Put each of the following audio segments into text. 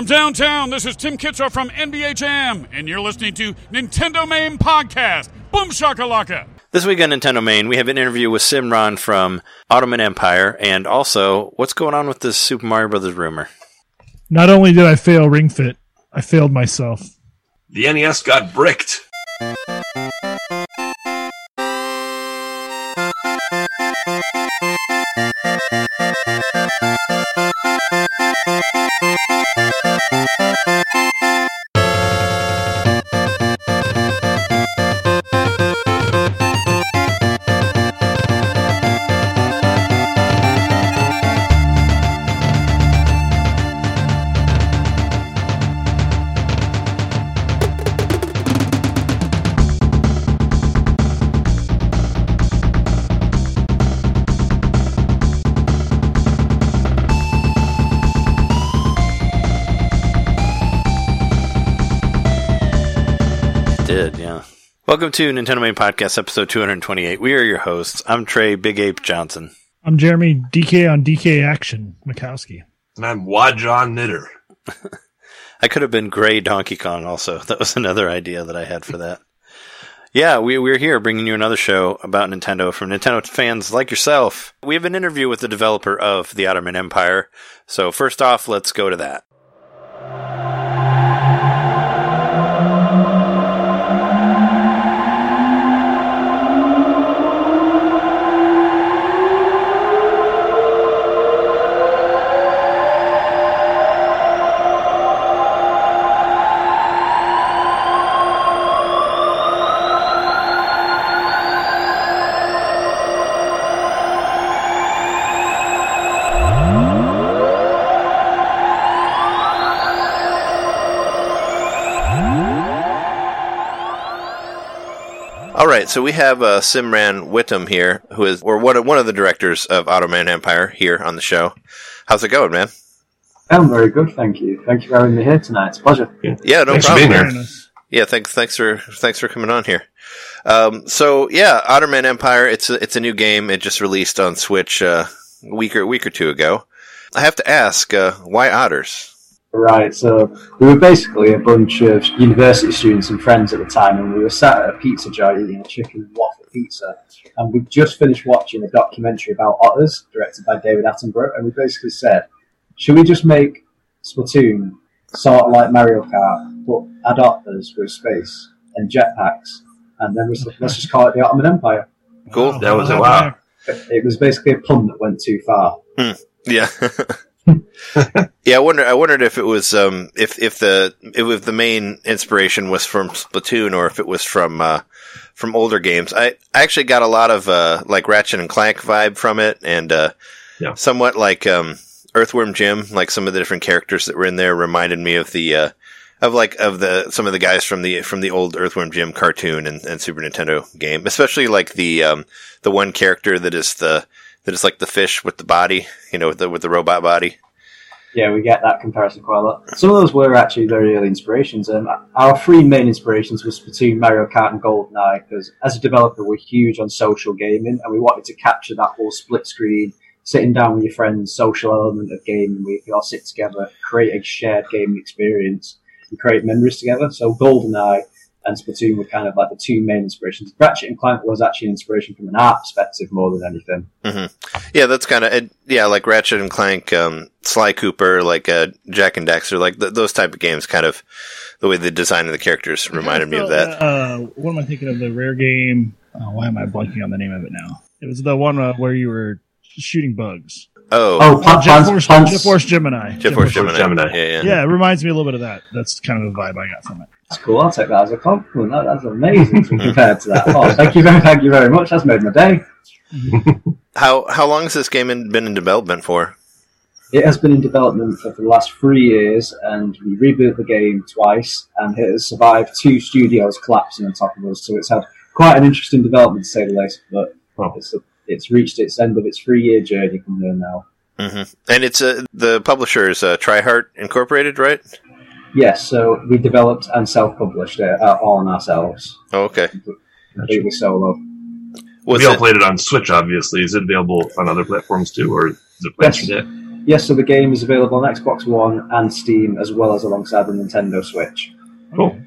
From downtown, this is Tim Kitzrow from NBA Jam, and you're listening to Nintendo Main Podcast. Boom shakalaka! This week on Nintendo Main, we have an interview with Simran from Otterman Empire, and also what's going on with this Super Mario Brothers rumor. Not only did I fail Ring Fit, I failed myself. The NES got bricked. Welcome to Nintendo Main Podcast, episode 228. We are your hosts. I'm Trey Big Ape Johnson. I'm Jeremy DK on DK Action Mikowski. And I'm Wajon Knitter. I could have been Gray Donkey Kong also. That was another idea that I had for that. Yeah, we, we're here bringing you another show about Nintendo from Nintendo fans like yourself. We have an interview with the developer of the Otterman Empire. So first off, let's go to that. Right, so we have uh, Simran Wittam here, who is or one of, one of the directors of Otterman Empire here on the show. How's it going, man? I'm very good, thank you. Thank you for having me here tonight. It's a pleasure. Yeah, no Thanks for being here. Yeah, thanks, thanks for thanks for coming on here. Um, so yeah, Otterman Empire. It's a, it's a new game. It just released on Switch uh, a week or a week or two ago. I have to ask, uh, why otters? Right, so we were basically a bunch of university students and friends at the time, and we were sat at a pizza joint eating a chicken and waffle pizza. And we just finished watching a documentary about otters, directed by David Attenborough, and we basically said, should we just make Splatoon sort of like Mario Kart, but add otters with space and jetpacks, and then we said, let's just call it the Otterman Empire. Cool. That was a wow. It was basically a pun that went too far. Hmm, yeah. yeah, I wonder. I wondered if it was um, if if the if the main inspiration was from Splatoon or if it was from uh, from older games. I, I actually got a lot of uh, like Ratchet and Clank vibe from it, and uh, Yeah. somewhat like um, Earthworm Jim. Like some of the different characters that were in there reminded me of the uh, of like of the some of the guys from the from the old Earthworm Jim cartoon and, and Super Nintendo game, especially like the um, the one character that is the that is like the fish with the body, you know, with the with the robot body. Yeah, we get that comparison quite a lot. Some of those were actually very early inspirations. Um, our three main inspirations was Splatoon, Mario Kart, and GoldenEye. Because as a developer, we're huge on social gaming, and we wanted to capture that whole split screen, sitting down with your friends, social element of gaming, where you all sit together, create a shared gaming experience, and create memories together. So GoldenEye and Splatoon were kind of like the two main inspirations. Ratchet and Clank was actually an inspiration from an art perspective more than anything. Yeah, that's kind of yeah, like Ratchet and Clank, um, Sly Cooper, like uh, Jak and Daxter, like th- those type of games. Kind of the way the design of the characters reminded me of that. Uh, what am I thinking of? The rare game. Oh, why am I blanking on the name of it now? It was the one uh, where you were shooting bugs. Oh, Oh, Oh, Jet Plants, Force, Plants- Jet Force Gemini. Jet Force Force Gemini. Gemini. Yeah, yeah. Yeah, it reminds me a little bit of that. That's kind of the vibe I got from it. That's cool. I'll take that as a compliment. That, that's amazing compared to that. Oh, thank you very, thank you very much. That's made my day. How how long has this game in, been in development for? It has been in development for the last three years, and we rebooted the game twice, and it has survived two studios collapsing on top of us. So it's had quite an interesting development, to say the least. But Oh. it's, it's reached its end of its three-year journey from here now. hmm And it's uh, the publisher is uh, Tri-Heart Incorporated, right? Yes, so we developed and self-published it uh, all on ourselves, Oh, okay. completely solo. Was we all it, played it on Switch, obviously. Is it available on other platforms too, or is it played Yes. for? Yes, so the game is available on Xbox One and Steam, as well as alongside the Nintendo Switch. Cool.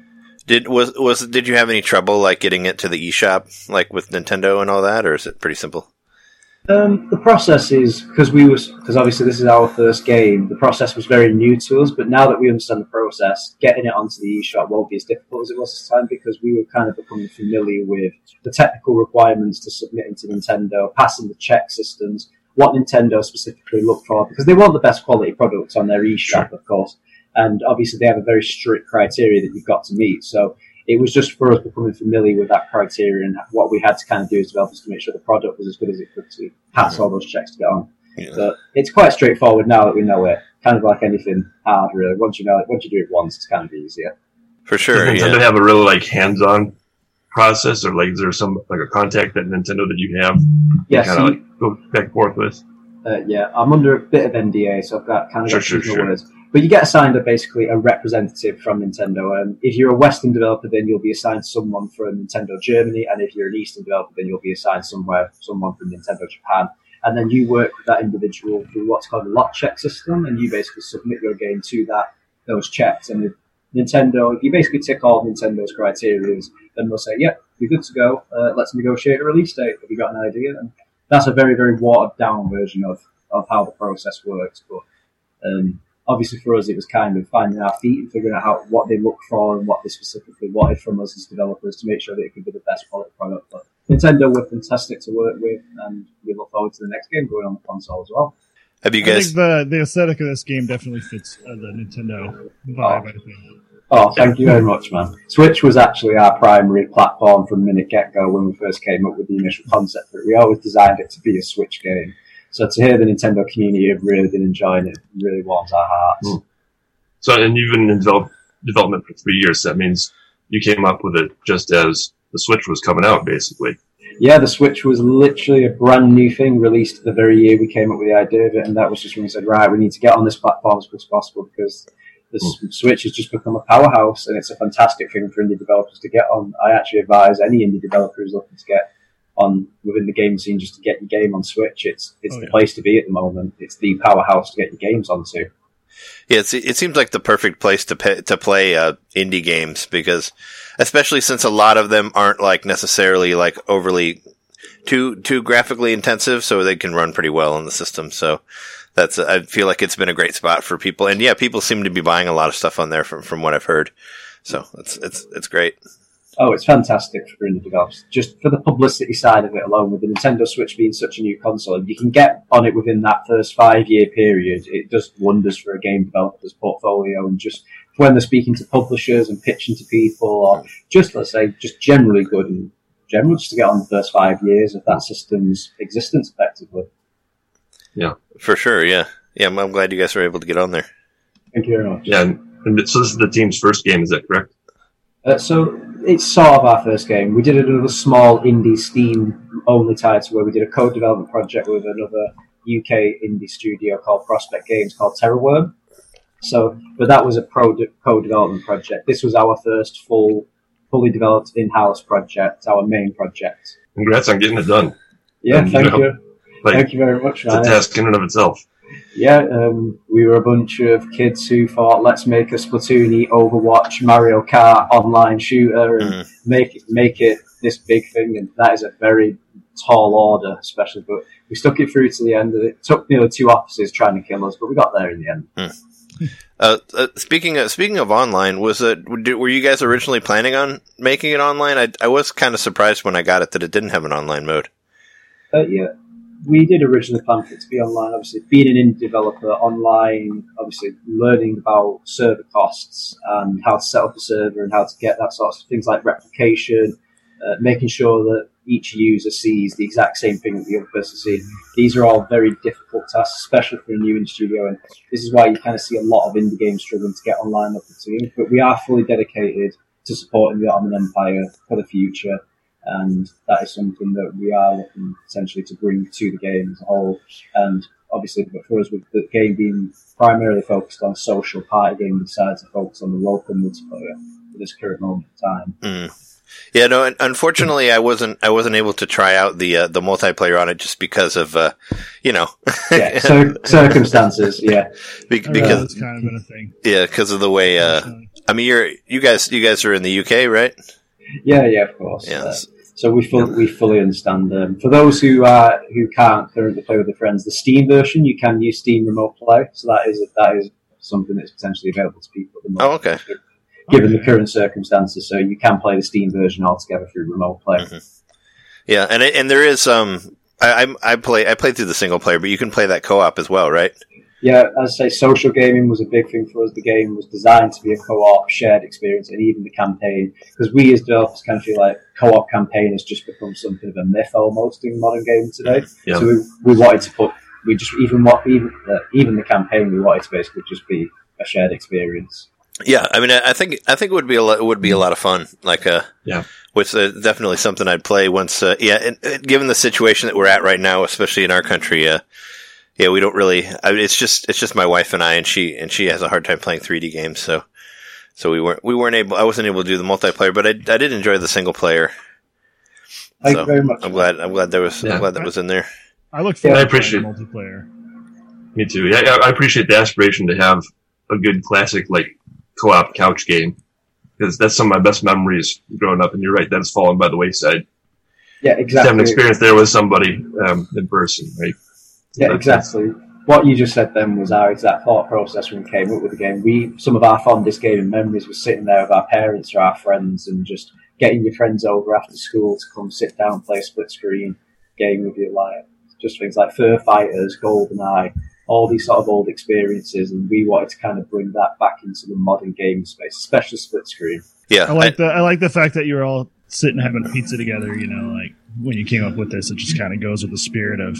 Did was was did you have any trouble like getting it to the eShop like with Nintendo and all that, or is it pretty simple? Um, the process is because we was because obviously this is our first game. The process was very new to us, but now that we understand the process, getting it onto the eShop won't be as difficult as it was this time because we were kind of becoming familiar with the technical requirements to submitting to Nintendo, passing the check systems, what Nintendo specifically look for because they want the best quality products on their eShop, of course, and obviously they have a very strict criteria that you've got to meet. So it was just for us becoming familiar with that criteria and what we had to kind of do as developers to make sure the product was as good as it could to pass all those checks to get on. Yeah. But it's quite straightforward now that we know it. Kind of like anything hard, really. Once you know it, once you do it once, it's kind of easier. For sure, Does Nintendo yeah. have a really like hands-on process, or like is there some like a contact that Nintendo that you have? Yes, kind of like go back and forth with. Uh, yeah, I'm under a bit of NDA, so I've got kind of Sure, got sure, to use my sure. words. But you get assigned a basically a representative from Nintendo. And if you're a Western developer, then you'll be assigned someone from Nintendo Germany, and if you're an Eastern developer, then you'll be assigned somewhere someone from Nintendo Japan. And then you work with that individual through what's called a lot check system, and you basically submit your game to that those checks. And if Nintendo, if you basically tick all Nintendo's criteria, then they'll say, "Yep, you're good to go. Uh, let's negotiate a release date. Have you got an idea?" And that's a very, very watered down version of, of how the process works. But um, obviously for us, it was kind of finding our feet and figuring out how, what they look for and what they specifically wanted from us as developers to make sure that it could be the best quality product. But Nintendo were fantastic to work with, and we look forward to the next game going on the console as well. Have you guys? I think the the aesthetic of this game definitely fits uh, the Nintendo vibe. I think. Oh, thank you very much, man. Switch was actually our primary platform from minute get go when we first came up with the initial concept but. We always designed it to be a Switch game. So to hear the Nintendo community have really been enjoying it really warms our hearts. Mm. So, and you've been in develop, development for three years. So that means you came up with it just as the Switch was coming out, basically. Yeah, the Switch was literally a brand new thing released the very year we came up with the idea of it, and that was just when we said, right, we need to get on this platform as quick as possible because the S- Switch has just become a powerhouse, and it's a fantastic thing for indie developers to get on. I actually advise any indie developer who's looking to get on within the game scene just to get your game on Switch. It's it's Oh, the yeah. place to be at the moment. It's the powerhouse to get your games onto. Yeah, it's, it seems like the perfect place to pay, to play uh, indie games because, especially since a lot of them aren't like necessarily like overly too too graphically intensive, so they can run pretty well on the system. So that's I feel like it's been a great spot for people, and yeah, people seem to be buying a lot of stuff on there from from what I've heard. So it's it's it's great. Oh, it's fantastic for indie developers. Just for the publicity side of it alone, with the Nintendo Switch being such a new console, if you can get on it within that first five year period, it does wonders for a game developer's portfolio and just when they're speaking to publishers and pitching to people or just let's say just generally good and general just to get on the first five years of that system's existence effectively. For sure, yeah, yeah. I'm, I'm glad you guys were able to get on there. Thank you very much. Yeah. And, and so this is the team's first game, is that correct? Uh, so it's sort of our first game. We did another small indie Steam only title where we did a code development project with another UK indie studio called Prospect Games called Terrorworm. So, but that was a pro de- code development project. This was our first full, fully developed in-house project, our main project. Congrats on getting it done. Yeah, And, you thank know, you. Like, Thank you very much, it's a man. task in and of itself. Yeah, um, we were a bunch of kids who thought, let's make a Splatoony, Overwatch, Mario Kart online shooter and Mhm. make it, make it this big thing. And that is a very tall order, especially. But we stuck it through to the end. And it took nearly two officers trying to kill us, but we got there in the end. Uh, uh, speaking of speaking of online, was it were were you guys originally planning on making it online? I I was kind of surprised when I got it that it didn't have an online mode. Uh, yeah, we did originally plan for it to be online. Obviously, being an indie developer, online, obviously learning about server costs and how to set up a server and how to get that sort of things like replication, uh, making sure that each user sees the exact same thing that the other person sees. These are all very difficult tasks, especially for a new indie studio. And this is why you kind of see a lot of indie games struggling to get online up the team. But we are fully dedicated to supporting the Otterman Empire for the future and that is something that we are looking essentially to bring to the game as a whole. And obviously, but for us, with the game being primarily focused on social party game, we decided to focus on the local multiplayer at this current moment in time. Mm. Yeah, no. Unfortunately, I wasn't. I wasn't able to try out the uh, the multiplayer on it just because of, uh, you know, Yeah, so circumstances. Yeah, be- because it's kind of been a thing. yeah, because of the way. Uh. I mean, you're you guys you guys are in the UK, right? yeah, yeah. Of course. Yeah. Uh, so we full, we fully understand. Um, for those who uh, who can't currently play with their friends, the Steam version you can use Steam Remote Play. So that is that is something that's potentially available to people at the moment. Oh, okay. Given the current circumstances, so you can play the Steam version altogether through Remote Play. Yeah, and it, and there is um. I, I'm- I play I played through the single player, but you can play that co op as well, right? Yeah, as I say, social gaming was a big thing for us. The game was designed to be a co-op, shared experience, and even the campaign. Because we as developers kind of feel like co-op campaign has just become something of a myth almost in modern gaming today. Yeah. So we, we wanted to put, we just even what even uh, even the campaign we wanted to basically just be a shared experience. Yeah, I mean, I I think I think it would be a lot, it would be a lot of fun. Like, uh, Yeah. which uh, definitely something I'd play once. Uh, yeah, and, and given the situation that we're at right now, especially in our country, uh, yeah, we don't really. I mean, it's just it's just my wife and I, and she and she has a hard time playing 3D games, so so we weren't we weren't able. I wasn't able to do the multiplayer, but I I did enjoy the single player. Thank So, you very much. I'm glad I'm glad there was Yeah. I'm glad that was in there. I look forward Yeah, forward I to appreciate- playing multiplayer. Me too. Yeah, yeah, I appreciate the aspiration to have a good classic like co-op couch game because that's some of my best memories growing up. And you're right, that's fallen by the wayside. Yeah, Just have an exactly. experience there with somebody um, in person, right? Yeah, That's- uh, exactly. What you just said then was our exact thought process when we came up with the game. We some of our fondest gaming memories was sitting there with our parents or our friends and just getting your friends over after school to come sit down, play a split screen game with you, like just things like Fur Fighters, GoldenEye, all these sort of old experiences, and we wanted to kind of bring that back into the modern gaming space, especially split screen. Yeah, I like the I like the fact that you were all sitting having pizza together. You know, like when you came up with this, it just kind of goes with the spirit of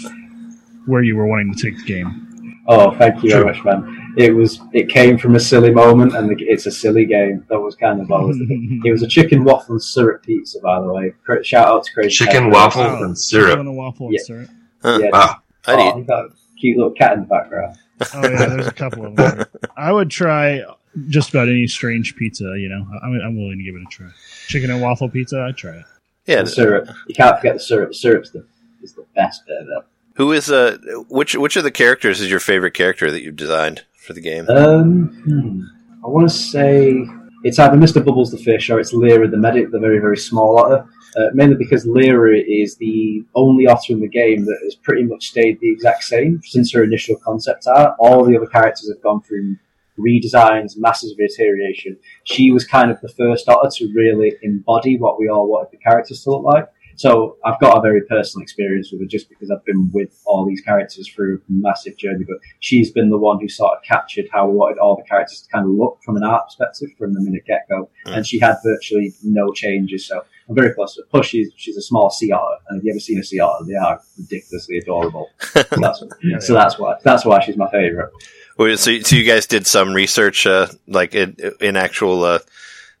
where you were wanting to take the game. Oh, thank you True. very much, man. It was it came from a silly moment, and the, it's a silly game. That was kind of always the thing. It was a chicken waffle and syrup pizza, by the way. Cra- Shout out to Crazy Chicken Cat. waffle Wow. and syrup. On a waffle Yeah. and syrup. Huh. Yeah, Wow. I'd oh, eat. got a cute little cat in the background. Oh yeah, there's a couple of them. I would try just about any strange pizza. You know, I'm, I'm willing to give it a try. Chicken and waffle pizza, I'd try it. Yeah, The syrup. You can't forget the syrup. The syrup's the is the best bit of it. Who is uh which which of the characters is your favorite character that you've designed for the game? Um, hmm. I want to say it's either Mr. Bubbles the fish or it's Lyra the medic, the very very small otter. Uh, mainly because Lyra is the only otter in the game that has pretty much stayed the exact same since her initial concept art. All the other characters have gone through redesigns, masses of deterioration. She was kind of the first otter to really embody what we all wanted the characters to look like. So I've got a very personal experience with her just because I've been with all these characters through a massive journey. But she's been the one who sort of captured how we wanted all the characters to kind of look from an art perspective from the minute get go. Mm. And she had virtually no changes. So I'm very close to her. Plus, she's, she's a small sea otter. And if you ever seen a sea otter? They are ridiculously adorable. So that's, so that's why, that's why she's my favorite. Well, So, so you guys did some research, uh, like in, in actual uh,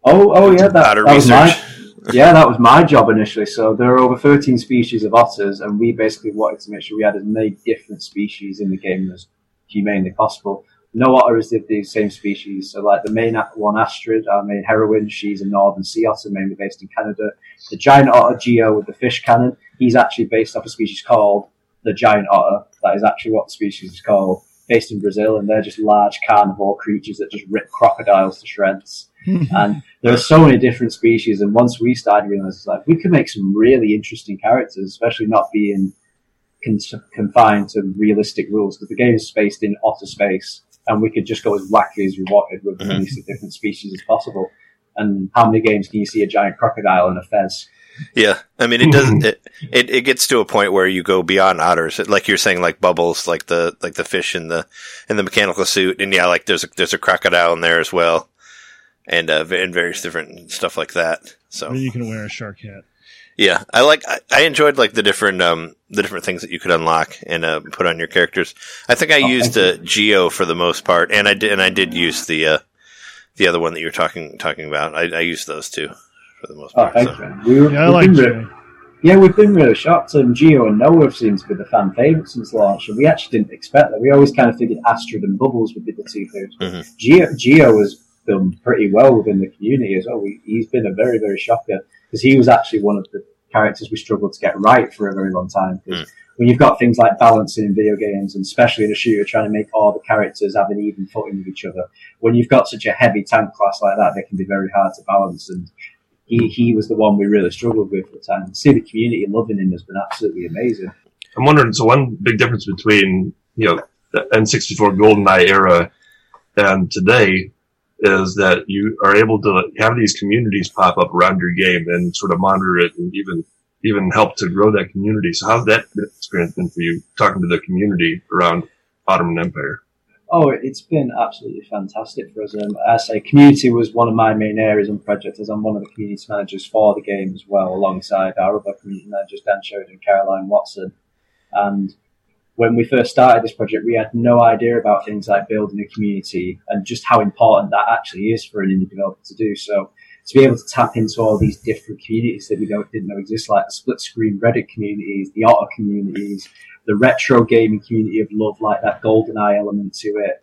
Oh, oh yeah, that, outer that research. Yeah, that was my job initially. So there are over 13 species of otters, and we basically wanted to make sure we had as many different species in the game as humanely possible. No otter is the, the same species. So, like the main one, Astrid, our main heroine, she's a northern sea otter, mainly based in Canada. The giant otter, Geo, with the fish cannon, he's actually based off a species called the giant otter. That is actually what the species is called, based in Brazil, and they're just large carnivore creatures that just rip crocodiles to shreds Mm-hmm. and there are so many different species. And once we started realizing, like, we could make some really interesting characters, especially not being con- confined to realistic rules, because the game is spaced in otter space, and we could just go as wacky as we wanted with mm-hmm. as many different species as possible. And how many games can you see a giant crocodile and a fez? Yeah, I mean, it doesn't. It, it it gets to a point where you go beyond otters, like you're saying, like bubbles, like the like the fish in the in the mechanical suit, and yeah, like there's a there's a crocodile in there as well, and uh, and various different stuff like that. So Or you can wear a shark hat. yeah, I like I, I enjoyed like the different um the different things that you could unlock and uh, put on your characters. I think I Oh, used thank uh, Geo for the most part, and I did and I did use the uh, the other one that you were talking talking about. I, I used those two for the most Oh, part. thank so. We were, Yeah, I we've like been re- Geo. Yeah, we've been really shocked. Um, Geo and Noah seem to be the fan favourites since launch, and we actually didn't expect that. We always kind of figured Astrid and Bubbles would be the two favourites. Mhm. Geo, Geo was done pretty well within the community as well. We, he's been a very, very shocker because he was actually one of the characters we struggled to get right for a very long time. Mm. When you've got things like balancing in video games, and especially in a shooter, trying to make all the characters have an even footing with each other, when you've got such a heavy tank class like that, they can be very hard to balance. And he, he was the one we really struggled with at the time. See the community loving him has been absolutely amazing. I'm wondering, so one big difference between, you know, the N64 GoldenEye era and today is that you are able to have these communities pop up around your game and sort of monitor it and even even help to grow that community. So how's that experience been for you talking to the community around Otterman Empire? Oh, it's been absolutely fantastic for us. Um, I say community was one of my main areas the project as I'm one of the community managers for the game as well, alongside our other community managers, Dan Sheridan and Caroline Watson. And when we first started this project, we had no idea about things like building a community and just how important that actually is for an indie developer to do. So to be able to tap into all these different communities that we don't, didn't know exist, like the split screen Reddit communities, the Otter communities, the retro gaming community of love, like that GoldenEye element to it,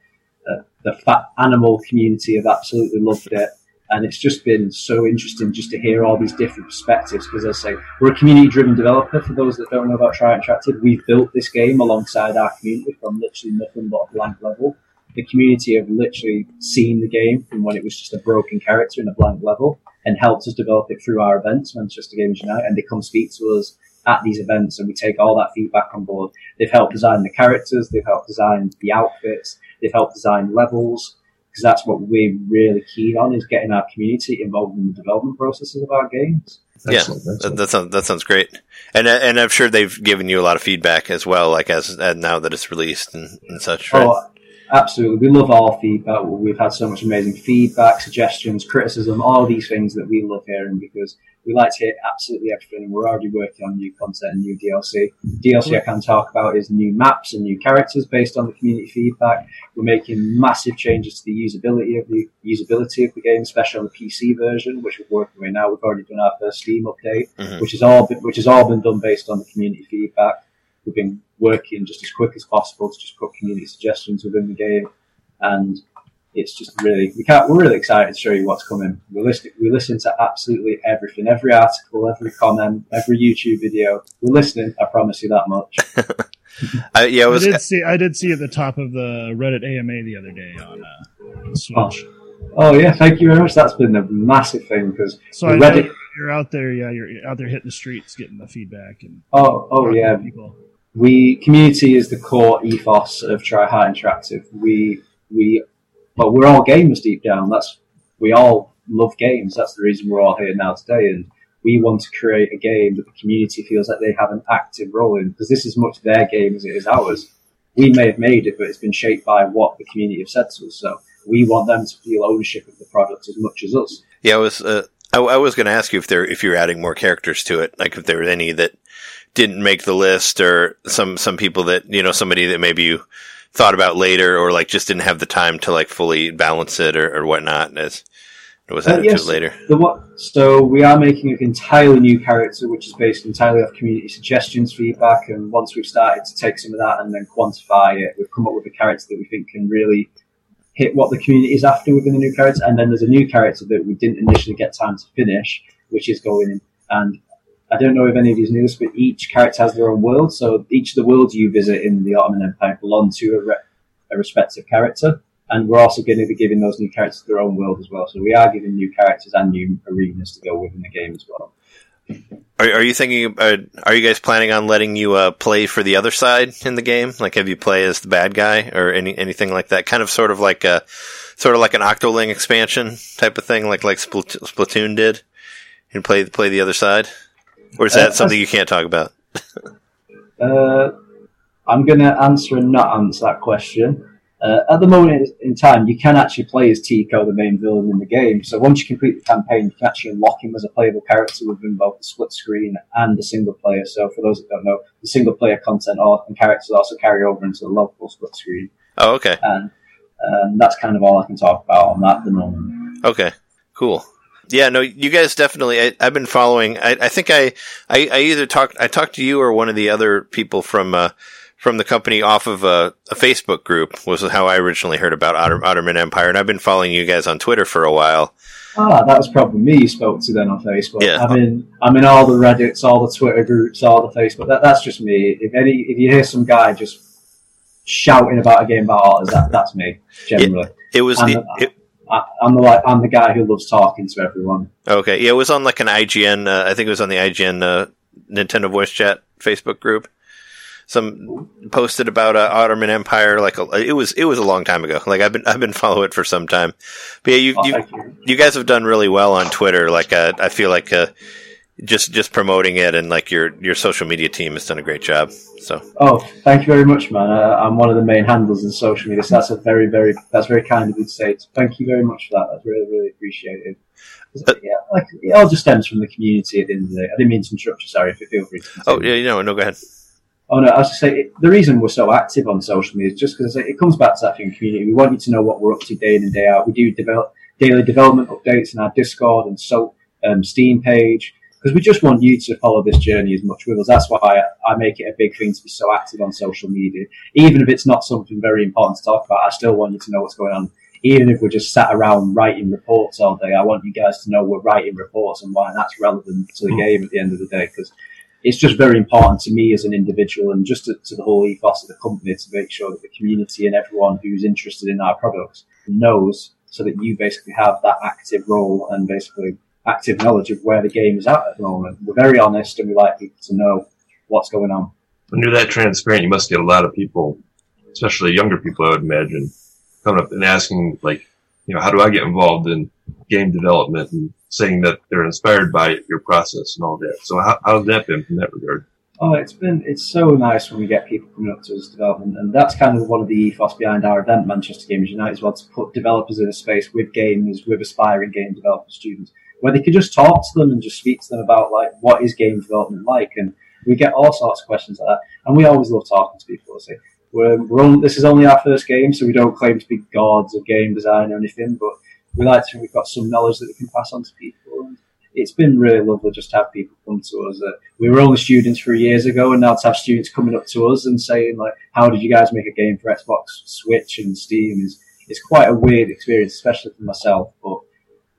uh, the fat animal community have absolutely loved it. And it's just been so interesting just to hear all these different perspectives. Because as I say, we're a community driven developer. For those that don't know about Try Interactive, we've built this game alongside our community from literally nothing but a blank level. The community have literally seen the game from when it was just a broken character in a blank level and helped us develop it through our events, Manchester Games Unite. And they come speak to us at these events and we take all that feedback on board. They've helped design the characters, they've helped design the outfits, they've helped design levels, because that's what we're really keen on is getting our community involved in the development processes of our games. Excellent, yeah, excellent. That, sounds that sounds great, and and I'm sure they've given you a lot of feedback as well, like as now that it's released and, and such. Right? Oh, absolutely, we love all feedback. We've had so much amazing feedback, suggestions, criticism, all these things that we love hearing because we like to hit absolutely everything. And we're already working on new content and new DLC. DLC I can talk about is new maps and new characters based on the community feedback. We're making massive changes to the usability of the usability of the game, especially on the PC version, which we're working with now. We've already done our first Steam update, mm-hmm. which has all been, which has all been done based on the community feedback. We've been working just as quick as possible to just put community suggestions within the game and it's just really we can't. We're really excited to show you what's coming. We listen. We listen to absolutely everything, every article, every comment, every YouTube video. We're listening. I promise you that much. I, yeah, I, was, I did see. I did see at the top of the Reddit AMA the other day on uh, Switch. Oh. oh. yeah, thank you very much. That's been a massive thing because so Reddit. You're out there, yeah. You're out there hitting the streets, getting the feedback, and oh, oh yeah. People. We community is the core ethos of Tri-Heart Interactive. We we but we're all gamers deep down. That's we all love games. That's the reason we're all here now today, and we want to create a game that the community feels like they have an active role in because this is much their game as it is ours. We may have made it, but it's been shaped by what the community have said to us. So we want them to feel ownership of the product as much as us. Yeah, I was. Uh, I, I, was going to ask you if there if you're adding more characters to it, like if there were any that didn't make the list, or some some people that you know somebody that maybe you thought about later or like just didn't have the time to like fully balance it or, or whatnot as it was added uh, yes, to later. What, so we are making an entirely new character, which is based entirely off community suggestions, feedback, and once we've started to take some of that and then quantify it, we've come up with a character that we think can really hit what the community is after within the new character. And then there's a new character that we didn't initially get time to finish, which is going in. And I don't know if any of you knew this, but each character has their own world. So each of the worlds you visit in the Otterman Empire belong to a, re- a respective character. And we're also going to be giving those new characters their own world as well. So we are giving new characters and new arenas to go within the game as well. Are, are you thinking? Uh, are you guys planning on letting you uh, play for the other side in the game? Like, have you play as the bad guy or any anything like that? Kind of, sort of like a, sort of like an Octoling expansion type of thing, like like Splatoon did, and play play the other side. Or is that uh, something you can't talk about? uh, I'm going to answer and not answer that question. Uh, at the moment in time, you can actually play as Tico, the main villain in the game. So once you complete the campaign, you can actually unlock him as a playable character within both the split screen and the single player. So for those that don't know, the single player content and characters also carry over into the local split screen. Oh, okay. And um, that's kind of all I can talk about on that at the moment. Okay, cool. Yeah, no, you guys definitely. I, have been following. I, I think I, I, I, either talked, I talked to you or one of the other people from, uh, from the company off of a, a, Facebook group was how I originally heard about Otter, Otterman Empire, and I've been following you guys on Twitter for a while. Ah, that was probably me you spoke to then on Facebook. Yeah. I'm in, I'm in all the Reddits, all the Twitter groups, all the Facebook. That, that's just me. If any, if you hear some guy just shouting about a game about otters, that, that's me generally. It, it was. It, the, it, I, I'm the like, I'm the guy who loves talking to everyone. okay, yeah, it was on like an IGN. Uh, I think it was on the IGN uh, Nintendo Voice Chat Facebook group. Some posted about uh, Otterman Empire. Like a, it was, it was a long time ago. Like I've been, I've been following it for some time. But yeah, you, Oh, you, you. you guys have done really well on Twitter. Like uh, I feel like uh, just just promoting it and like your your social media team has done a great job. So Oh, thank you very much, man. Uh, I'm one of the main handles in social media, so that's a very, very, that's very kind of you to say. Thank you very much for that. That's really, really appreciated. Uh, yeah, like it all just stems from the community at the end of the day. I didn't mean to interrupt you. Sorry, if you feel free. To oh yeah, no, no, go ahead. Oh no, I was just saying the reason we're so active on social media is just because it comes back to that thing community. We want you to know what we're up to day in and day out. We do develop daily development updates in our Discord and so um, Steam page because we just want you to follow this journey as much with us. That's why I, I make it a big thing to be so active on social media, even if it's not something very important to talk about. I still want you to know what's going on. Even if we're just sat around writing reports all day, I want you guys to know we're writing reports and why that's relevant to the Mm. game at the end of the day because it's just very important to me as an individual and just to, to the whole ethos of the company to make sure that the community and everyone who's interested in our products knows so that you basically have that active role and basically active knowledge of where the game is at at the moment. We're very honest and we like people to know what's going on. When you're that transparent, you must get a lot of people, especially younger people, I would imagine, coming up and asking, like, you know, how do I get involved in game development and saying that they're inspired by your process and all that. So how, how's that been from that regard? Oh, it's been it's so nice when we get people coming up to us development, and that's kind of one of the ethos behind our event, Manchester Games United, as well to put developers in a space with gamers, with aspiring game developer students, where they could just talk to them and just speak to them about like what is game development like, and we get all sorts of questions like that, and we always love talking to people. Say we're, we're on, this is only our first game, so we don't claim to be gods of game design or anything, but we like to think we've got some knowledge that we can pass on to people. And it's been really lovely just to have people come to us. Uh, we were only students three years ago, and now to have students coming up to us and saying like, "How did you guys make a game for Xbox, Switch, and Steam?" is is quite a weird experience, especially for myself. But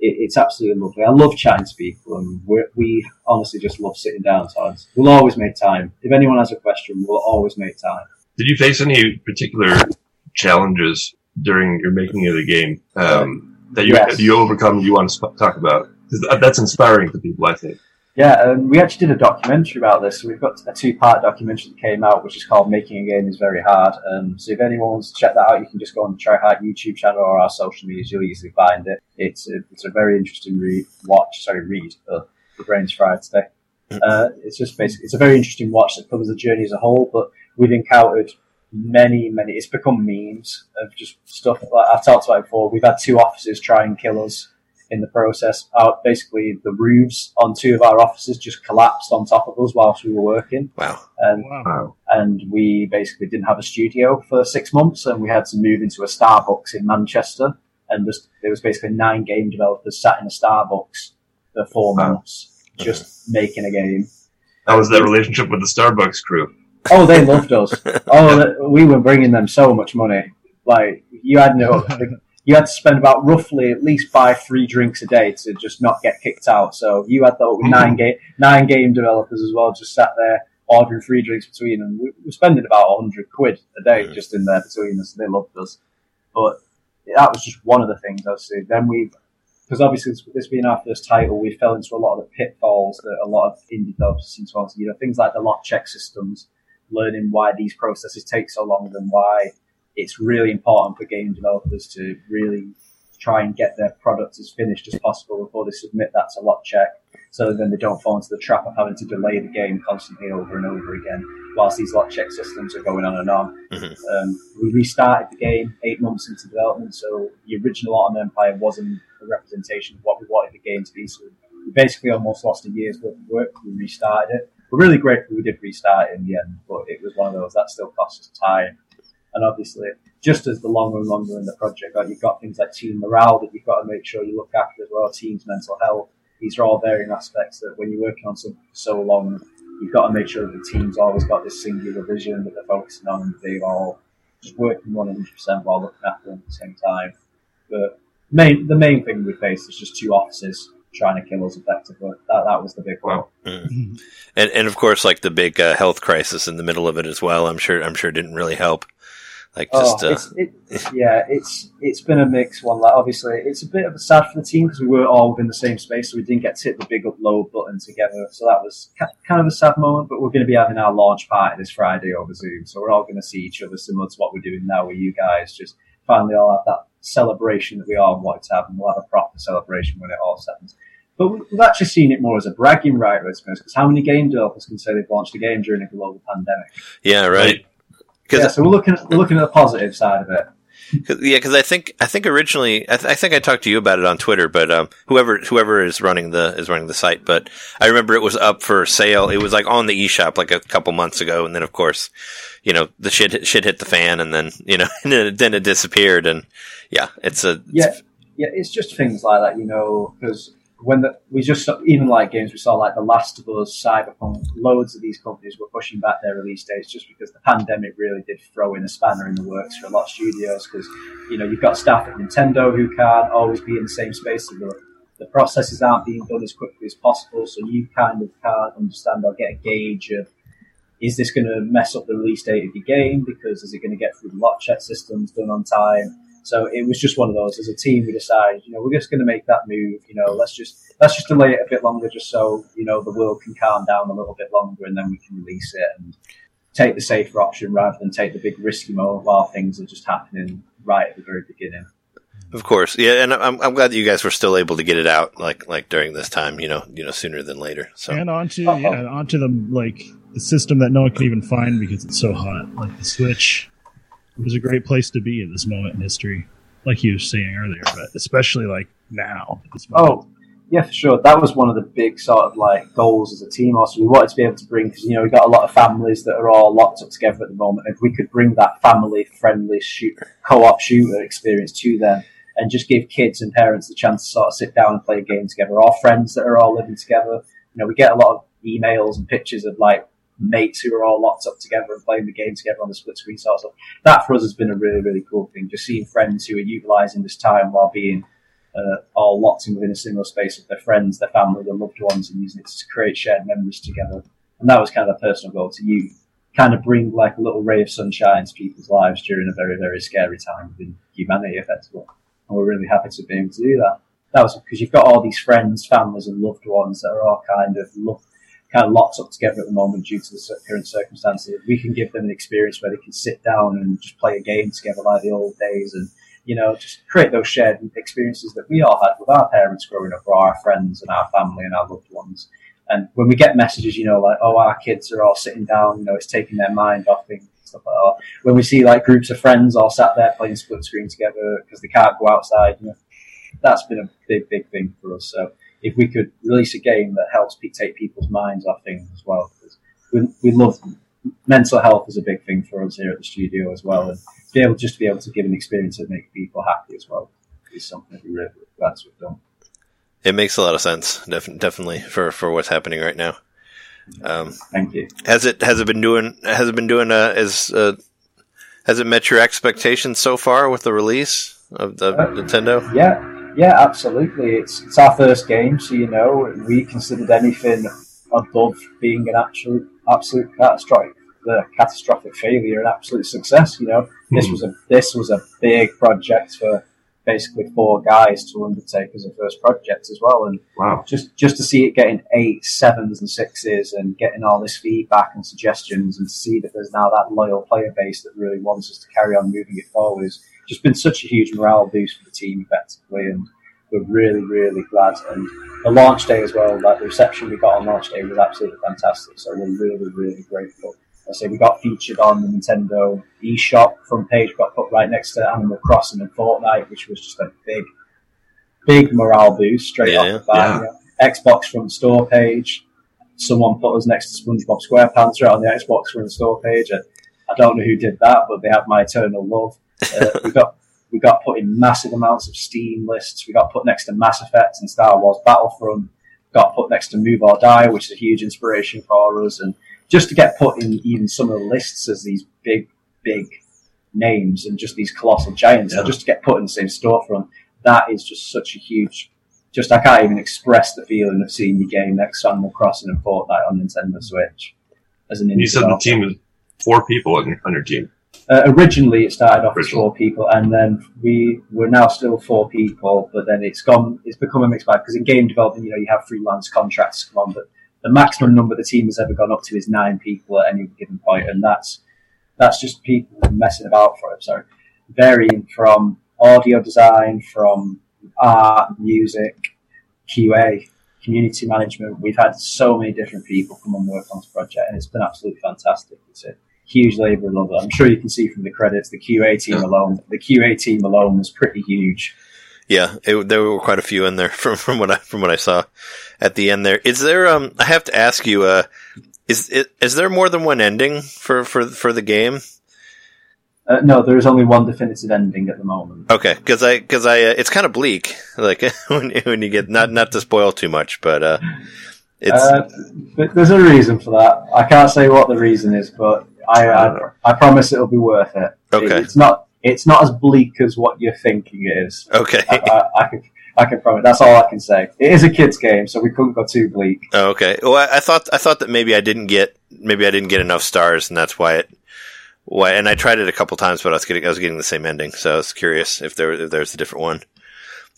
it, it's absolutely lovely. I love chatting to people, and we honestly just love sitting down. Times we'll always make time. If anyone has a question, we'll always make time. Did you face any particular challenges during your making of the game um, that you Yes. you overcome? You want to sp- talk about? Because that's inspiring to people, I think. Yeah, um, we actually did a documentary about this. So we've got a two-part documentary that came out, which is called "Making a Game is Very Hard." Um, so if anyone wants to check that out, you can just go on the Tri-Heart YouTube channel or our social medias. You'll easily find it. It's a, it's a very interesting read. Watch, sorry, read. The brain's fried today. Uh, it's just basically it's a very interesting watch that covers the journey as a whole. But we've encountered many, many. It's become memes of just stuff. Like I've talked about before. We've had two officers try and kill us in the process. Our, basically, the roofs on two of our offices just collapsed on top of us whilst we were working, Wow. and Wow. Wow. and we basically didn't have a studio for six months, and we had to move into a Starbucks in Manchester, and just there was basically nine game developers sat in a Starbucks for four Wow. months just making a game. How was that relationship with the Starbucks crew? Oh, they loved us. Oh, th- we were bringing them so much money. Like you had no, you had to spend about roughly at least buy three drinks a day to just not get kicked out. So you had the nine game nine game developers as well, just sat there ordering three drinks between them. We were spending about hundred quid a day Mhm. just in there between us. They loved us, but that was just one of the things I'd say. Then we. Because obviously, this, this being our first title, we fell into a lot of the pitfalls that a lot of indie developers seem to want. You know, things like the lot check systems, learning why these processes take so long and why it's really important for game developers to really try and get their product as finished as possible before they submit that to lot check so then they don't fall into the trap of having to delay the game constantly over and over again whilst these lot check systems are going on and on. Mhm. Um, we restarted the game eight months into development, so the original Otterman Empire wasn't a representation of what we wanted the game to be. So we basically almost lost a year's worth of work. We restarted it. We're really grateful we did restart it in the end, but it was one of those that still cost us time. And obviously, just as the longer and longer in the project, like you've got things like team morale that you've got to make sure you look after as well, team's mental health. These are all varying aspects that when you're working on something for so long, you've got to make sure that the team's always got this singular vision that they're focusing on and they're all just working 100% while looking after them at the same time. But main, the main thing we faced is just two officers trying to kill us effectively. That, that was the big one. Mm. And and of course, like the big uh, health crisis in the middle of it as well. I'm sure I'm sure didn't really help. Like just oh, uh, it's, it, yeah, it's it's been a mixed one. Like obviously, it's a bit of a sad for the team because we were all within the same space, so we didn't get to hit the big upload button together. So that was kind of a sad moment. But we're going to be having our launch party this Friday over Zoom, so we're all going to see each other, similar to what we're doing now with you guys. Just finally all have that celebration that we all wanted to have, and we'll have a proper celebration when it all settles. But we've actually seen it more as a bragging right, I suppose, because how many game developers can say they've launched a game during a global pandemic? Yeah, right. Yeah, so we're looking at, we're looking at the positive side of it. Cause, yeah, because I think I think originally I, th- I, think I talked to you about it on Twitter, but um, whoever whoever is running the is running the site, but I remember it was up for sale. It was like on the eShop like a couple months ago, and then of course, you know, the shit shit hit the fan, and then you know, and then, then it disappeared, and yeah, it's a yeah, it's, yeah, it's just things like that, you know, because when the, we just even like games we saw like The Last of Us, Cyberpunk, loads of these companies were pushing back their release dates just because the pandemic really did throw in a spanner in the works for a lot of studios because you know you've got staff at Nintendo who can't always be in the same space. So the, the processes aren't being done as quickly as possible, so you kind of can't understand or get a gauge of is this going to mess up the release date of your game because is it going to get through the lot check systems done on time? So it was just one of those. As a team, we decided, you know, we're just going to make that move. You know, let's just let's just delay it a bit longer, just so you know the world can calm down a little bit longer, and then we can release it and take the safer option rather than take the big risky mode while things are just happening right at the very beginning. Of course, yeah, and I'm, I'm glad that you guys were still able to get it out like like during this time, you know, you know, sooner than later. So and onto Uh-oh. yeah, onto the like the system that no one can even find because it's so hot, like the Switch it was a great place to be at this moment in history, like you were saying earlier, but especially like now. Oh, yeah, for sure. That was one of the big sort of like goals as a team. Also, we wanted to be able to bring because you know we got a lot of families that are all locked up together at the moment. If we could bring that family-friendly shoot, co-op shooter experience to them, and just give kids and parents the chance to sort of sit down and play a game together, or friends that are all living together. You know, we get a lot of emails and pictures of like mates who are all locked up together and playing the game together on the split screen sort of stuff. That for us has been a really, really cool thing. Just seeing friends who are utilising this time while being uh, all locked in within a single space with their friends, their family, their loved ones, and using it to create shared memories together. And that was kind of a personal goal to you, kind of bring like a little ray of sunshine to people's lives during a very, very scary time within humanity, effectively. And we're really happy to be able to do that. That was because you've got all these friends, families, and loved ones that are all kind of love, kind of locked up together at the moment due to the current circumstances. We can give them an experience where they can sit down and just play a game together like the old days and, you know, just create those shared experiences that we all had with our parents growing up or our friends and our family and our loved ones. And when we get messages, you know, like, oh, our kids are all sitting down, you know, it's taking their mind off things, stuff like that. When we see like groups of friends all sat there playing split screen together because they can't go outside, you know, that's been a big, big thing for us. So if we could release a game that helps take people's minds off things as well. Because we, we love mental health is a big thing for us here at the studio as well, and to be able just to be able to give an experience that makes people happy as well is something that we really glad to have done. It makes a lot of sense, def- definitely for for what's happening right now. Um, Thank you. Has it has it been doing has it been doing uh, as uh, has it met your expectations so far with the release of the uh, Nintendo? Yeah, yeah, absolutely. It's it's our first game, so you know we considered anything above being an absolute absolute catastrophic the catastrophic failure an absolute success. You know, this hmm. was a this was a big project for basically four guys to undertake as a first project as well. And wow. just just to see it getting eight, sevens, and sixes, and getting all this feedback and suggestions, and to see that there's now that loyal player base that really wants us to carry on moving it forward is just been such a huge morale boost for the team effectively, and we're really, really glad. And the launch day as well, like the reception we got on launch day was absolutely fantastic. So we're really, really grateful. I say we got featured on the Nintendo eShop front page, got put right next to Animal Crossing and Fortnite, which was just a big, big morale boost straight yeah, off the bat. Yeah. Xbox front store page. Someone put us next to SpongeBob SquarePants right on the Xbox front store page. I, I don't know who did that, but they have my eternal love. Uh, we got we got put in massive amounts of Steam lists. We got put next to Mass Effect and Star Wars Battlefront. got put next to Move or Die, which is a huge inspiration for us, and just to get put in even some of the lists as these big, big names and just these colossal giants, Yeah. just to get put in the same storefront, that is just such a huge. Just I can't even express the feeling of seeing your game next to Animal Crossing and Fortnite on Nintendo Switch. As an You said the team was four people on your, on your team. Uh, originally, it started off as four people, and then we we're now still four people. But then it's gone. It's become a mixed bag because in game development, you know, you have freelance contracts come on, but the maximum number the team has ever gone up to is nine people at any given point, and that's that's just people messing about for it. Sorry, varying from audio design, from art, music, QA, community management. We've had so many different people come and work on this project, and it's been absolutely fantastic. It's a huge labour of love. I'm sure you can see from the credits, the QA team Yeah. alone, the QA team alone was pretty huge. Yeah, it, there were quite a few in there from from what I from what I saw at the end. There is there. Um, I have to ask you. Uh, is it, is there more than one ending for for for the game? Uh, no, there is only one definitive ending at the moment. Okay, because I because I uh, it's kind of bleak. Like when when you get not not to spoil too much, but uh, it's Uh, but there's a reason for that. I can't say what the reason is, but I I, uh, I promise it'll be worth it. Okay. It's not it's not as bleak as what you're thinking it is. okay. I, I, I can I can promise. That's all I can say. It is a kids game, so we couldn't go too bleak. Oh, okay. Well, I, I thought I thought that maybe I didn't get maybe I didn't get enough stars, and that's why it. Why? And I tried it a couple times, but I was getting I was getting the same ending, so I was curious if there if there's a different one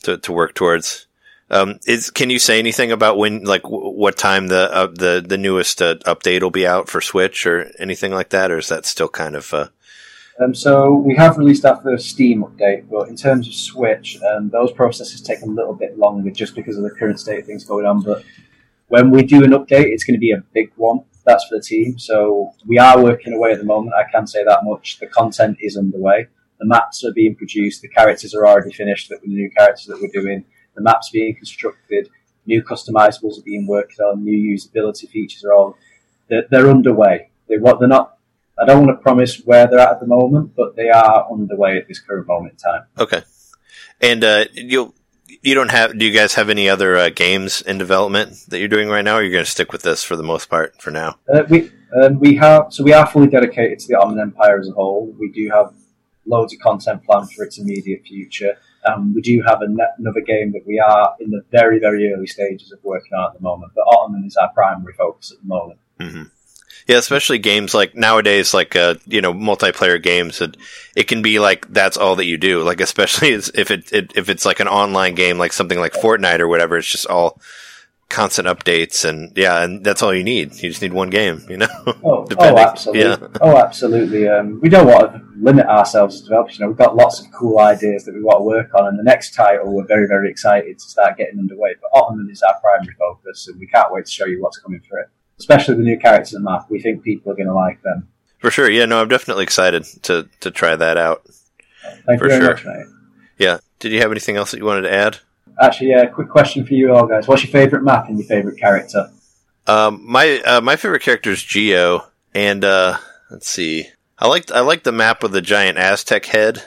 to to work towards. Um, is can you say anything about when like w- what time the uh, the the newest uh, update will be out for Switch or anything like that, or is that still kind of uh, Um, so we have released our first Steam update, but in terms of Switch, um, those processes take a little bit longer just because of the current state of things going on. But when we do an update, it's going to be a big one. That's for the team. So we are working away at the moment. I can say that much. The content is underway. The maps are being produced. The characters are already finished. That the new characters that we're doing. The maps being constructed. New customizables are being worked on. New usability features are all. They're, they're underway. They what they're not I don't want to promise where they're at at the moment, but they are underway at this current moment in time. okay? And uh, you you don't have do you guys have any other uh, games in development that you're doing right now? or You're going to stick with this for the most part for now. Uh, we um, we have so we are fully dedicated to the Otterman Empire as a whole. We do have loads of content planned for its immediate future. Um, we do have another game that we are in the very very early stages of working on at the moment. But Otterman is our primary focus at the moment. hmm Yeah, especially games like nowadays, like uh, you know, multiplayer games. It it can be like that's all that you do. Like especially if it, it if it's like an online game, like something like Fortnite or whatever. It's just all constant updates and yeah, and that's all you need. You just need one game, you know. Oh, oh absolutely. yeah. Oh, absolutely. Um, we don't want to limit ourselves as developers. You know, we've got lots of cool ideas that we want to work on, and the next title we're very, very excited to start getting underway. But Otterman is our primary focus, and we can't wait to show you what's coming for it. Especially the new characters and map. We think people are going to like them. For sure. Yeah, no, I'm definitely excited to to try that out. Thank For you very sure. much, mate. Yeah. Did you have anything else that you wanted to add? Actually, yeah, quick question for you all guys. What's your favourite map and your favourite character? Um, my uh, my favorite character is Geo, and uh, let's see. I liked I liked the map with the giant Aztec head.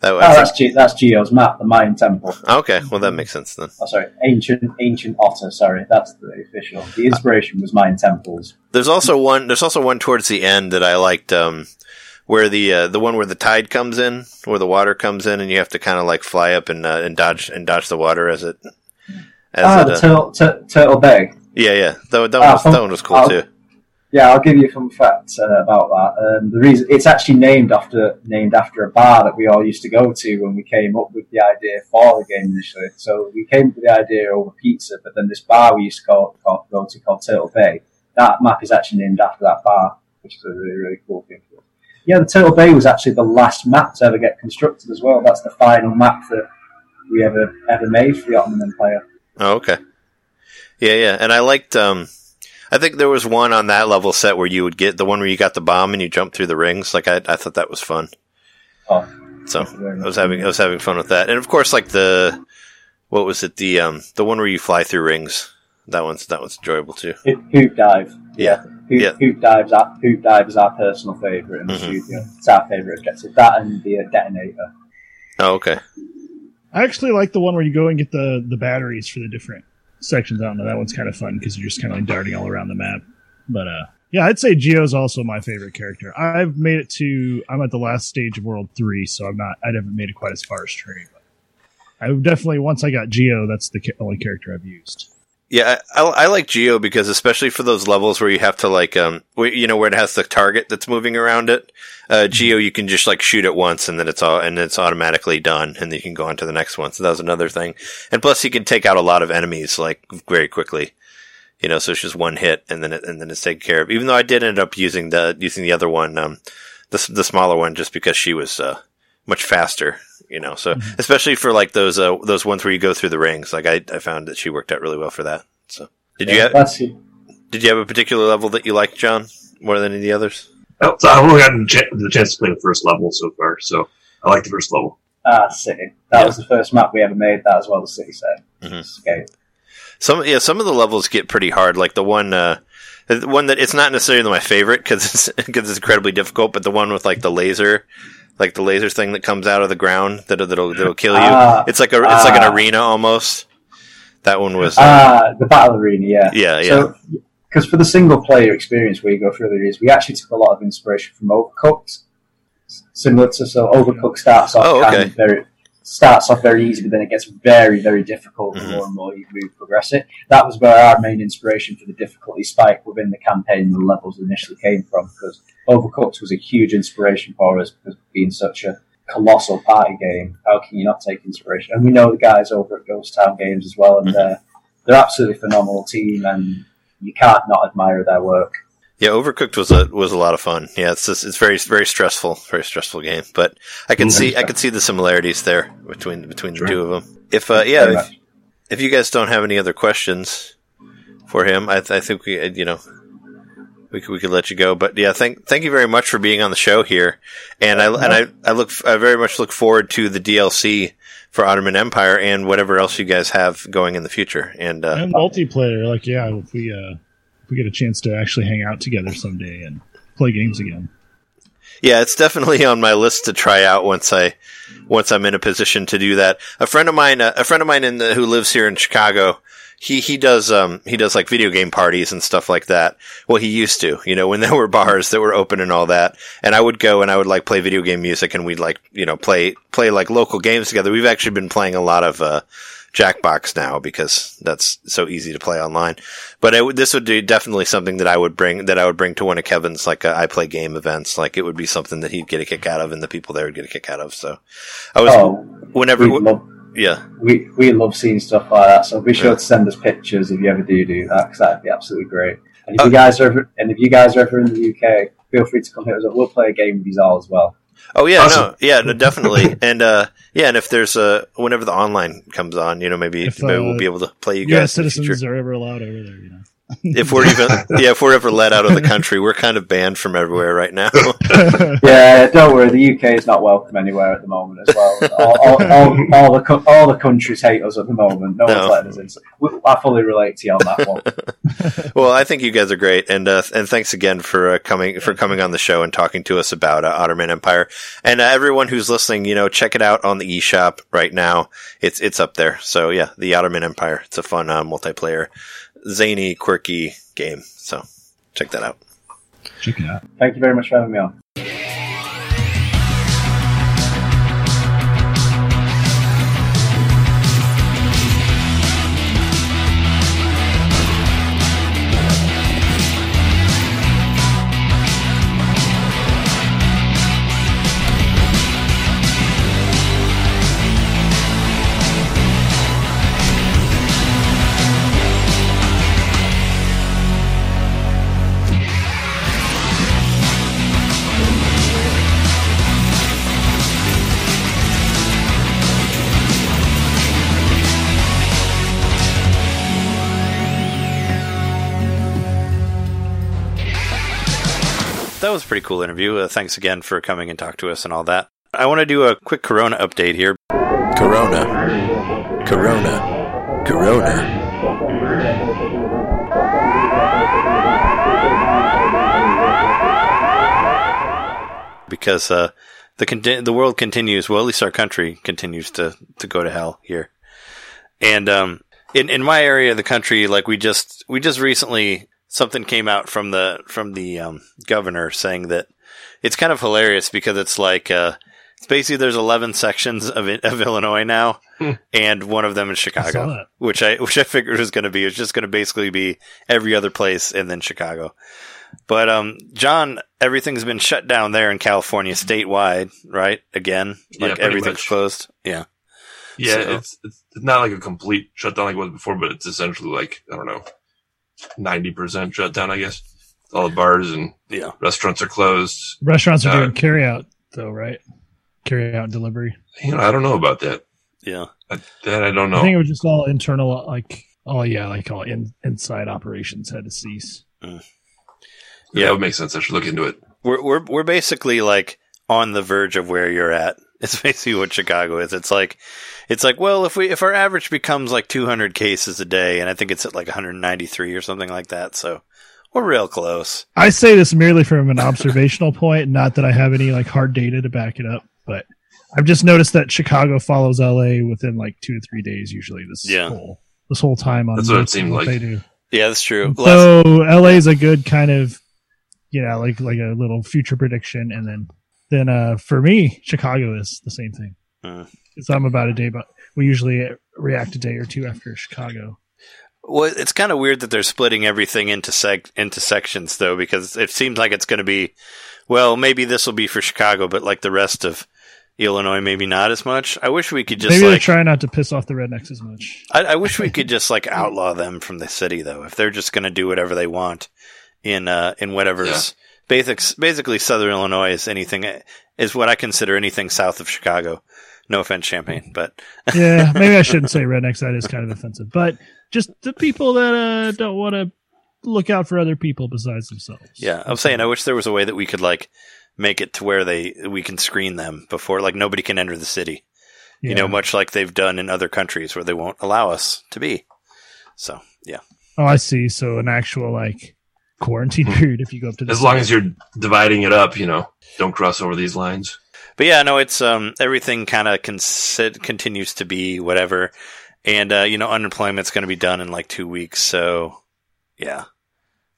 That Oh, that's, Ge- that's Geo's map, the Mayan Temple. okay. Well, that makes sense then. Oh, sorry, ancient ancient otter. Sorry, that's the official. The inspiration was Mayan temples. There's also one. There's also one towards the end that I liked, um, where the uh, the one where the tide comes in, where the water comes in, and you have to kind of like fly up and uh, and dodge and dodge the water as it. As Ah, it, the uh, Turtle, Tur- Turtle Bay. yeah, yeah. That, that, Ah, one was, fun- that one was cool I'll- too. Yeah, I'll give you a fun fact uh, about that. Um, the reason it's actually named after named after a bar that we all used to go to when we came up with the idea for the game initially. So we came up with the idea over pizza, but then this bar we used to go, go, go to called Turtle Bay. That map is actually named after that bar, which is a really really cool thing. Yeah, the Turtle Bay was actually the last map to ever get constructed as well. That's the final map that we ever ever made for the Otterman Empire. Oh, okay. Yeah, yeah. And I liked. Um, I think there was one on that level set where you would get the one where you got the bomb and you jump through the rings. Like I, I thought that was fun. Oh, So thank you very I was having I was having fun with that, and of course, like the what was it the um the one where you fly through rings. That one's that one's enjoyable too. Hoop, hoop dive. Yeah. Hoop, Yeah. hoop dives. Our, hoop dive is our personal favourite in the Mhm. studio. It's our favourite objective. That and the uh, detonator. Oh, okay. I actually like the one where you go and get the, the batteries for the different sections. I don't know. That one's kind of fun because you're just kind of like darting all around the map. But uh, yeah, I'd say Geo's also my favorite character. I've made it to. I'm at the last stage of World Three, so I'm not. I haven't made it quite as far as Trey. But I definitely once I got Geo, that's the ca- only character I've used. Yeah, I, I like Geo because especially for those levels where you have to like, um, where, you know, where it has the target that's moving around it. Uh, Geo, you can just like shoot it once and then it's all, and it's automatically done and then you can go on to the next one. So that was another thing. And plus you can take out a lot of enemies like very quickly. You know, so it's just one hit and then it, and then it's taken care of. Even though I did end up using the, using the other one, um, the, the smaller one just because she was, uh, much faster, you know. So Mhm. especially for like those uh, those ones where you go through the rings, like I, I found that she worked out really well for that. So did you have That's did you have a particular level that you liked, John, more than any of the others? Oh, so I've only gotten the chance to play the first level so far, so I like the first level. ah city. That Yeah. was the first map we ever made. That as well, the city set. Mhm. Escape. Some yeah, some of the levels get pretty hard. Like the one uh, the one that it's not necessarily my favorite because it's because it's incredibly difficult, but the one with like the laser. Like the laser thing that comes out of the ground that that'll that'll kill you. Ah, it's like a it's like an ah. arena almost. That one was uh, Ah, the battle arena. Yeah. yeah yeah So, because for the single player experience where you go through the areas, we actually took a lot of inspiration from Overcooked. Similar to so Overcooked starts off Oh, kind of very starts off very easy, but then it gets very very difficult the Mhm. more and more you, we progress it. That was where our main inspiration for the difficulty spike within the campaign and the levels initially came from. Because Overcooked was a huge inspiration for us because being such a colossal party game, how can you not take inspiration? And we know the guys over at Ghost Town Games as well, and Mhm. they're they're absolutely phenomenal team, and you can't not admire their work. Yeah, Overcooked was a was a lot of fun. Yeah, it's just, it's very very stressful, very stressful game. But I can see I can see the similarities there between between the two of them. If uh, yeah, if, if you guys don't have any other questions for him, I, th- I think we uh, you know we could, we could let you go. But yeah, thank thank you very much for being on the show here, and I and I I look I very much look forward to the DLC for Otterman Empire and whatever else you guys have going in the future. And uh, and multiplayer, like yeah, if we uh, if we get a chance to actually hang out together someday and play games again. Yeah, it's definitely on my list to try out once I once I'm in a position to do that. A friend of mine, uh, a friend of mine in the, who lives here in Chicago, he he does um he does like video game parties and stuff like that. Well, he used to, you know, when there were bars that were open and all that. And I would go and I would like play video game music and we'd like you know play play like local games together. We've actually been playing a lot of uh Jackbox now because that's so easy to play online. But it, this would be definitely something that I would bring that I would bring to one of Kevin's like uh, I play game events. Like it would be something that he'd get a kick out of, and the people there would get a kick out of. So I was Oh, whenever we love yeah we, we love seeing stuff like that. So be sure to send us pictures if you ever do do that because that'd be absolutely great. And if Oh. you guys are ever, and if you guys are ever in the UK, feel free to come hit us up. We'll play a game with you all as well. Oh yeah Awesome. no yeah no, definitely and uh yeah and if there's uh whenever the online comes on, you know maybe If, maybe uh, we'll be able to play you Yeah, guys the citizens are ever allowed over there. You know. If we're even yeah if we're ever let out of the country, we're kind of banned from everywhere right now. Yeah, don't worry. The UK is not welcome anywhere at the moment as well. All, all, all, all the co- all the countries hate us at the moment. No, No. one's letting us in. So I fully relate to you on that one. well, I think you guys are great, and uh, and thanks again for uh, coming for coming on the show and talking to us about uh, Otterman Empire. And uh, everyone who's listening, you know, check it out on the eShop right now. It's it's up there. So yeah, the Otterman Empire. It's a fun uh, multiplayer, zany, quirky game. So check that out. Check it out. Thank you very much for having me on. That was a pretty cool interview. Uh, thanks again for coming and talk to us and all that. I want to do a quick Corona update here. Corona. Corona. Corona. Because uh, the con- the world continues. Well, at least our country continues to to go to hell here. And um, in in my area of the country, like we just we just recently something came out from the from the um, governor saying that it's kind of hilarious because it's like uh, it's basically there's 11 sections of of Illinois now, Hmm. and one of them is Chicago, that. which I which I figured was going to be. It's just going to basically be every other place and then Chicago. But um, John, everything's been shut down there in California statewide, right? Again, like pretty everything's much. closed. Yeah. Yeah, So- it's it's not like a complete shutdown like it was before, but it's essentially like I don't know, ninety percent shut down. I guess all the bars and Yeah. restaurants are closed. Restaurants are Uh, doing carry out though, right? Carry out and delivery. You know, I don't know about that. Yeah. I, that I don't know. I think it was just all internal, like oh yeah, like all in, inside operations had to cease. Yeah, that would make sense. I should look into it. We're we're we're basically like on the verge of where you're at. It's basically what Chicago is. It's like it's like well, if we if our average becomes like 200 cases a day, and I think it's at like 193 or something like that, so we're real close. I say this merely from an observational point, not that I have any like hard data to back it up, but I've just noticed that Chicago follows LA within like two to three days usually. This Yeah. whole this whole time on That's what it most of seemed like. they do. Yeah, that's true. Last- So LA is a good kind of, you know, like like a little future prediction, and then then uh for me, Chicago is the same thing. Hmm. Because I'm about a day, but we usually react a day or two after Chicago. Well, it's kind of weird that they're splitting everything into seg- into sections though, because it seems like it's going to be, well, maybe this will be for Chicago, but like the rest of Illinois, maybe not as much. I wish we could just Maybe like, trying not to piss off the rednecks as much. I, I wish we could just like outlaw them from the city though. If they're just going to do whatever they want in uh in whatever's basic, basically Southern Illinois is anything is what I consider anything south of Chicago. No offense, Champaign, but yeah, maybe I shouldn't say rednecks. That is kind of offensive, but just the people that uh, don't want to look out for other people besides themselves. Yeah, I'm saying I wish there was a way that we could like make it to where they we can screen them before like nobody can enter the city. You know, much like they've done in other countries where they won't allow us to be. So yeah, Oh, I see. So an actual like quarantine period if you go up to the As long as you're dividing it up, you know, don't cross over these lines. But yeah, no, it's um everything kind of consi- continues to be whatever, and uh, you know unemployment's going to be done in like two weeks. So yeah,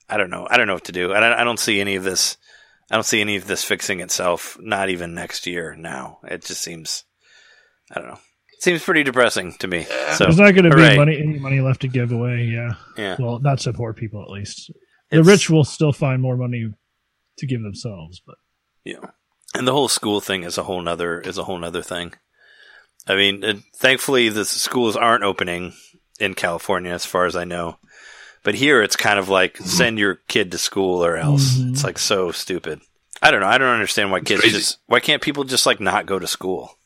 I don't know. I don't know what to do. I don't, I don't see any of this. I don't see any of this fixing itself. Not even next year. Now it just seems. I don't know. It seems pretty depressing to me. So There's not going to be money, any money left to give away. Yeah. yeah, Well, not to poor people, at least. The It's- rich will still find more money to give themselves, but Yeah, and the whole school thing is a whole nother is a whole nother thing. I mean, it, thankfully the schools aren't opening in California, as far as I know. But here, it's kind of like send your kid to school or else. Mhm. It's like so stupid. I don't know. I don't understand why kids just why can't people just like not go to school?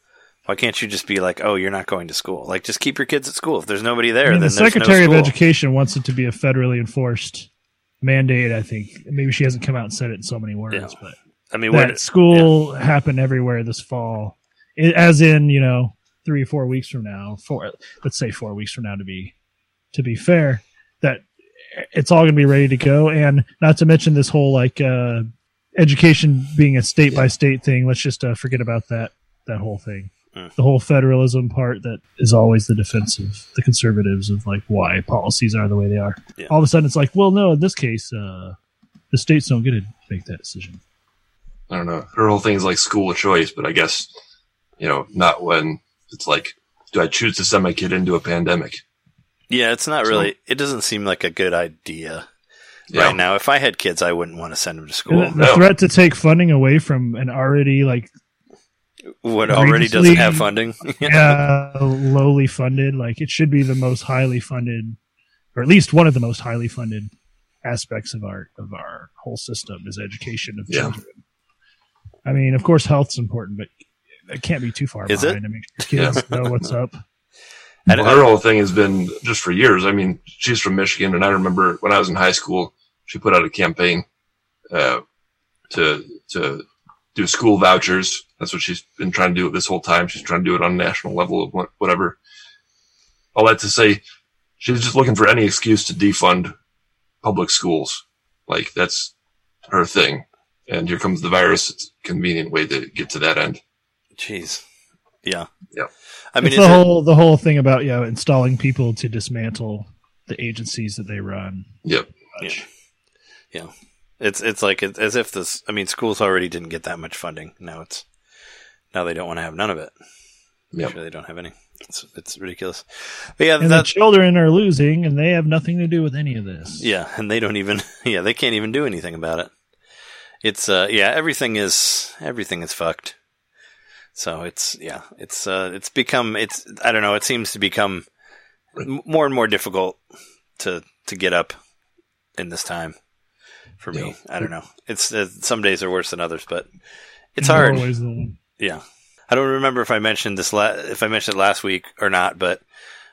Why can't you just be like, oh, you're not going to school? Like, just keep your kids at school. If there's nobody there, I mean, then the Secretary no of. Education wants it to be a federally enforced mandate. I think maybe she hasn't come out and said it in so many words, Yeah. but I mean, that what? school happen everywhere this fall, I- as in you know three or four weeks from now. Four, let's say four weeks from now to be to be fair. That it's all going to be ready to go, and not to mention this whole like uh, education being a state by state thing. Let's just uh, forget about that that whole thing. Mm. The whole federalism part that is always the defensive, the conservatives of like why policies are the way they are. Yeah. All of a sudden, it's like, well, no, in this case, uh, the states don't get to make that decision. I don't know. Her whole thing is like school of choice, but I guess, you know, not when it's like, do I choose to send my kid into a pandemic? Yeah, it's not So- really. It doesn't seem like a good idea Yeah. right now. If I had kids, I wouldn't want to send them to school. the, the no. threat to take funding away from an already like What already doesn't have funding. yeah, lowly funded, like it should be the most highly funded, or at least one of the most highly funded aspects of our of our whole system is education of Yeah. children. I mean, of course, health's important, but it can't be too far Is it? behind to make sure kids know what's up. I- Well, her whole thing has been just for years. I mean, she's from Michigan, and I remember when I was in high school, she put out a campaign uh, to to do school vouchers. That's what she's been trying to do this whole time. She's trying to do it on a national level of whatever. All that to say, she's just looking for any excuse to defund public schools. Like that's her thing. And here comes the virus. It's a convenient way to get to that end. Jeez. Yeah. Yeah. I mean, it's is the it- whole the whole thing about you know installing people to dismantle the agencies that they run. Yep. Yeah. It's it's like it's as if this. I mean, schools already didn't get that much funding. Now it's now they don't want to have none of it. Yep. Sure, they don't have any. It's it's ridiculous. But yeah, And the children are losing, and they have nothing to do with any of this. yeah, and they don't even yeah they can't even do anything about it. It's uh yeah everything is everything is fucked. So it's yeah it's uh it's become it's I don't know it seems to become more and more difficult to to get up in this time for me. I don't know. It's uh, some days are worse than others, but it's hard. Always the one. Yeah, I don't remember if I mentioned this la- if I mentioned it last week or not, but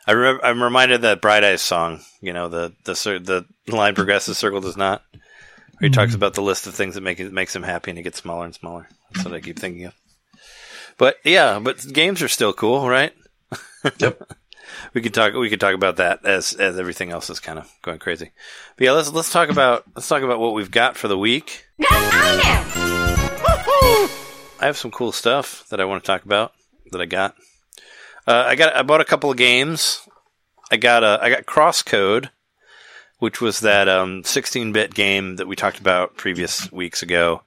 I remember I'm reminded of that Bright Eyes song. You know the the the line progresses, circle does not. Where he talks about the list of things that make makes him happy, and it gets smaller and smaller. That's what I keep thinking of. But yeah, but games are still cool, right? Yep. we could talk. We could talk about that as as everything else is kind of going crazy. But yeah, let's let's talk about let's talk about what we've got for the week. I have some cool stuff that I want to talk about that I got. Uh, I got I bought a couple of games. I got a I got Crosscode, which was that um 16-bit game that we talked about previous weeks ago.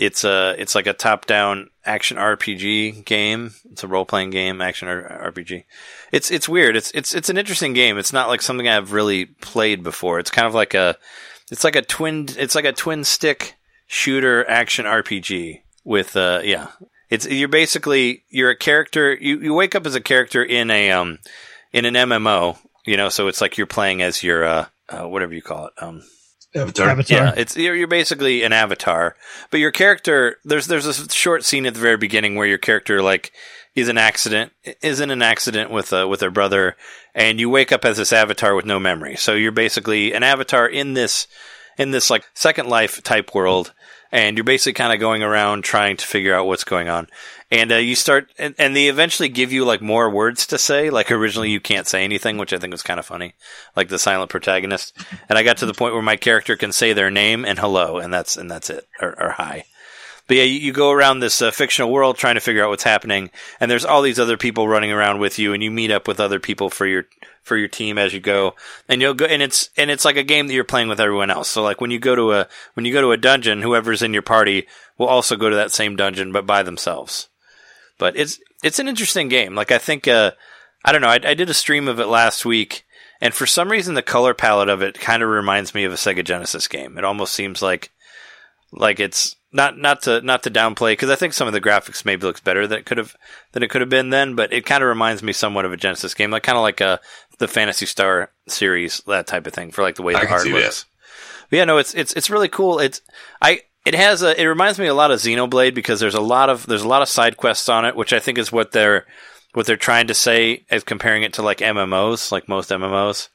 It's a it's like a top-down action RPG game. It's a role-playing game, action RPG. It's it's weird. It's it's it's an interesting game. It's not like something I've really played before. It's kind of like a it's like a twin it's like a twin stick shooter action RPG with uh yeah. It's you're basically you're a character you, you wake up as a character in a um in an MMO, you know, so it's like you're playing as your uh, uh whatever you call it. Um Avatar. Avatar. yeah, it's you're, you're basically an avatar, but your character there's there's a short scene at the very beginning where your character like is an accident is in an accident with uh, with her brother, and you wake up as this avatar with no memory. So you're basically an avatar in this in this like second life type world, and you're basically kind of going around trying to figure out what's going on. And uh, you start, and, and they eventually give you like more words to say. Like originally, you can't say anything, which I think was kind of funny, like the silent protagonist. And I got to the point where my character can say their name and hello, and that's and that's it, or, or hi. But yeah, you, you go around this uh, fictional world trying to figure out what's happening, and there's all these other people running around with you, and you meet up with other people for your for your team as you go, and you'll go, and it's and it's like a game that you're playing with everyone else. So like when you go to a when you go to a dungeon, whoever's in your party will also go to that same dungeon, but by themselves. But it's it's an interesting game. Like I think uh, I don't know. I, I did a stream of it last week, and for some reason the color palette of it kind of reminds me of a Sega Genesis game. It almost seems like like it's not not to not to downplay because I think some of the graphics maybe looks better than it could have than it could have been then, but it kind of reminds me somewhat of a Genesis game, like kind of like a the Phantasy Star series, that type of thing, for like the way the art looks. But yeah, no, it's it's it's really cool. It's I it has a it reminds me a lot of Xenoblade because there's a lot of there's a lot of side quests on it, which I think is what they're what they're trying to say as comparing it to like MMOs, like most MMOs.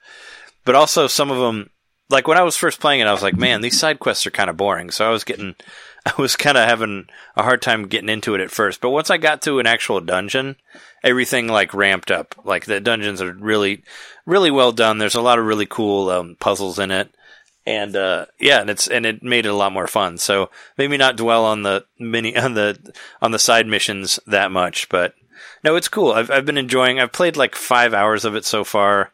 But also some of them like when I was first playing it, I was like, man, these side quests are kind of boring. So I was getting, I was kind of having a hard time getting into it at first. But once I got to an actual dungeon, everything like ramped up. Like the dungeons are really, really well done. There's a lot of really cool um, puzzles in it. And uh, yeah, and it's and it made it a lot more fun. So maybe not dwell on the mini on the on the side missions that much, but no, it's cool. I've I've been enjoying. I've played like five hours of it so far.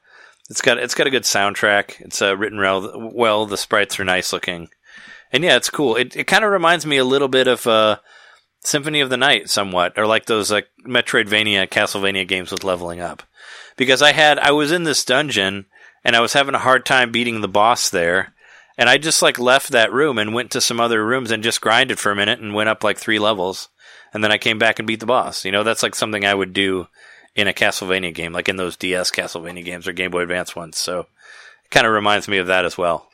It's got it's got a good soundtrack. It's uh, written well. Well, the sprites are nice looking, and yeah, it's cool. It it kind of reminds me a little bit of uh, Symphony of the Night, somewhat, or like those like Metroidvania, Castlevania games with leveling up. Because I had I was in this dungeon and I was having a hard time beating the boss there, and I just like left that room and went to some other rooms and just grinded for a minute and went up like three levels, and then I came back and beat the boss. You know, that's like something I would do in a Castlevania game, like in those DS Castlevania games or Game Boy Advance ones. So it kind of reminds me of that as well.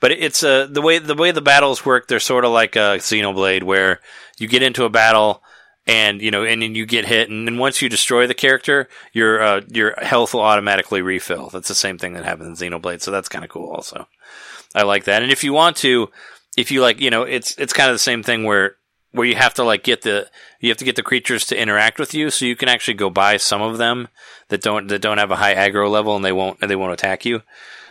But it's uh, the way the way the battles work. They're sort of like a Xenoblade, where you get into a battle and you know, and then you get hit, and then once you destroy the character, your uh, your health will automatically refill. That's the same thing that happens in Xenoblade, so that's kind of cool. Also, I like that. And if you want to, if you like, you know, it's it's kind of the same thing where where you have to like get the you have to get the creatures to interact with you, so you can actually go buy some of them that don't that don't have a high aggro level and they won't and they won't attack you.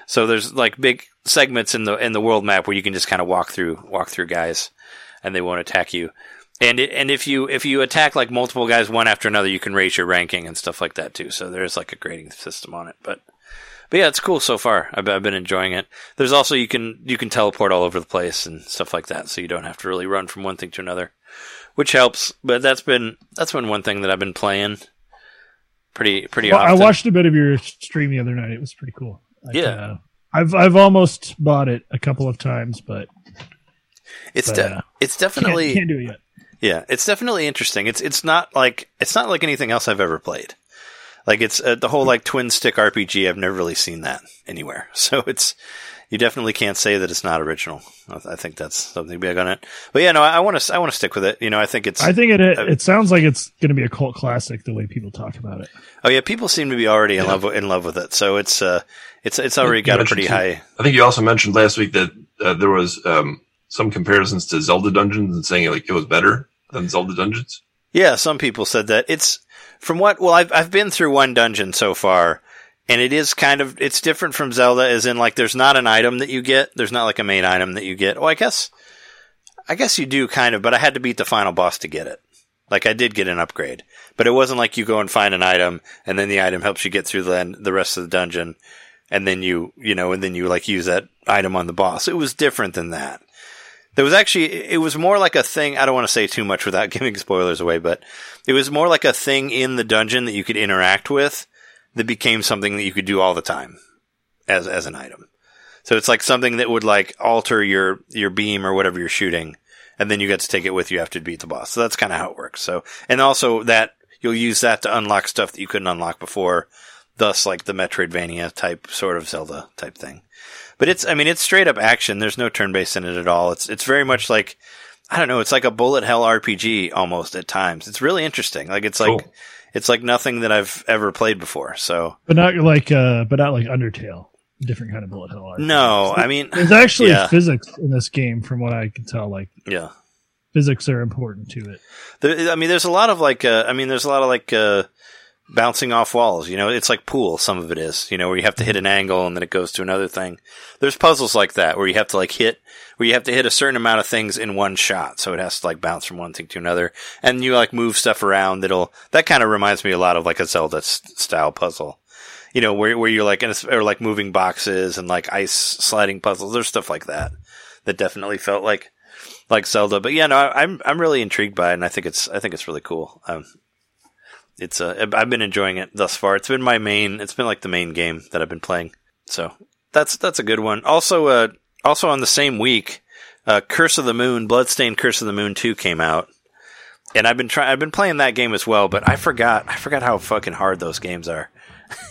So there's like big segments in the in the world map where you can just kind of walk through walk through guys and they won't attack you. and it, and if you if you attack like multiple guys one after another, you can raise your ranking and stuff like that too. So there's like a grading system on it, but but yeah, it's cool so far. I've, I've been enjoying it. There's also you can you can teleport all over the place and stuff like that, so you don't have to really run from one thing to another, which helps. But that's been that's been one thing that I've been playing pretty pretty Well, I watched a bit of your stream the other night. It was pretty cool. Like, Yeah. uh, I've I've almost bought it a couple of times, but it's but, de- uh, it's can't, definitely can't do it yet. Yeah, it's definitely interesting. It's it's not like it's not like anything else I've ever played. Like it's uh, the whole like twin stick RPG. I've never really seen that anywhere. So it's you definitely can't say that it's not original. I, I think that's something big on it. But yeah, no, I want to I want to stick with it. You know, I think it's. I think it it, uh, it sounds like it's going to be a cult classic the way people talk about it. oh yeah, people seem to be already in love with- in love with it. So it's uh it's it's already got a pretty too- high. I think you also mentioned last week that uh, there was um, some comparisons to Zelda Dungeons and saying like it was better than Zelda Dungeons. Yeah, some people said that. It's from what well I've I've been through one dungeon so far and it is kind of it's different from Zelda as in like there's not an item that you get. There's not like a main item that you get. Well, I guess I guess you do kind of, but I had to beat the final boss to get it. Like I did get an upgrade, but it wasn't like you go and find an item and then the item helps you get through the the rest of the dungeon and then you, you know, and then you like use that item on the boss. It was different than that. There was actually, it was more like a thing. I don't want to say too much without giving spoilers away, but it was more like a thing in the dungeon that you could interact with that became something that you could do all the time as, as an item. So it's like something that would like alter your, your beam or whatever you're shooting. And then you get to take it with you after you beat the boss. So that's kind of how it works. So, and also that you'll use that to unlock stuff that you couldn't unlock before. Thus like the Metroidvania type sort of Zelda type thing. But it's, I mean, it's straight up action. There's no turn based in it at all. It's, it's very much like, I don't know, it's like a bullet hell RPG almost at times. It's really interesting. Like it's like, it's like nothing that I've ever played before. So But not like uh, but not like Undertale, different kind of bullet hell. RPG. no, I mean, There's actually Yeah. physics in this game, from what I can tell. Like yeah. physics are important to it. There, I mean, there's a lot of like, uh, I mean, there's a lot of like, uh, bouncing off walls, you know, it's like pool. Some of it is, you know, where you have to hit an angle and then it goes to another thing. There's puzzles like that where you have to like hit, where you have to hit a certain amount of things in one shot. So it has to like bounce from one thing to another and you like move stuff around that'll, that kind of reminds me a lot of like a Zelda style puzzle. You know, where, where you're like, or like moving boxes and like ice sliding puzzles. There's stuff like that that definitely felt like, like Zelda. But yeah, no, I, I'm I'm really intrigued by it, and I think it's I think it's really cool. Um, it's uh, I've been enjoying it thus far. It's been my main. It's been like the main game that I've been playing. So that's that's a good one. Also, uh, also on the same week, uh, Curse of the Moon, Bloodstained Curse of the Moon two came out, and I've been trying. I've been playing that game as well, but I forgot. I forgot how fucking hard those games are.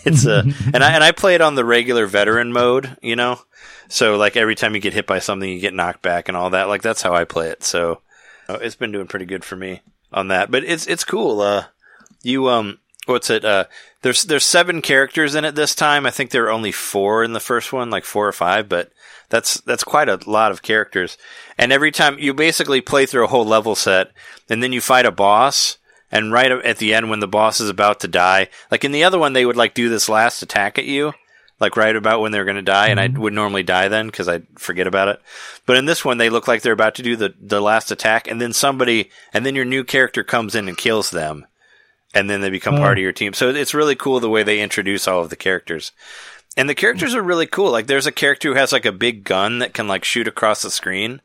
It's uh, and I and I play it on the regular veteran mode, you know. So like every time you get hit by something, you get knocked back and all that. Like that's how I play it. So uh, it's been doing pretty good for me on that. But it's it's cool. Uh, you um, what's it? Uh, there's there's seven characters in it this time. I think there were only four in the first one, like four or five. But that's that's quite a lot of characters. And every time you basically play through a whole level set, and then you fight a boss. And right at the end, when the boss is about to die, like in the other one, they would like do this last attack at you, like right about when they're going to die, and I would normally die then because I forget about it. But in this one, they look like they're about to do the the last attack, and then somebody, and then your new character comes in and kills them, and then they become Oh. part of your team. So it's really cool the way they introduce all of the characters. And the characters are really cool. Like there's a character who has like a big gun that can like shoot across the screen.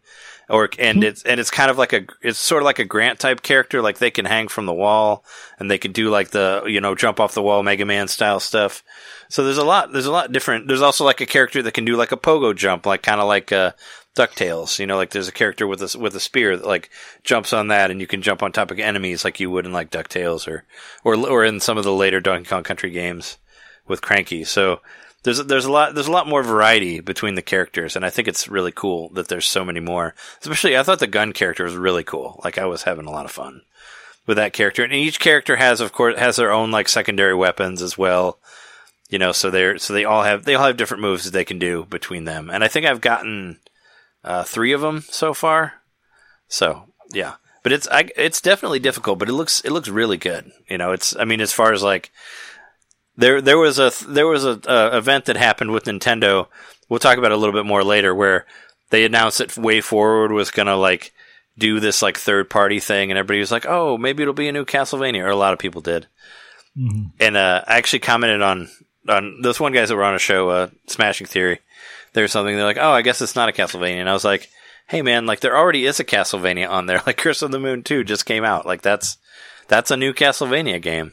Or, and it's, and it's kind of like a, it's sort of like a Grant type character. Like they can hang from the wall and they can do like the, you know, jump off the wall Mega Man style stuff. So there's a lot, there's a lot different. There's also like a character that can do like a pogo jump, like kind of like, uh, DuckTales. You know, like there's a character with a, with a spear that like jumps on that and you can jump on top of enemies like you would in like DuckTales or, or, or in some of the later Donkey Kong Country games with Cranky. So there's, there's a lot, there's a lot more variety between the characters. And I think it's really cool that there's so many more. Especially, I thought the gun character was really cool. Like I was having a lot of fun with that character. And each character has, of course, has their own like secondary weapons as well. You know, so they're, so they all have, they all have different moves that they can do between them. And I think I've gotten, uh, three of them so far. So yeah, but it's I, it's definitely difficult, but it looks it looks really good. You know, it's I mean as far as like there there was a there was a, a event that happened with Nintendo. We'll talk about it a little bit more later, where they announced that WayForward was gonna like do this like third party thing, and everybody was like, "Oh, maybe it'll be a new Castlevania," or a lot of people did. Mhm. And uh, I actually commented on on those one guys that were on a show, uh, Smashing Theory. There's something they're like, "Oh, I guess it's not a Castlevania," and I was like, "Hey, man, like there already is a Castlevania on there. Like Curse of the Moon Two just came out. Like that's that's a new Castlevania game."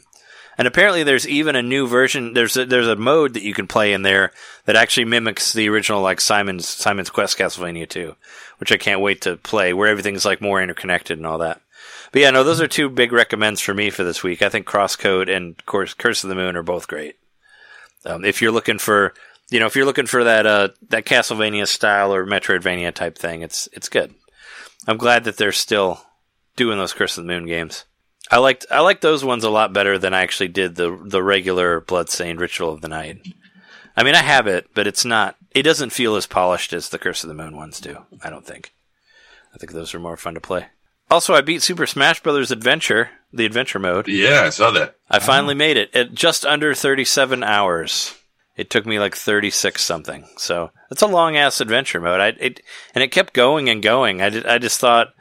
And apparently, there's even a new version. There's a, there's a mode that you can play in there that actually mimics the original, like Simon's Simon's Quest Castlevania 2, which I can't wait to play, where everything's like more interconnected and all that. But yeah, no, those are two big recommends for me for this week. I think Crosscode and Curse of the Moon are both great. Um, if you're looking for, you know, if you're looking for that uh, that Castlevania style or Metroidvania type thing, it's it's good. I'm glad that they're still doing those Curse of the Moon games. I liked I liked those ones a lot better than I actually did the the regular Bloodstained Ritual of the Night. I mean, I have it, but it's not. It doesn't feel as polished as the Curse of the Moon ones do. I don't think. I think those are more fun to play. Also, I beat Super Smash Brothers Adventure, the adventure mode. Yeah, I saw that. I finally made it at just under 37 hours. It took me like 36 something. So it's a long ass adventure mode. I it and it kept going and going. I did, I just thought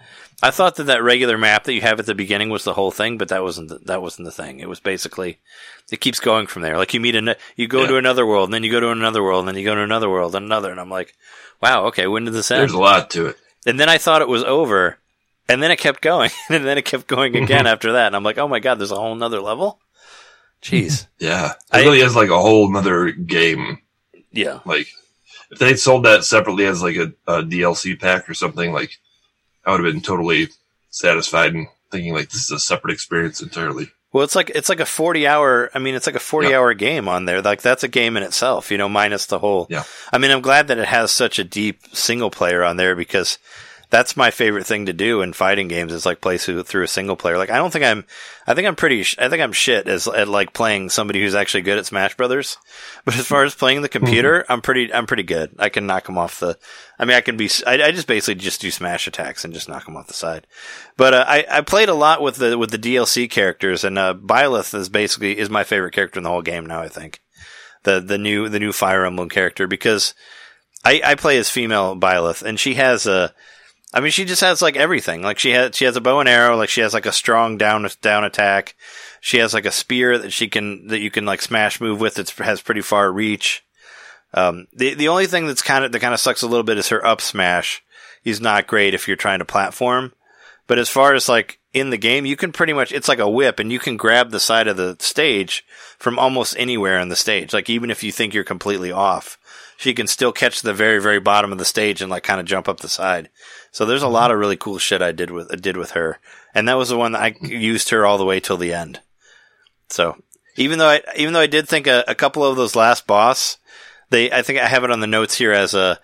I thought that that regular map that you have at the beginning was the whole thing, but that wasn't the, that wasn't the thing. It was basically it keeps going from there. Like you meet an you go Yeah. to another world, and then you go to another world, and then you go to another world, and another, and I'm like, wow, okay, when did this end? There's a lot to it. And then I thought it was over, and then it kept going, and then it kept going again mm-hmm. after that, and I'm like, oh my god, there's a whole nother level. Jeez, Yeah, it I- really is like a whole nother game. yeah. Like if they sold that separately as like a, a DLC pack or something, like I would have been totally satisfied and thinking like this is a separate experience entirely. Well, it's like it's like a forty hour. I mean, it's like a forty Yeah. hour game on there. Like that's a game in itself, you know, minus the whole. Yeah. I mean, I'm glad that it has such a deep single player on there because that's my favorite thing to do in fighting games is like play through, through a single player. Like I don't think I'm. I think I'm pretty. sh- I think I'm shit as at like playing somebody who's actually good at Smash Brothers. But as far as playing the computer, I'm pretty. I'm pretty good. I can knock them off the. I mean, I can be. I, I just basically just do smash attacks and just knock them off the side. But uh, I, I played a lot with the with the DLC characters, and uh, Byleth is basically is my favorite character in the whole game now. I think the the new the new Fire Emblem character because I, I play as female Byleth, and she has a. I mean, she just has like everything. Like she has she has a bow and arrow. Like she has like a strong down down attack. She has like a spear that she can that you can like smash move with. It has pretty far reach. Um, the the only thing that's kind of that kind of sucks a little bit is her up smash. He's not great if you're trying to platform. But as far as like in the game, you can pretty much it's like a whip, and you can grab the side of the stage from almost anywhere on the stage. Like even if you think you're completely off, she can still catch the very very bottom of the stage and like kind of jump up the side. So there's a lot mm-hmm. of really cool shit I did with I did with her, and that was the one that I used her all the way till the end. So even though I even though I did think a, a couple of those last boss, they I think I have it on the notes here as a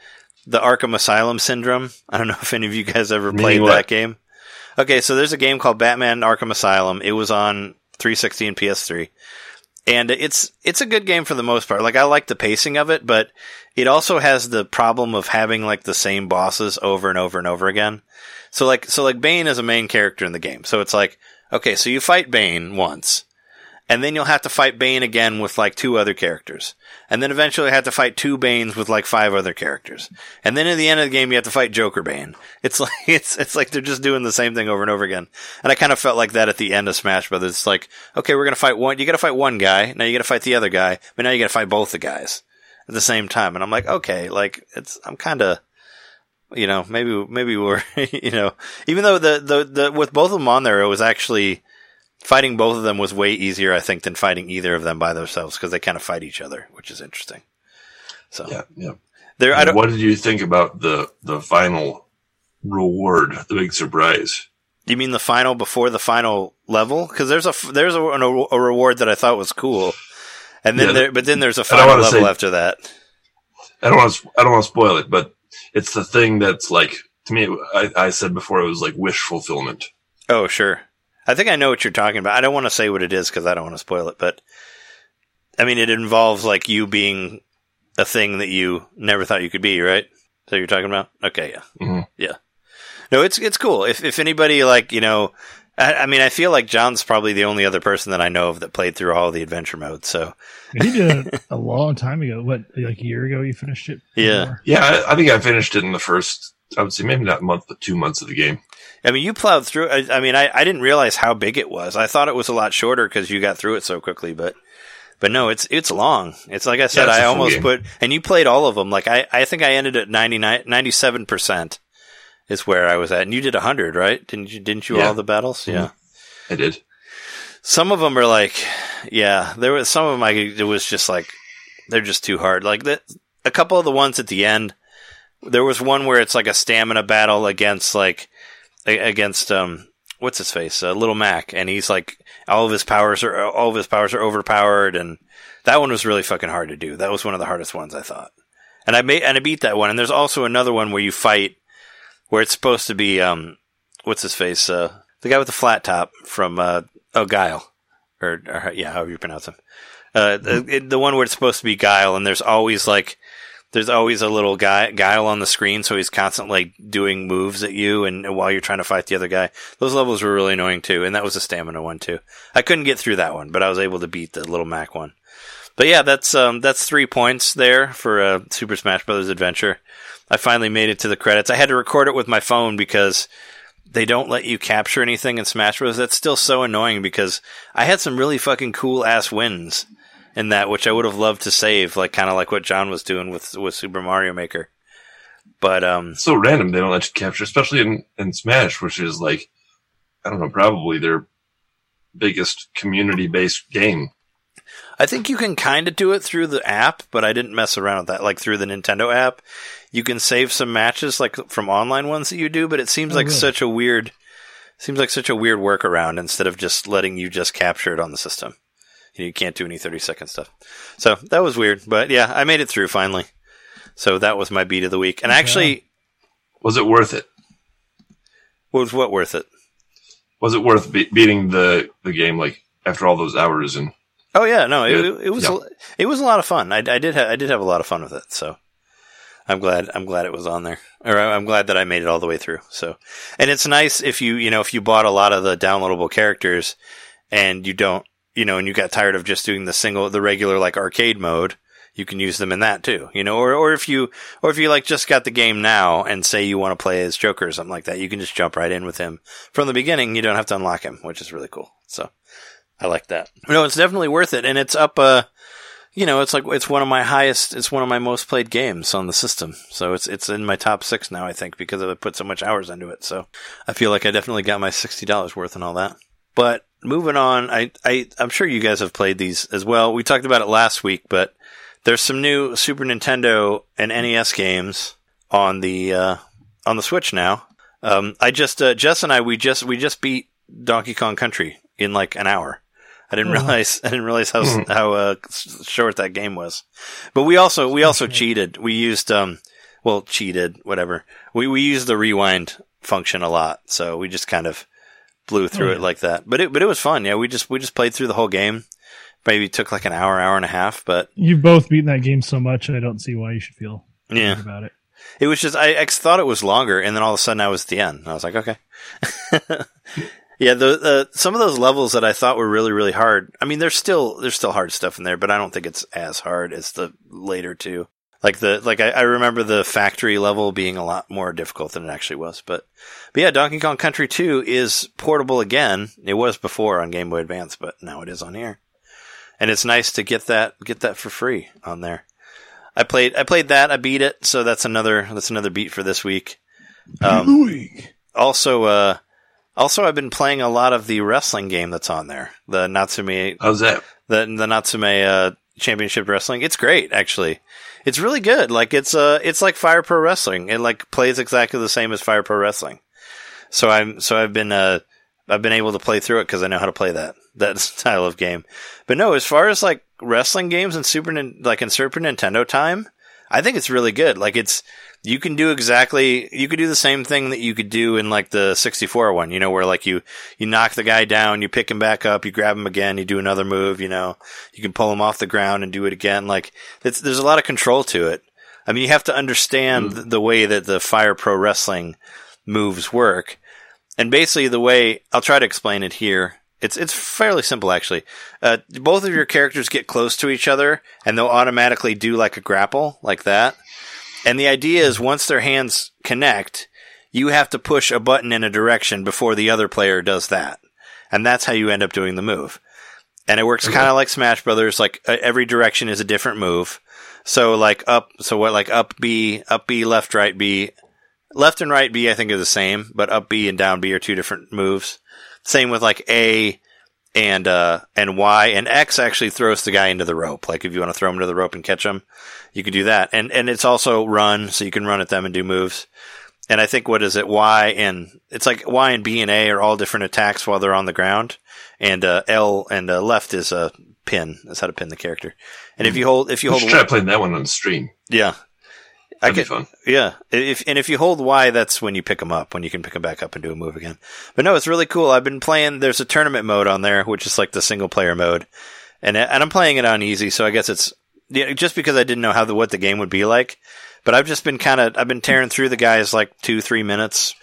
the Arkham Asylum syndrome. I don't know if any of you guys ever Meaning played what? that game. Okay, so there's a game called Batman Arkham Asylum. It was on 360 and PS3. And it's it's a good game for the most part. Like I like the pacing of it, but it also has the problem of having like the same bosses over and over and over again. So like so like Bane is a main character in the game. So it's like okay, so you fight Bane once, and then you'll have to fight Bane again with like two other characters. And then eventually you have to fight two Banes with like five other characters. And then at the end of the game you have to fight Joker Bane. It's like it's it's like they're just doing the same thing over and over again. And I kind of felt like that at the end of Smash Brothers. It's like, okay, we're gonna fight one you gotta fight one guy, now you gotta fight the other guy, but now you gotta fight both the guys at the same time. And I'm like, okay, like it's I'm kinda you know, maybe maybe we're you know even though the, the, the with both of them on there it was actually fighting both of them was way easier, I think, than fighting either of them by themselves because they kind of fight each other, which is interesting. So Yeah, yeah. there, I don't. what did you think about the the final reward, the big surprise? You mean the final before the final level? Because there's a f- there's a, an, a reward that I thought was cool, and then Yeah, there, but then there's a don't final level say- after that. I don't want to, I don't want to spoil it, but it's the thing that's like to me. I, I said before it was like wish fulfillment. Oh, sure. I think I know what you're talking about. I don't want to say what it is because I don't want to spoil it, but I mean, it involves like you being a thing that you never thought you could be, right? So you're talking about? Okay, yeah, Mhm. yeah. No, it's it's cool. If if anybody like you know, I, I mean, I feel like John's probably the only other person that I know of that played through all the adventure modes. So he did it a long time ago. What, like a year ago, you finished it? Yeah. Yeah, I, I think I finished it in the first. I would say maybe not a month, but two months of the game. I mean, you plowed through. I, I mean, I, I didn't realize how big it was. I thought it was a lot shorter because you got through it so quickly, but but no, it's it's long. It's like I said, a I almost game. put and you played all of them. Like I, I think I ended at 97 percent is where I was at, and you did hundred, right? Didn't you? Didn't you Yeah. all the battles? Mm-hmm. Yeah. I did. Some of them are like, yeah, there was some of them. I it was just like they're just too hard. Like the, a couple of the ones at the end, there was one where it's like a stamina battle against like against um what's his face, uh, Little Mac, and he's like all of his powers are all of his powers are overpowered, and that one was really fucking hard to do. That was one of the hardest ones I thought, and I made and I beat that one. And there's also another one where you fight where it's supposed to be um what's his face? Uh the guy with the flat top from uh oh Guile. Or, or yeah however you pronounce him. Uh the, the one where it's supposed to be Guile. And there's always like there's always a little guy guile on the screen, so he's constantly doing moves at you, and, while you're trying to fight the other guy, those levels were really annoying too. And that was a stamina one too. I couldn't get through that one, but I was able to beat the little Mac one. But yeah, that's um, that's three points there for uh, Super Smash Brothers Adventure. I finally made it to the credits. I had to record it with my phone because they don't let you capture anything in Smash Bros. That's still so annoying because I had some really fucking cool ass wins in that, which I would have loved to save, like kind of like what John was doing with with Super Mario Maker. But um, so random they don't let you capture, especially in, in Smash, which is like, I don't know, probably their biggest community based game. I think you can kind of do it through the app, but I didn't mess around with that. Like through the Nintendo app, you can save some matches like from online ones that you do, but it seems Oh, like really? such a weird seems like such a weird workaround instead of just letting you just capture it on the system. You, can't do any 30 second stuff. So that was weird, but yeah, I made it through finally. So that was my beat of the week. And Good actually, Was it worth it? was what worth it? Was it worth be- beating the, the game like after all those hours? And Oh yeah, no, it, it was Yeah. it was a lot of fun. I, I did ha- I did have a lot of fun with it. So I'm glad I'm glad it was on there, or I'm glad that I made it all the way through. So, and it's nice if you you know if you bought a lot of the downloadable characters and you don't you know and you got tired of just doing the single the regular like arcade mode. You can use them in that too, you know, or, or if you, or if you like just got the game now and say you want to play as Joker or something like that, you can just jump right in with him from the beginning. You don't have to unlock him, which is really cool. So I like that. No, it's definitely worth it, and it's up. Uh, you know, it's like it's one of my highest. It's one of my most played games on the system. So it's it's in my top six now, I think, because I put so much hours into it. So I feel like I definitely got my sixty dollars worth and all that. But moving on, I I I'm sure you guys have played these as well. We talked about it last week, but there's some new Super Nintendo and NES games on the uh, on the Switch now. Um, I just uh, Jess and I we just we just beat Donkey Kong Country in like an hour. I didn't Oh, realize I didn't realize how how uh, short that game was. But we also we also cheated. We used um well cheated whatever. We we used the rewind function a lot, so we just kind of blew through Oh, it like that. But it but it was fun. Yeah, we just we just played through the whole game. Maybe took like an hour, hour and a half, but You've both beaten that game so much, I don't see why you should feel yeah. about it. It was just I, I thought it was longer, and then all of a sudden I was at the end. I was like, okay. yeah, the, uh, some of those levels that I thought were really really hard. I mean, there's still there's still hard stuff in there, but I don't think it's as hard as the later two. Like the like I, I remember the factory level being a lot more difficult than it actually was. But but yeah, Donkey Kong Country 2 is portable again. It was before on Game Boy Advance, but now it is on here. And it's nice to get that get that for free on there. I played I played that, I beat it, so that's another that's another beat for this week. Um, also uh also I've been playing a lot of the wrestling game that's on there. The Natsume how's that? the the Natsume uh, Championship Wrestling. It's great, actually. It's really good. Like it's uh it's like Fire Pro Wrestling. It like plays exactly the same as Fire Pro Wrestling. So I'm so I've been uh I've been able to play through it because I know how to play that that style of game. But no, as far as like wrestling games and Super like in Super Nintendo time, I think it's really good. Like it's you can do exactly you could do the same thing that you could do in like the 64 one, you know, where like you you knock the guy down, you pick him back up, you grab him again, you do another move, you know. You can pull him off the ground and do it again. Like there's a lot of control to it. I mean, you have to understand th- the way that the Fire Pro Wrestling moves work. And basically the way I'll try to explain it here. It's it's fairly simple actually. Uh, both of your characters get close to each other and they'll automatically do like a grapple like that. And the idea is once their hands connect, you have to push a button in a direction before the other player does that. And that's how you end up doing the move. And it works kind of like Smash Brothers. Like uh, every direction is a different move. So like up, so what like up B, up B, left, right B, left and right B I think are the same, but up B and down B are two different moves. Same with like A and uh and Y and X actually throws the guy into the rope. Like if you want to throw him to the rope and catch him, you can do that. And and it's also run, so you can run at them and do moves. And I think what is it? Y and it's like Y and B and A are all different attacks while they're on the ground, and uh, L and uh, left is a pin. That's how to pin the character. And if you hold, if you hold, try playing that one on stream. yeah, That'd be could, fun. yeah. If and if you hold Y, that's when you pick them up. When you can pick them back up and do a move again. But no, it's really cool. I've been playing. There's a tournament mode on there, which is like the single player mode, and and I'm playing it on easy. So I guess it's yeah, just because I didn't know how the what the game would be like. But I've just been kind of I've been tearing through the guys like two three minutes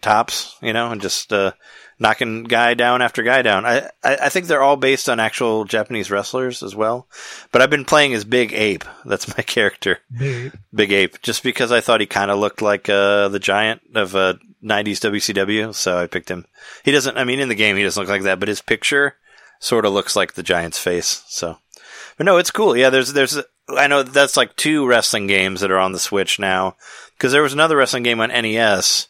tops, you know, and just uh, knocking guy down after guy down. I, I I think they're all based on actual Japanese wrestlers as well. But I've been playing as Big Ape. That's my character. Big Ape, just because I thought he kind of looked like uh, the giant of uh, 90s WCW, so I picked him. He doesn't, I mean, in the game, he doesn't look like that, but his picture sort of looks like the giant's face, so. But no, it's cool. Yeah, there's, there's, I know that's like two wrestling games that are on the Switch now, because there was another wrestling game on NES,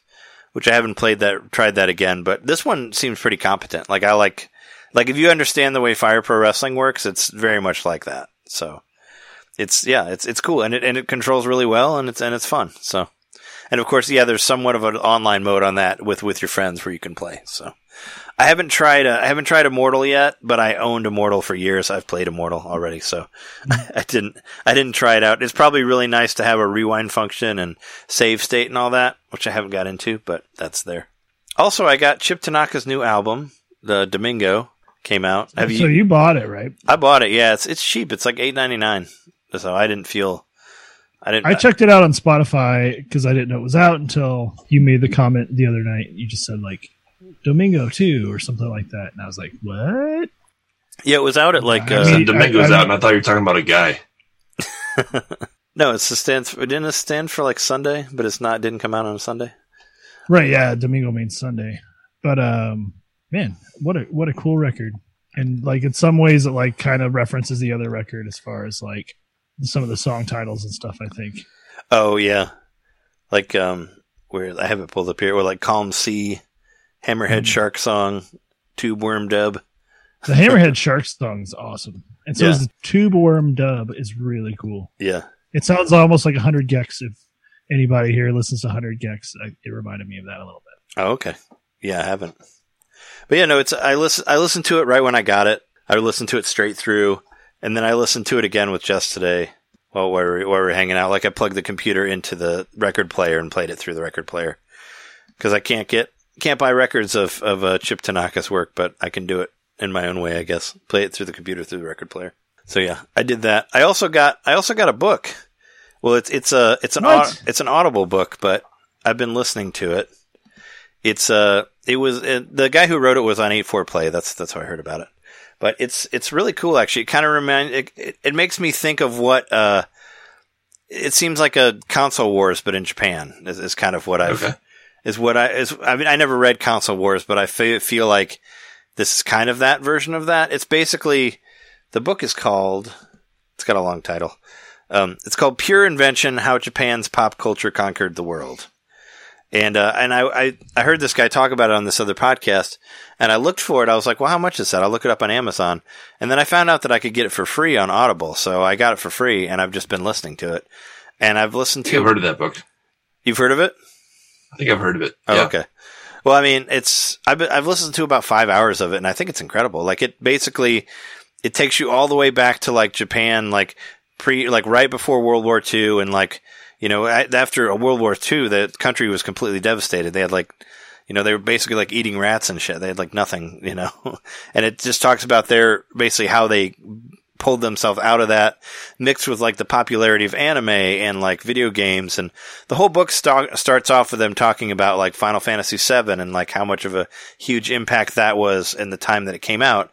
which I haven't played that, tried that again, but this one seems pretty competent. Like, I like, like if you understand the way Fire Pro Wrestling works, it's very much like that, so it's yeah, it's it's cool and it and it controls really well and it's and it's fun. So, and of course, yeah, there's somewhat of an online mode on that with with your friends where you can play. So, I haven't tried I haven't tried Immortal yet, but I owned Immortal for years. I've played Immortal already, so I didn't I didn't try it out. It's probably really nice to have a rewind function and save state and all that, which I haven't got into, but that's there. Also, I got Chip Tanaka's new album, the Domingo, came out. Have so you? you bought it, right? I bought it. Yeah, it's it's cheap. It's like eight ninety nine. So I didn't feel. I didn't. I checked it out on Spotify because I didn't know it was out until you made the comment the other night. You just said like Domingo too or something like that, and I was like, "What?" yeah, it was out at like. I Uh, So mean- Domingo's I- I out, and I thought you were talking about a guy. no, it's the stands. For, didn't it stand for like Sunday? But it's not. Didn't come out on a Sunday. Right? Yeah, Domingo means Sunday, but um, man, what a what a cool record, and like in some ways it like kind of references the other record as far as like some of the song titles and stuff. I think. Oh yeah, like um, where I have it pulled up here. Or like Calm Sea, Hammerhead Mhm. Shark Song, Tube Worm Dub. The Hammerhead Shark song is awesome, and so Yeah. the Tube Worm dub is really cool. Yeah, It sounds almost like 100 gecs. If anybody here listens to 100 gecs, I, it reminded me of that a little bit. Oh, okay. Yeah, I haven't. But yeah, no, it's I listen I listened to it right when I got it. I listened to it straight through, and then I listened to it again with Jess today while we were, while we were hanging out. Like I plugged the computer into the record player and played it through the record player because I can't get can't buy records of of uh, Chip Tanaka's work, but I can do it in my own way, I guess. Play it through the computer through the record player. So yeah, I did that. I also got I also got a book. Well, it's it's a it's an it's an Audible book, but I've been listening to it. It's uh it was uh, the guy who wrote it was on 8-4 Play. That's that's how I heard about it. But it's it's really cool actually. It kind of remind it, it, it makes me think of what uh it seems like a console wars but in Japan is, is kind of what I've Okay. Is what I is I mean I never read console wars but I fe- feel like this is kind of that version of that. It's basically the book is called it's got a long title. Um, it's called Pure Invention: How Japan's Pop Culture Conquered the World. And uh, and I, I I heard this guy talk about it on this other podcast, and I looked for it. I was like, well, how much is that? I'll look it up on Amazon, and then I found out that I could get it for free on Audible. So I got it for free, and I've just been listening to it. And I've listened to. I've heard of that book. You've heard of it? I think I've heard of it. Oh, yeah. okay. Well, I mean, it's I've I've listened to about five hours of it, and I think it's incredible. Like it basically, it takes you all the way back to like Japan, like pre, like right before World War II, and like you know a- after World War II, the country was completely devastated. They had like, you know, they were basically like eating rats and shit. They had like nothing, you know, and it just talks about their basically how they pulled themselves out of that mixed with like the popularity of anime and like video games and the whole book sta- starts off with them talking about like Final Fantasy VII and like how much of a huge impact that was in the time that it came out.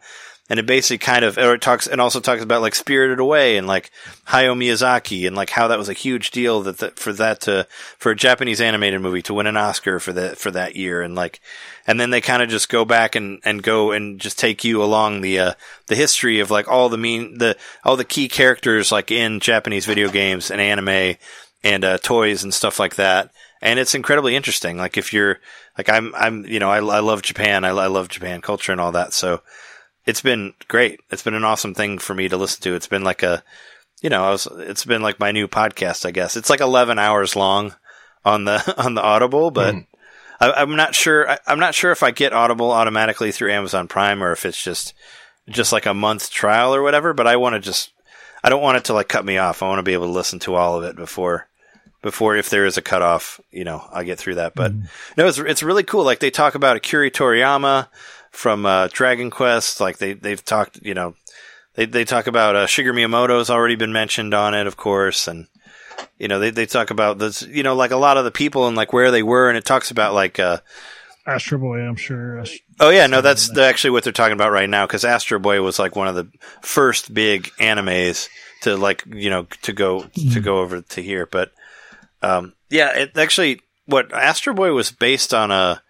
And it basically kind of or it talks and also talks about like Spirited Away and like Hayao Miyazaki and like how that was a huge deal that, for that to for a Japanese animated movie to win an Oscar for that for that year and like and then they kind of just go back and and go and just take you along the uh, the history of like all the mean the all the key characters like in Japanese video games and anime and uh, toys and stuff like that and it's incredibly interesting. Like if you're like I'm, I'm, you know, I, I love Japan. I, I love Japan culture and all that. So it's been great. It's been an awesome thing for me to listen to. It's been like a, you know, I was, it's been like my new podcast, I guess. It's like 11 hours long on the, on the Audible, but Mm. I, I'm not sure. I, I'm not sure if I get Audible automatically through Amazon Prime or if it's just, just like a month trial or whatever, but I want to just, I don't want it to like cut me off. I want to be able to listen to all of it before, before if there is a cutoff, you know, I get through that. But no, it's it's really cool. Like they talk about Akira Toriyama from uh, Dragon Quest. Like they they've talked, you know, they they talk about uh, Shigeru Miyamoto's already been mentioned on it, of course, and you know they they talk about this, you know, like a lot of the people and like where they were, and it talks about like. uh Astro Boy, I'm sure. Oh yeah, no, that's the, actually what they're talking about right now because Astro Boy was like one of the first big animes to like you know to go to go over to here. But um, yeah, it actually what Astro Boy was based on a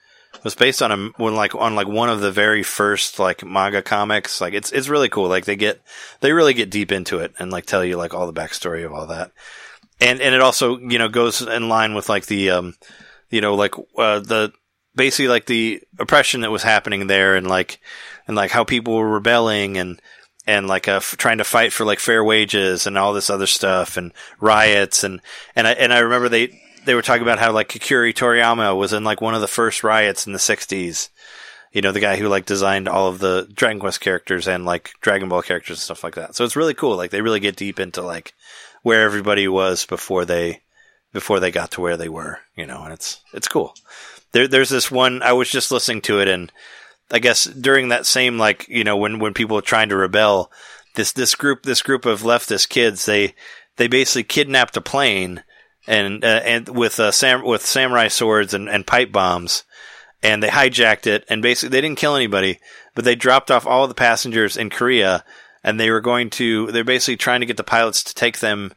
was based on a when like on like one of the very first like manga comics. Like it's it's really cool. Like they get they really get deep into it and like tell you like all the backstory of all that. And and it also you know goes in line with like the um you know like uh, the basically like the oppression that was happening there and like and like how people were rebelling and and like uh, f- trying to fight for like fair wages and all this other stuff and riots and and I and I remember they they were talking about how like Akira Toriyama was in like one of the first riots in the 60s you know the guy who like designed all of the Dragon Quest characters and like Dragon Ball characters and stuff like that. So it's really cool. Like they really get deep into like where everybody was before they before they got to where they were you know and it's it's cool. There, there's this one. I was just listening to it, and I guess during that same like you know when when people were trying to rebel, this this group this group of leftist kids they they basically kidnapped a plane and uh, and with uh, sam with samurai swords and, and pipe bombs, and they hijacked it, and basically they didn't kill anybody, but they dropped off all of the passengers in Korea, and they were going to they're basically trying to get the pilots to take them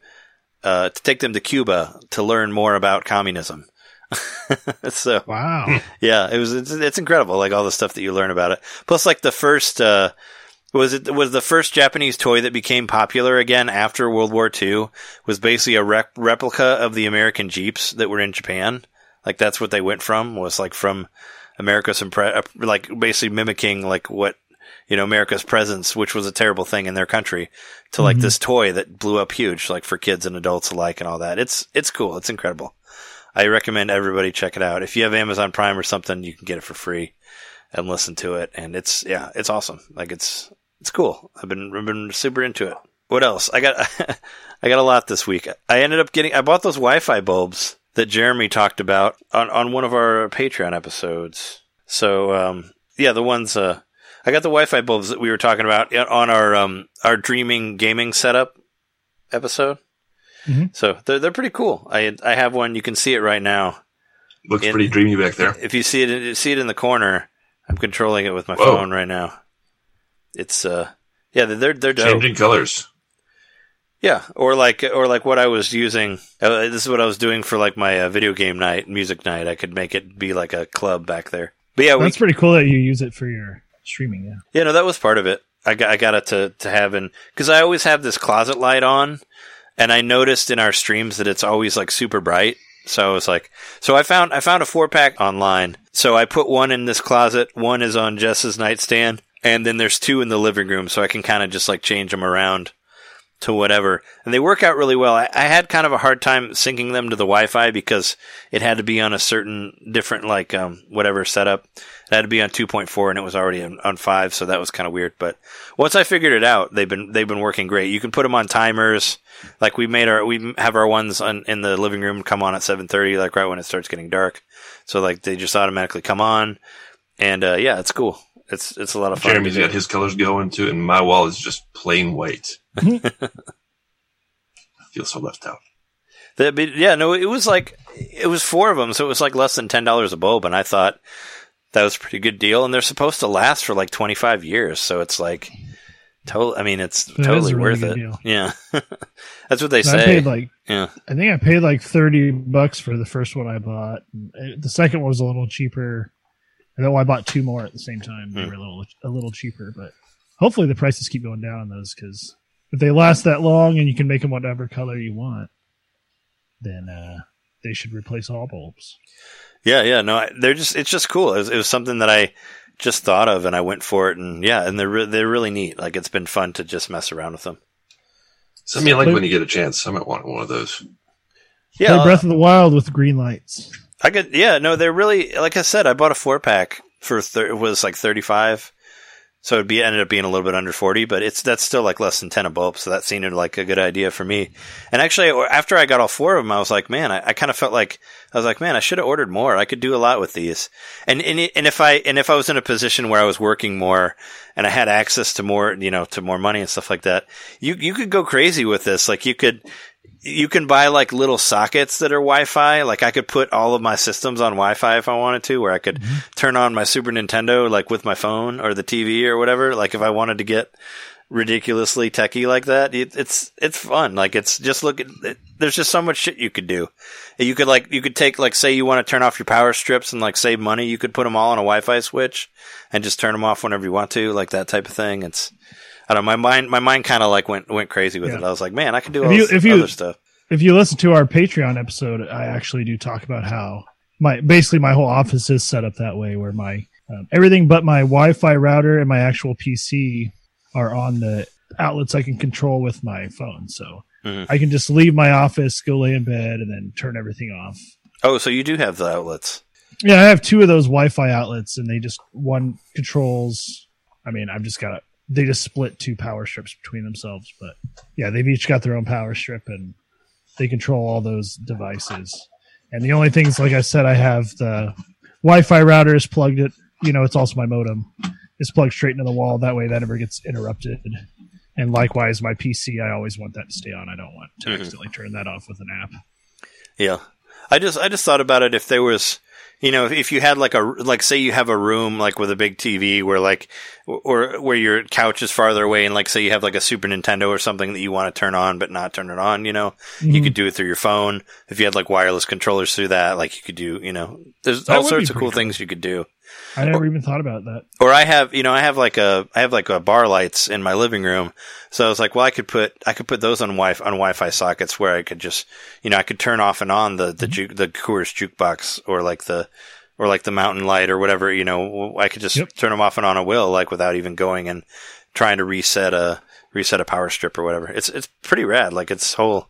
uh, to take them to Cuba to learn more about communism. so wow. yeah, it was it's, it's incredible like all the stuff that you learn about it. Plus like the first uh was it was the first Japanese toy that became popular again after World War II was basically a rep- replica of the American Jeeps that were in Japan. Like that's what they went from was like from America's impre- uh, like basically mimicking like what you know America's presence, which was a terrible thing in their country, to like this toy that blew up huge, like for kids and adults alike, and all that. It's it's cool. It's incredible. I recommend everybody check it out. If you have Amazon Prime or something, you can get it for free and listen to it. And it's yeah, it's awesome. Like it's it's cool. I've been I've been super into it. What else? I got I got a lot this week. I ended up getting I bought those Wi-Fi bulbs that Jeremy talked about on on one of our Patreon episodes. So um, yeah, the ones uh, I got the Wi-Fi bulbs that we were talking about on our um, our dreaming gaming setup episode. Mhm. So they're they're pretty cool. I I have one. You can see it right now. Looks In- pretty dreamy back there. If you see it, see it in the corner. I'm controlling it with my Whoa. phone right now. It's uh, yeah, they're they're dope. Changing colors. Yeah, or like or like what I was using. Uh, this is what I was doing for like my uh, video game night, music night. I could make it be like a club back there. But yeah, we That's pretty cool that you use it for your streaming. Yeah. Yeah, no, that was part of it. I got, I got it to, to have in, cause I always have this closet light on and I noticed in our streams that it's always like super bright. So I was like, so I found, I found a four pack online. So I put one in this closet. One is on Jess's nightstand and then there's two in the living room. So I can kind of just like change them around to whatever. And they work out really well. I, I had kind of a hard time syncing them to the Wi-Fi because it had to be on a certain different, like, um, whatever setup. It had to be on 2.4 and it was already on, on 5, so that was kind of weird. But once I figured it out, they've been, they've been working great. You can put them on timers. Like we made our, we have our ones on, in the living room come on at 7.30, like right when it starts getting dark. So like they just automatically come on. And, uh, yeah, it's cool. It's, it's a lot of fun. Jeremy's got his colors going too, and my wall is just plain white. I feel so left out. That, but yeah, no, it was like it was four of them, so it was like less than ten dollars a bulb, and I thought that was a pretty good deal. And they're supposed to last for like twenty five years, so it's like Total. I mean, it's That is totally really worth it. deal. Yeah, that's what they I say. paid like yeah, I think I paid like thirty bucks for the first one I bought. The second one was a little cheaper. And then I bought two more at the same time. They Hmm. were a little a little cheaper, but hopefully the prices keep going down on those because if they last that long and you can make them whatever color you want, then uh, they should replace all bulbs. yeah, yeah. No, I, they're just. It's just cool. It was, it was something that I just thought of, and I went for it, and yeah, and they're re- they're really neat. Like it's been fun to just mess around with them. Send me a link when you get a chance. I might want one of those. Yeah, Play Breath of the Wild with green lights. I could, yeah, no, they're really, like I said, I bought a four pack for, thir- it was like 35. So it'd be, ended up being a little bit under 40, but it's, that's still like less than 10 a bulb. So that seemed like a good idea for me. And actually, after I got all four of them, I was like, man, I, I kind of felt like, I was like, man, I should have ordered more. I could do a lot with these. And, and, it- and if I, and if I was in a position where I was working more and I had access to more, you know, to more money and stuff like that, you, you could go crazy with this. Like you could, you can buy like little sockets that are Wi-Fi. Like I could put all of my systems on Wi-Fi if I wanted to, where I could mm-hmm. turn on my Super Nintendo like with my phone or the TV or whatever. Like if I wanted to get ridiculously techie like that, it, it's it's fun. Like it's just look at it, there's just so much shit you could do. You could like you could take like say you want to turn off your power strips and like save money, you could put them all on a Wi-Fi switch and just turn them off whenever you want to, like that type of thing. It's I don't know. My mind, my mind kind of like went went crazy with Yeah. it. I was like, man, I could do If all you- this if you- other stuff. If you listen to our Patreon episode, I actually do talk about how my basically my whole office is set up that way, where my um, everything but my Wi-Fi router and my actual PC are on the outlets I can control with my phone. So Mhm. I can just leave my office, go lay in bed, and then turn everything off. Oh, so you do have the outlets. Yeah, I have two of those Wi-Fi outlets, and they just one controls. I mean, I've just got they just split two power strips between themselves, but yeah, they've each got their own power strip, and they control all those devices. And the only things, like I said, I have the Wi-Fi router is plugged. It, you know, it's also my modem. It's plugged straight into the wall. That way, that never gets interrupted. And likewise, my PC, I always want that to stay on. I don't want to Mhm. accidentally turn that off with an app. Yeah, I just I just thought about it if there was, you know, if, you had like a like say you have a room like with a big TV where like or where your couch is farther away and like say you have like a Super Nintendo or something that you want to turn on but not turn it on, you know, you Mhm. could do it through your phone. If you had like wireless controllers through that, like you could do, you know, there's That all sorts of cool cool. things you could do. I never even thought about that. Or I have, you know, I have like a, I have like a bar lights in my living room. So I was like, well, I could put, I could put those on Wi on Wi-Fi sockets where I could just, you know, I could turn off and on the the mm-hmm. juke, the Coors jukebox or like the, or like the mountain light or whatever. You know, I could just Yep. turn them off and on a will, like without even going and trying to reset a reset a power strip or whatever. It's it's pretty rad. Like it's whole.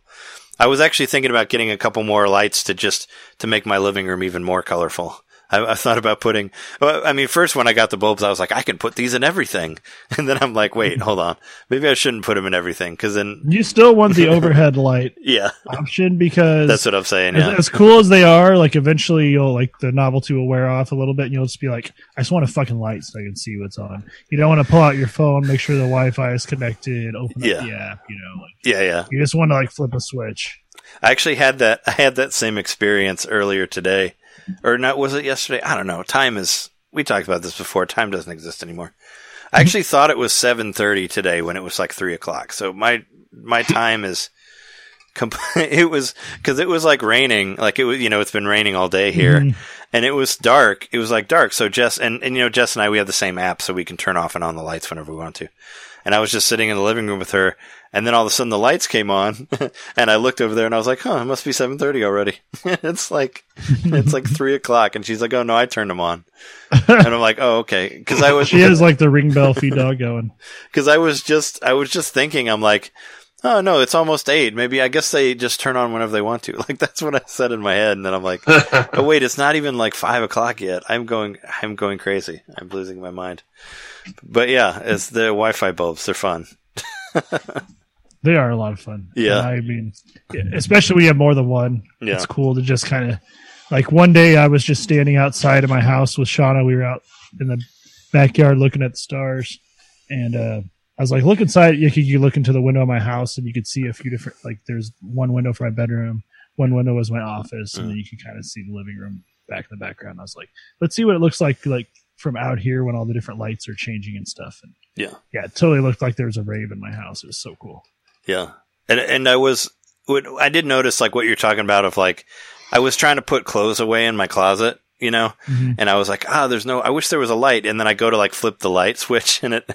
I was actually thinking about getting a couple more lights to just to make my living room even more colorful. I, I thought about putting. Well, I mean, first when I got the bulbs, I was like, I can put these in everything, and then I'm like, wait, hold on, maybe I shouldn't put them in everything because then, You still want the overhead light yeah, option because that's what I'm saying. as, Yeah, as cool as they are, like eventually you'll like the novelty will wear off a little bit, and you'll just be like, I just want a fucking light so I can see what's on. You don't want to pull out your phone, make sure the Wi-Fi is connected, open Yeah. up the app. You know, like yeah, yeah. you just want to like flip a switch. I actually had that. I had that same experience earlier today, or not? Was it yesterday? I don't know. Time is. We talked about this before. Time doesn't exist anymore. I actually thought it was seven thirty today when it was like three o'clock. So my my time is. comp- It was because it was like raining. Like it was, you know, it's been raining all day here, Mhm. and it was dark. It was like dark. So Jess and and you know Jess and I we have the same app, so we can turn off and on the lights whenever we want to. And I was just sitting in the living room with her, and then all of a sudden the lights came on, and I looked over there and I was like, "Huh, it must be seven thirty already." it's like it's like three o'clock, and she's like, "Oh no, I turned them on," and I'm like, "Oh okay," because I was She has like the ring bell feed dog going. because I was just I was just thinking, I'm like, "Oh no, it's almost eight. Maybe I guess they just turn on whenever they want to." Like that's what I said in my head, and then I'm like, "Oh wait, it's not even like five o'clock yet. I'm going I'm going crazy. I'm losing my mind." But yeah, it's the Wi-Fi bulbs. They're fun. They are a lot of fun. Yeah. And I mean, especially when you have more than one. Yeah. It's cool to just kind of like one day I was just standing outside of my house with Shauna. We were out in the backyard looking at the stars, and uh, I was like, look inside. You could you look into the window of my house, and you could see a few different. Like, there's one window for my bedroom, one window was my office, and then you could kind of see the living room back in the background. I was like, let's see what it looks like like from out here when all the different lights are changing and stuff. And Yeah. Yeah, it totally looked like there was a rave in my house. It was so cool. Yeah, and and I was I did notice like what you're talking about of like I was trying to put clothes away in my closet, you know, Mhm. and I was like, ah, there's no. I wish there was a light, and then I go to like flip the light switch, and it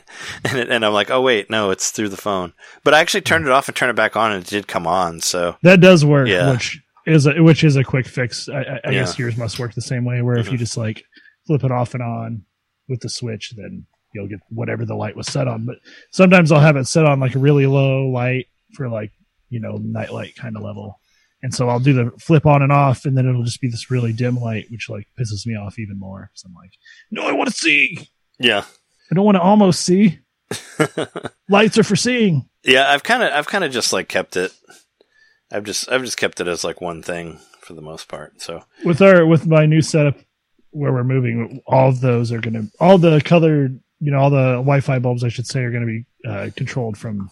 and it, and I'm like, oh wait, no, it's through the phone. But I actually turned it off and turned it back on, and it did come on. So That does work, Yeah. which is a, which is a quick fix. I, I, I Yeah. guess yours must work the same way. Where if Mhm. you just like flip it off and on with the switch, then you'll get whatever the light was set on. But sometimes I'll have it set on like a really low light for like you know night light kind of level, and so I'll do the flip on and off, and then it'll just be this really dim light, which like pisses me off even more. So I'm like, no, I want to see. yeah, I don't want to almost see. Lights are for seeing. yeah. I've kind of I've kind of just like kept it. I've just I've just kept it as like one thing for the most part. So with our with my new setup where we're moving all of those are going to all the colored you know all the wi-fi bulbs i should say are going to be uh, controlled from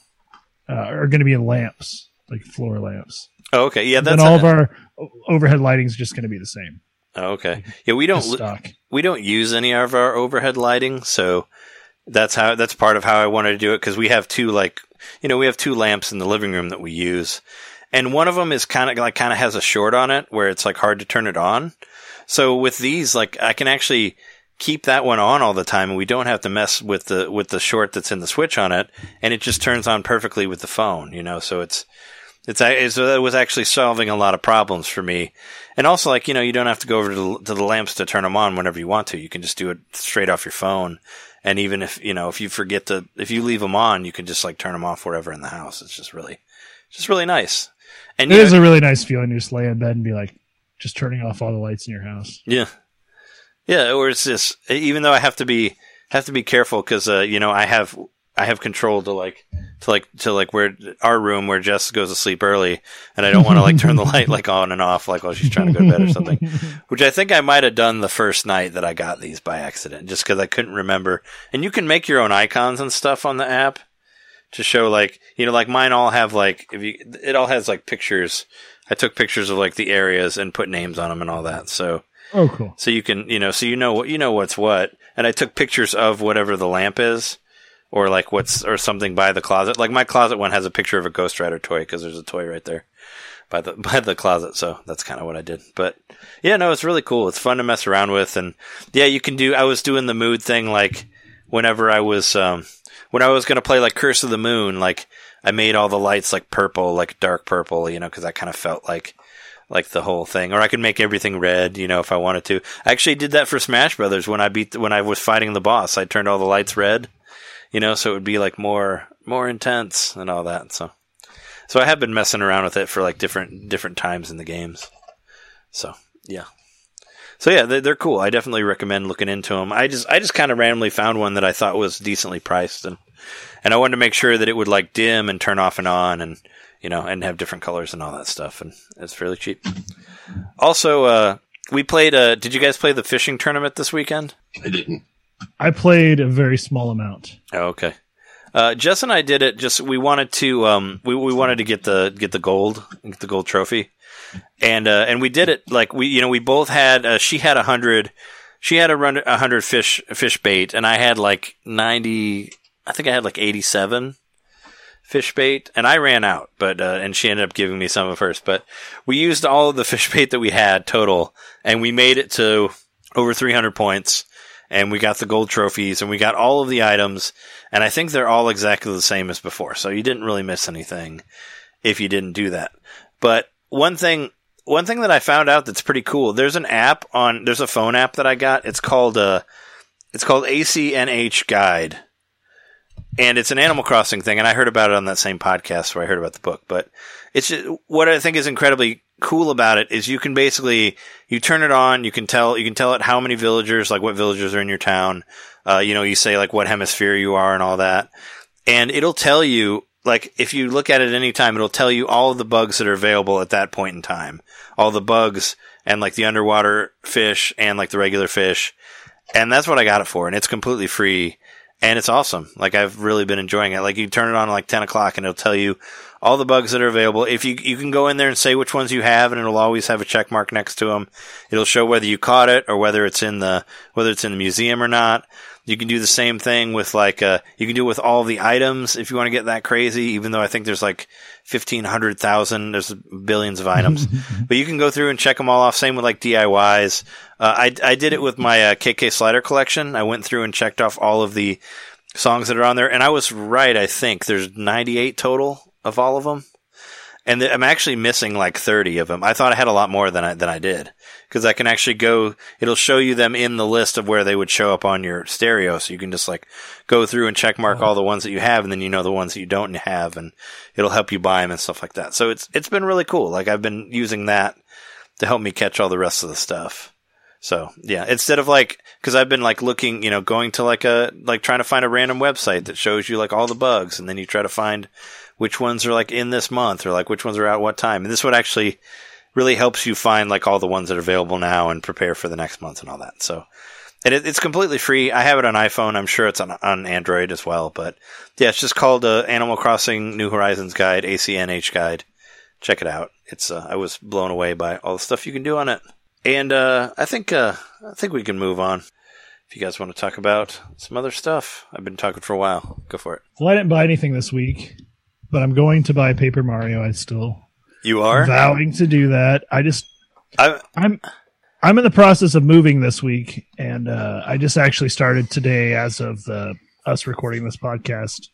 uh, are going to be in lamps like floor lamps oh, okay, yeah, then that's all a- of our overhead lighting is just going to be the same oh, okay. Yeah, we don't stock we don't use any of our overhead lighting, so that's how that's part of how I wanted to do it because we have two like you know we have two lamps in the living room that we use, and one of them is kind of like kind of has a short on it where it's like hard to turn it on. So with these, like I can actually keep that one on all the time, and we don't have to mess with the with the short that's in the switch on it, and it just turns on perfectly with the phone. You know, so it's it's, so that was actually solving a lot of problems for me. And also, like, you know, you don't have to go over to the, to the lamps to turn them on whenever you want to. You can just do it straight off your phone. And even if, you know, if you forget to, if you leave them on, you can just like turn them off wherever in the house. It's just really, just really nice. And it is know- a really nice feeling to just lay in bed and be like just turning off all the lights in your house Yeah, yeah. Or it's just even though I have to be have to be careful because uh, you know I have I have control to like to like to like where our room where Jess goes to sleep early, and I don't want to like turn the light like on and off like while she's trying to go to bed or something. Which I think I might have done the first night that I got these by accident, just because I couldn't remember. And you can make your own icons and stuff on the app to show like you know like mine all have like if you it all has like pictures. I took pictures of like the areas and put names on them and all that. So oh cool so you can you know so you know what you know what's what and i took pictures of whatever the lamp is or like what's or something by the closet like my closet one has a picture of a ghost rider toy because there's a toy right there by the by the closet so that's kind of what i did but yeah no it's really cool it's fun to mess around with and yeah you can do i was doing the mood thing like whenever i was um when i was going to play like curse of the moon like i made all the lights like purple like dark purple you know because i kind of felt like like the whole thing, or I could make everything red, you know, if I wanted to. I actually did that for Smash Brothers when I beat when I was fighting the boss. I turned all the lights red, you know, so it would be like more more intense and all that. So, so I have been messing around with it for like different different times in the games. So yeah, so yeah, they- they're cool. I definitely recommend looking into them. I just I just kind of randomly found one that I thought was decently priced, and and I wanted to make sure that it would like dim and turn off and on, and you know, and have different colors and all that stuff, and it's fairly cheap. Also, uh, we played. Uh, did you guys play the fishing tournament this weekend? I didn't. I played a very small amount Oh, okay. Uh, Jess and I did it. Just we wanted to um, we we wanted to get the get the gold get the gold trophy, and uh, and we did it like we you know we both had uh, she had a hundred she had a run a hundred fish fish bait and I had like ninety I think I had like eighty seven fish bait and I ran out but uh, and she ended up giving me some of hers but we used all of the fish bait that we had total and we made it to over three hundred points and we got the gold trophies and we got all of the items and I think they're all exactly the same as before. So you didn't really miss anything if you didn't do that. But one thing one thing that I found out that's pretty cool, there's an app on there's a phone app that I got. It's called uh it's called ACNH Guide. And it's an Animal Crossing thing and I heard about it on that same podcast where I heard about the book, but it's just, what I think is incredibly cool about it is you can basically you turn it on, you can tell you can tell it how many villagers, like what villagers are in your town. Uh, you know, you say like what hemisphere you are and all that, and it'll tell you like if you look at it any time, it'll tell you all of the bugs that are available at that point in time, all the bugs and like the underwater fish and like the regular fish, and that's what I got it for, and it's completely free. And it's awesome. Like I've really been enjoying it. Like you turn it on like ten o'clock, and it'll tell you all the bugs that are available. If you you can go in there and say which ones you have, and it'll always have a check mark next to them. It'll show whether you caught it or whether it's in the whether it's in the museum or not. You can do the same thing with like uh, you can do it with all the items if you want to get that crazy. Even though I think there's like fifteen hundred thousand, there's billions of items, but you can go through and check them all off. Same with like DIYs. Uh, I I did it with my uh, KK slider collection. I went through and checked off all of the songs that are on there, and I was right. I think there's 98 total of all of them, and th- I'm actually missing like 30 of them. I thought I had a lot more than I than I did because I can actually go. It'll show you them in the list of where they would show up on your stereo, so you can just like go through and check mark oh. all the ones that you have, and then you know the ones that you don't have, and it'll help you buy them and stuff like that. So it's it's been really cool. Like I've been using that to help me catch all the rest of the stuff. So yeah, instead of like, cause I've been like looking, you know, going to like a, like trying to find a random website that shows you like all the bugs and then you try to find which ones are like in this month or like which ones are out what time. And this one actually really helps you find like all the ones that are available now and prepare for the next month and all that. So, and it, it's completely free. I have it on iPhone. I'm sure it's on, on Android as well. But yeah, it's just called uh, Animal Crossing New Horizons Guide, ACNH Guide. Check it out. It's uh, I was blown away by all the stuff you can do on it. And uh, I think uh, I think we can move on. If you guys want to talk about some other stuff, I've been talking for a while. Go for it. Well, I didn't buy anything this week, but I'm going to buy Paper Mario. I still You are. vowing to do that. I just I'm I'm I'm in the process of moving this week, and uh, I just actually started today as of uh, us recording this podcast.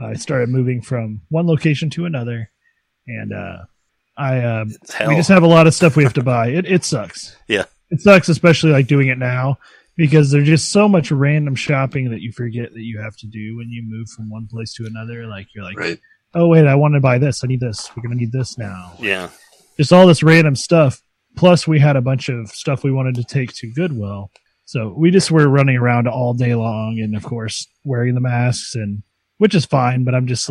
I started moving from one location to another, and uh, I uh, we just have a lot of stuff we have to buy. It it sucks. Yeah. it sucks, especially like doing it now because there's just so much random shopping that you forget that you have to do when you move from one place to another. Like you're like, Right. Oh wait, I want to buy this. I need this. We're gonna need this now yeah. just all this random stuff. Plus, we had a bunch of stuff we wanted to take to Goodwill. So we just were running around all day long, and of course, wearing the masks, and which is fine. But I'm just,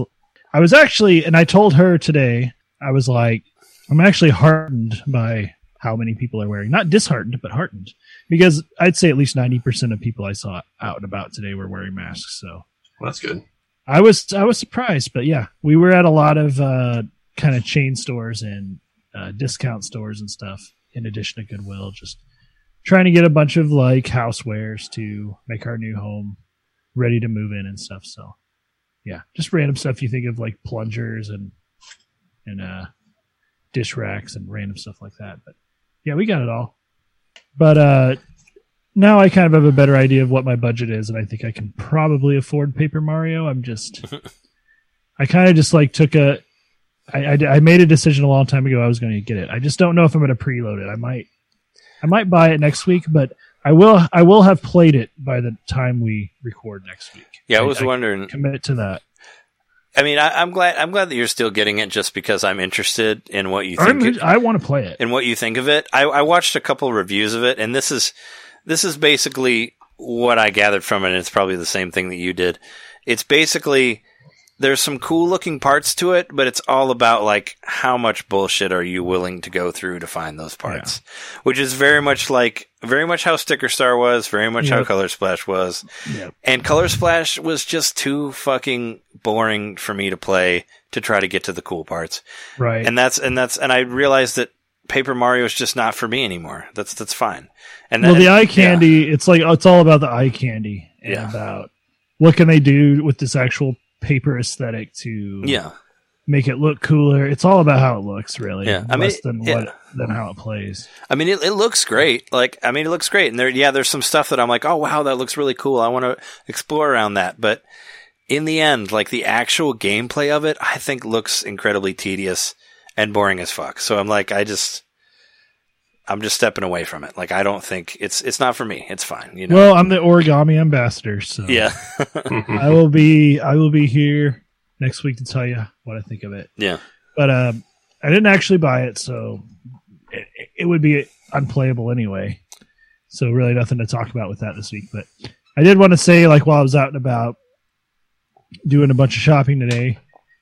I was actually, and I told her today, I was like, I'm actually heartened by how many people are wearing, not disheartened, but heartened, because I'd say at least 90% of people I saw out and about today were wearing masks. So Well, that's good. I was I was surprised, but yeah, we were at a lot of uh, kind of chain stores and uh, discount stores and stuff. In addition to Goodwill, just trying to get a bunch of like housewares to make our new home ready to move in and stuff. So yeah, just random stuff you think of like plungers and and uh, dish racks and random stuff like that. But yeah, we got it all. But uh, now I kind of have a better idea of what my budget is, and I think I can probably afford Paper Mario. I'm just, I kind of just like took a, I, I, I made a decision a long time ago I was going to get it. I just don't know if I'm going to preload it. I might, I might buy it next week, but I will, I will have played it by the time we record next week. Yeah, I was wondering. commit to that. I mean, I, I'm glad. I'm glad that you're still getting it, just because I'm interested in what you think. It- I want to play it. and what you think of it. I, I watched a couple reviews of it, and this is this is basically what I gathered from it. And it's probably the same thing that you did. It's basically there's some cool looking parts to it, but it's all about like how much bullshit are you willing to go through to find those parts, which is very much like very much how Sticker Star was, very much how Yep. Color Splash was, Yep. and Color Splash was just too fucking boring for me to play to try to get to the cool parts Right. and that's and that's and I realized that Paper Mario is just not for me anymore. That's that's fine. And well, the eye candy, it's like it's all about the eye candy and Yeah. about what can they do with this actual paper aesthetic to yeah, make it look cooler. It's all about how it looks, really. Yeah, I mean, than yeah. what than how it plays. I mean, it, it looks great. Like, I mean, it looks great. And there, yeah, there's some stuff that I'm like, oh wow, that looks really cool. I want to explore around that. But in the end, like the actual gameplay of it, I think looks incredibly tedious and boring as fuck. So I'm like, I just, I'm just stepping away from it. Like, I don't think it's it's not for me. It's fine. You know. Well, I'm the origami ambassador, so yeah, I will be I will be here next week to tell you what I think of it. yeah, But um, I didn't actually buy it, so it, it would be unplayable anyway. So really, nothing to talk about with that this week. But I did want to say, like while I was out and about doing a bunch of shopping today,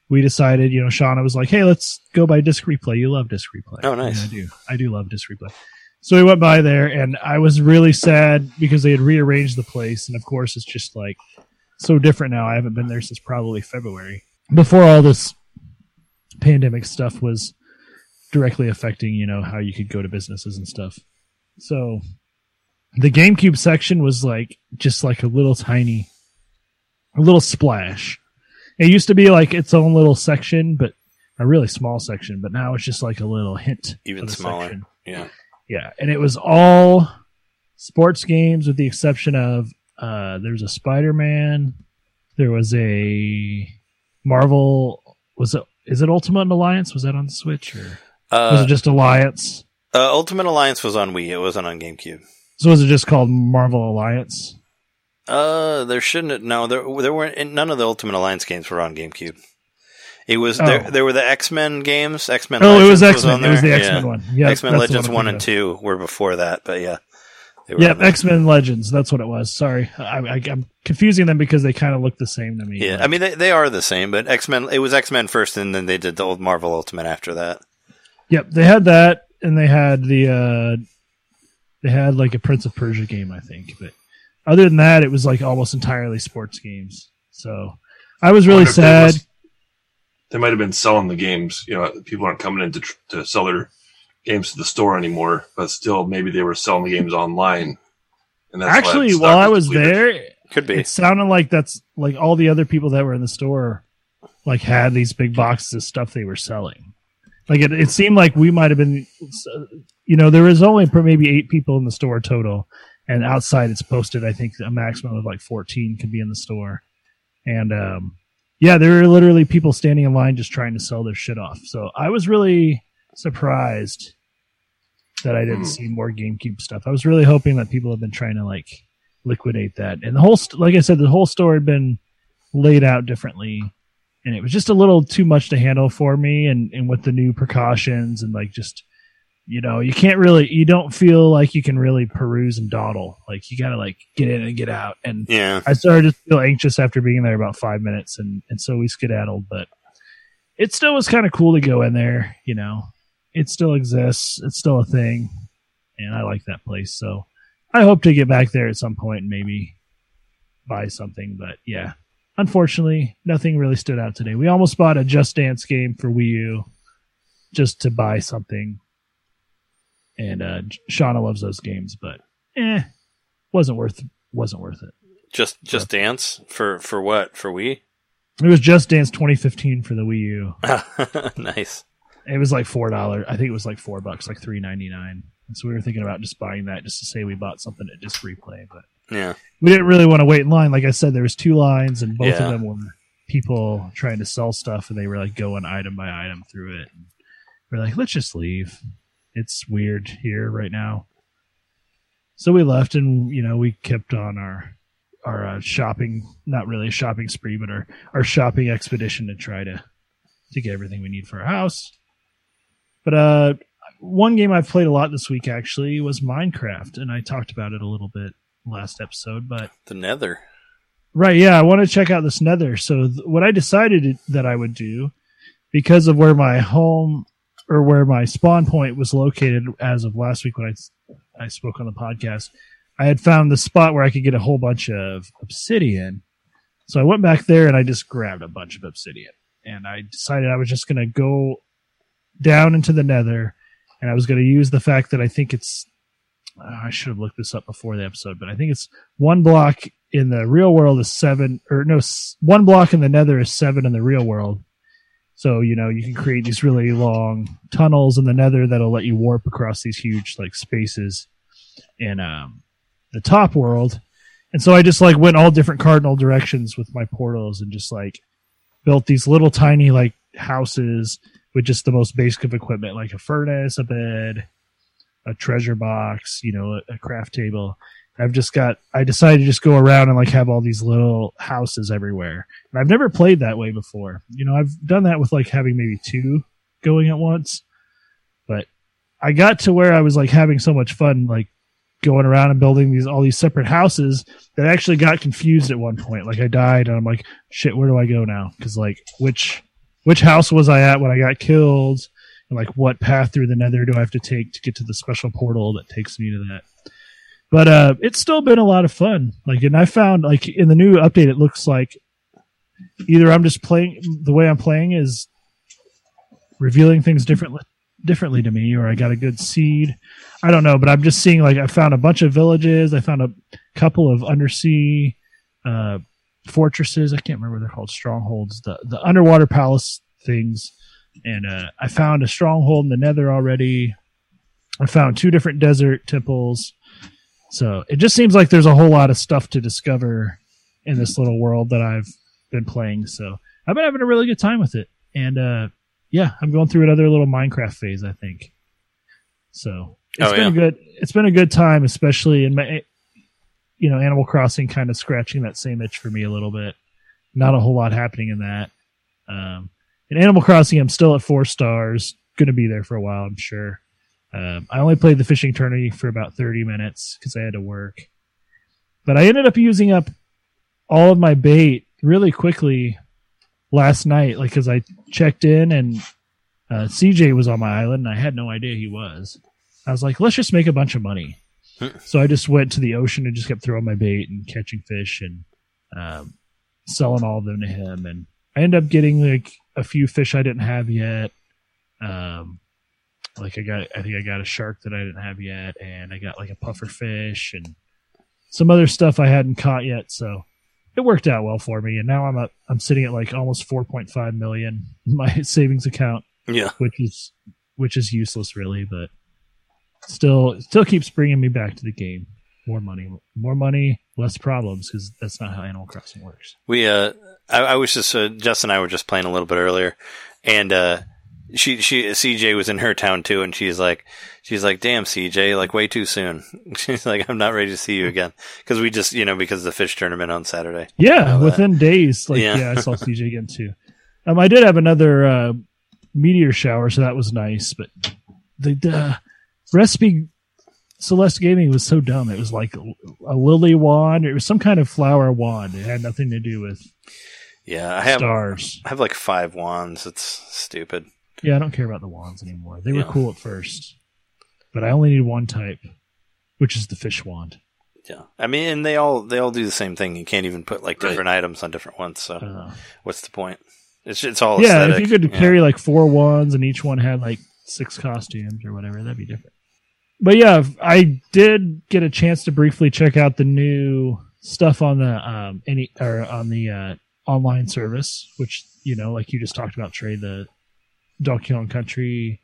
we decided, you know, Shauna was like, "Hey, let's go by Disc Replay. You love Disc Replay." Oh, nice. And I do. I do love Disc Replay. So we went by there, and I was really sad because they had rearranged the place, and of course, it's just like so different now. I haven't been there since probably February before all this pandemic stuff was directly affecting, you know, how you could go to businesses and stuff. So the GameCube section was like just like a little tiny, a little splash. It used to be like its own little section, but a really small section. But now it's just like a little hint, Even smaller. section. Yeah. Yeah, and it was all sports games with the exception of uh, there was a Spider Man, there was a Marvel. Was it is it Ultimate Alliance? Was that on the Switch or was Uh, it just Alliance? uh, Ultimate Alliance was on Wii. It wasn't on GameCube. So was it just called Marvel Alliance? Uh, there shouldn't. No, there there weren't. None of the Ultimate Alliance games were on GameCube. It was Oh. there. There were the X Men games. X Men. Oh, it was X Men. It was the X Men Yeah. one. Yeah, X Men Legends one and two were before that, but yeah. Yeah. X Men Legends. That's what it was. Sorry, I, I, I'm confusing them because they kind of look the same to me. Yeah, Like, I mean they, they are the same, but X Men. It was X Men first, and then they did the old Marvel Ultimate after that. Yep, they had that, and they had the uh they had like a Prince of Persia game, I think. But other than that, it was like almost entirely sports games. So I was really Wonder if they sad. must- They might have been selling the games. You know, people aren't coming in to, tr- to sell their games to the store anymore, but still, maybe they were selling the games online. And that's Actually, that while I was depleted. there, Could be. it sounded like that's like all the other people that were in the store like had these big boxes of stuff they were selling. Like it, it seemed like we might have been, you know, there was only maybe eight people in the store total, and outside it's posted. I think a maximum of like fourteen could be in the store, and um, yeah, there were literally people standing in line just trying to sell their shit off. So I was really surprised that I didn't Hmm. see more GameCube stuff. I was really hoping that people have been trying to like liquidate that. And the whole, st- like I said, the whole store had been laid out differently, and it was just a little too much to handle for me. And and with the new precautions and like just, you know, you can't really, you don't feel like you can really peruse and dawdle. Like you got to like get in and get out. And Yeah. I started to feel anxious after being there about five minutes, and and so we skedaddled. But it still was kind of cool to go in there. You know, it still exists. It's still a thing, and I like that place. So I hope to get back there at some point and maybe buy something. But yeah, unfortunately, nothing really stood out today. We almost bought a Just Dance game for Wii U just to buy something, and uh, Shauna loves those games, but eh, wasn't worth wasn't worth it. Just just dance for for what for Wii? It was Just Dance 2015 for the Wii U. nice. It was like four dollars. I think it was like four bucks, like three ninety nine. So we were thinking about just buying that just to say we bought something at just replay, but Yeah. we didn't really want to wait in line. Like I said, there was two lines, and both Yeah. of them were people trying to sell stuff, and they were like going item by item through it. And we're like, let's just leave. It's weird here right now. So we left, and you know, we kept on our our uh, shopping, not really a shopping spree, but our our shopping expedition to try to to get everything we need for our house. But uh, one game I've played a lot this week actually was Minecraft, and I talked about it a little bit last episode. But The Nether. right, yeah, I want to check out this Nether. So th- what I decided that I would do, because of where my home or where my spawn point was located as of last week when I I spoke on the podcast, I had found the spot where I could get a whole bunch of obsidian. So I went back there and I just grabbed a bunch of obsidian. And I decided I was just going to go down into the nether and I was going to use the fact that I think it's. uh, I should have looked this up before the episode, but I think it's one block in the real world is seven, or no, one block in the nether is seven in the real world. So, you know, you can create these really long tunnels in the nether that'll let you warp across these huge, like, spaces in um, the top world. And so I just, like, went all different cardinal directions with my portals and just, like, built these little tiny, like, houses with just the most basic of equipment, like a furnace, a bed, a treasure box, you know, a, a craft table. I've just got, I decided to just go around and like have all these little houses everywhere. And I've never played that way before. You know, I've done that with like having maybe two going at once. But I got to where I was like having so much fun, like going around and building these, all these separate houses that I actually got confused at one point. Like I died and I'm like, shit, where do I go now? Cause like, which, which house was I at when I got killed? And like, what path through the nether do I have to take to get to the special portal that takes me to that? But uh, it's still been a lot of fun. Like, and I found like in the new update, it looks like either I'm just playing the way I'm playing is revealing things differently differently to me, or I got a good seed. I don't know, but I'm just seeing like I found a bunch of villages. I found a couple of undersea uh, fortresses. I can't remember what they're called, strongholds. The the underwater palace things, and uh, I found a stronghold in the Nether already. I found two different desert temples. So it just seems like there's a whole lot of stuff to discover in this little world that I've been playing. So I've been having a really good time with it, and uh, yeah, I'm going through another little Minecraft phase. I think. So it's Oh, been a good it's been a good time, especially in my you know Animal Crossing kind of scratching that same itch for me a little bit. Not a whole lot happening in that. Um, in Animal Crossing, I'm still at four stars. Going to be there for a while, I'm sure. Um, I only played the fishing tourney for about 30 minutes because I had to work. But I ended up using up all of my bait really quickly last night, like because I checked in and uh, CJ was on my island and I had no idea he was. I was like, let's just make a bunch of money. so I just went to the ocean and just kept throwing my bait and catching fish and um, selling all of them to him. And I ended up getting like a few fish I didn't have yet. Um, like I got, I think I got a shark that I didn't have yet, and I got like a puffer fish and some other stuff I hadn't caught yet. So it worked out well for me. And now I'm up, I'm sitting at like almost 4.5 million in my savings account Yeah. which is which is useless really, but still still keeps bringing me back to the game. More money, more money, less problems because that's not how Animal Crossing works. We uh, I, I was just uh, Jess and I were just playing a little bit earlier, and uh, she she CJ was in her town too, and she's like, she's like, damn CJ, like way too soon. She's like, I'm not ready to see you again because we just you know because of the fish tournament on Saturday. Yeah, know that. within days. Like Yeah. yeah, I saw CJ again too. Um, I did have another uh, meteor shower, so that was nice. But the, the recipe Celeste gave me was so dumb. It was like a, a lily wand. It was some kind of flower wand. It had nothing to do with Yeah, I have stars. I have like five wands. It's stupid. Yeah, I don't care about the wands anymore. They were Yeah. cool at first, but I only need one type, which is the fish wand. Yeah, I mean, and they all they all do the same thing. You can't even put like Right. different items on different ones. So Uh, what's the point? It's it's all yeah, aesthetic. if you could Yeah. carry like four wands and each one had like six costumes or whatever, that'd be different. But yeah, I did get a chance to briefly check out the new stuff on the um any or on the uh, online service, which you know, like you just talked about, Trey, the Donkey Kong Country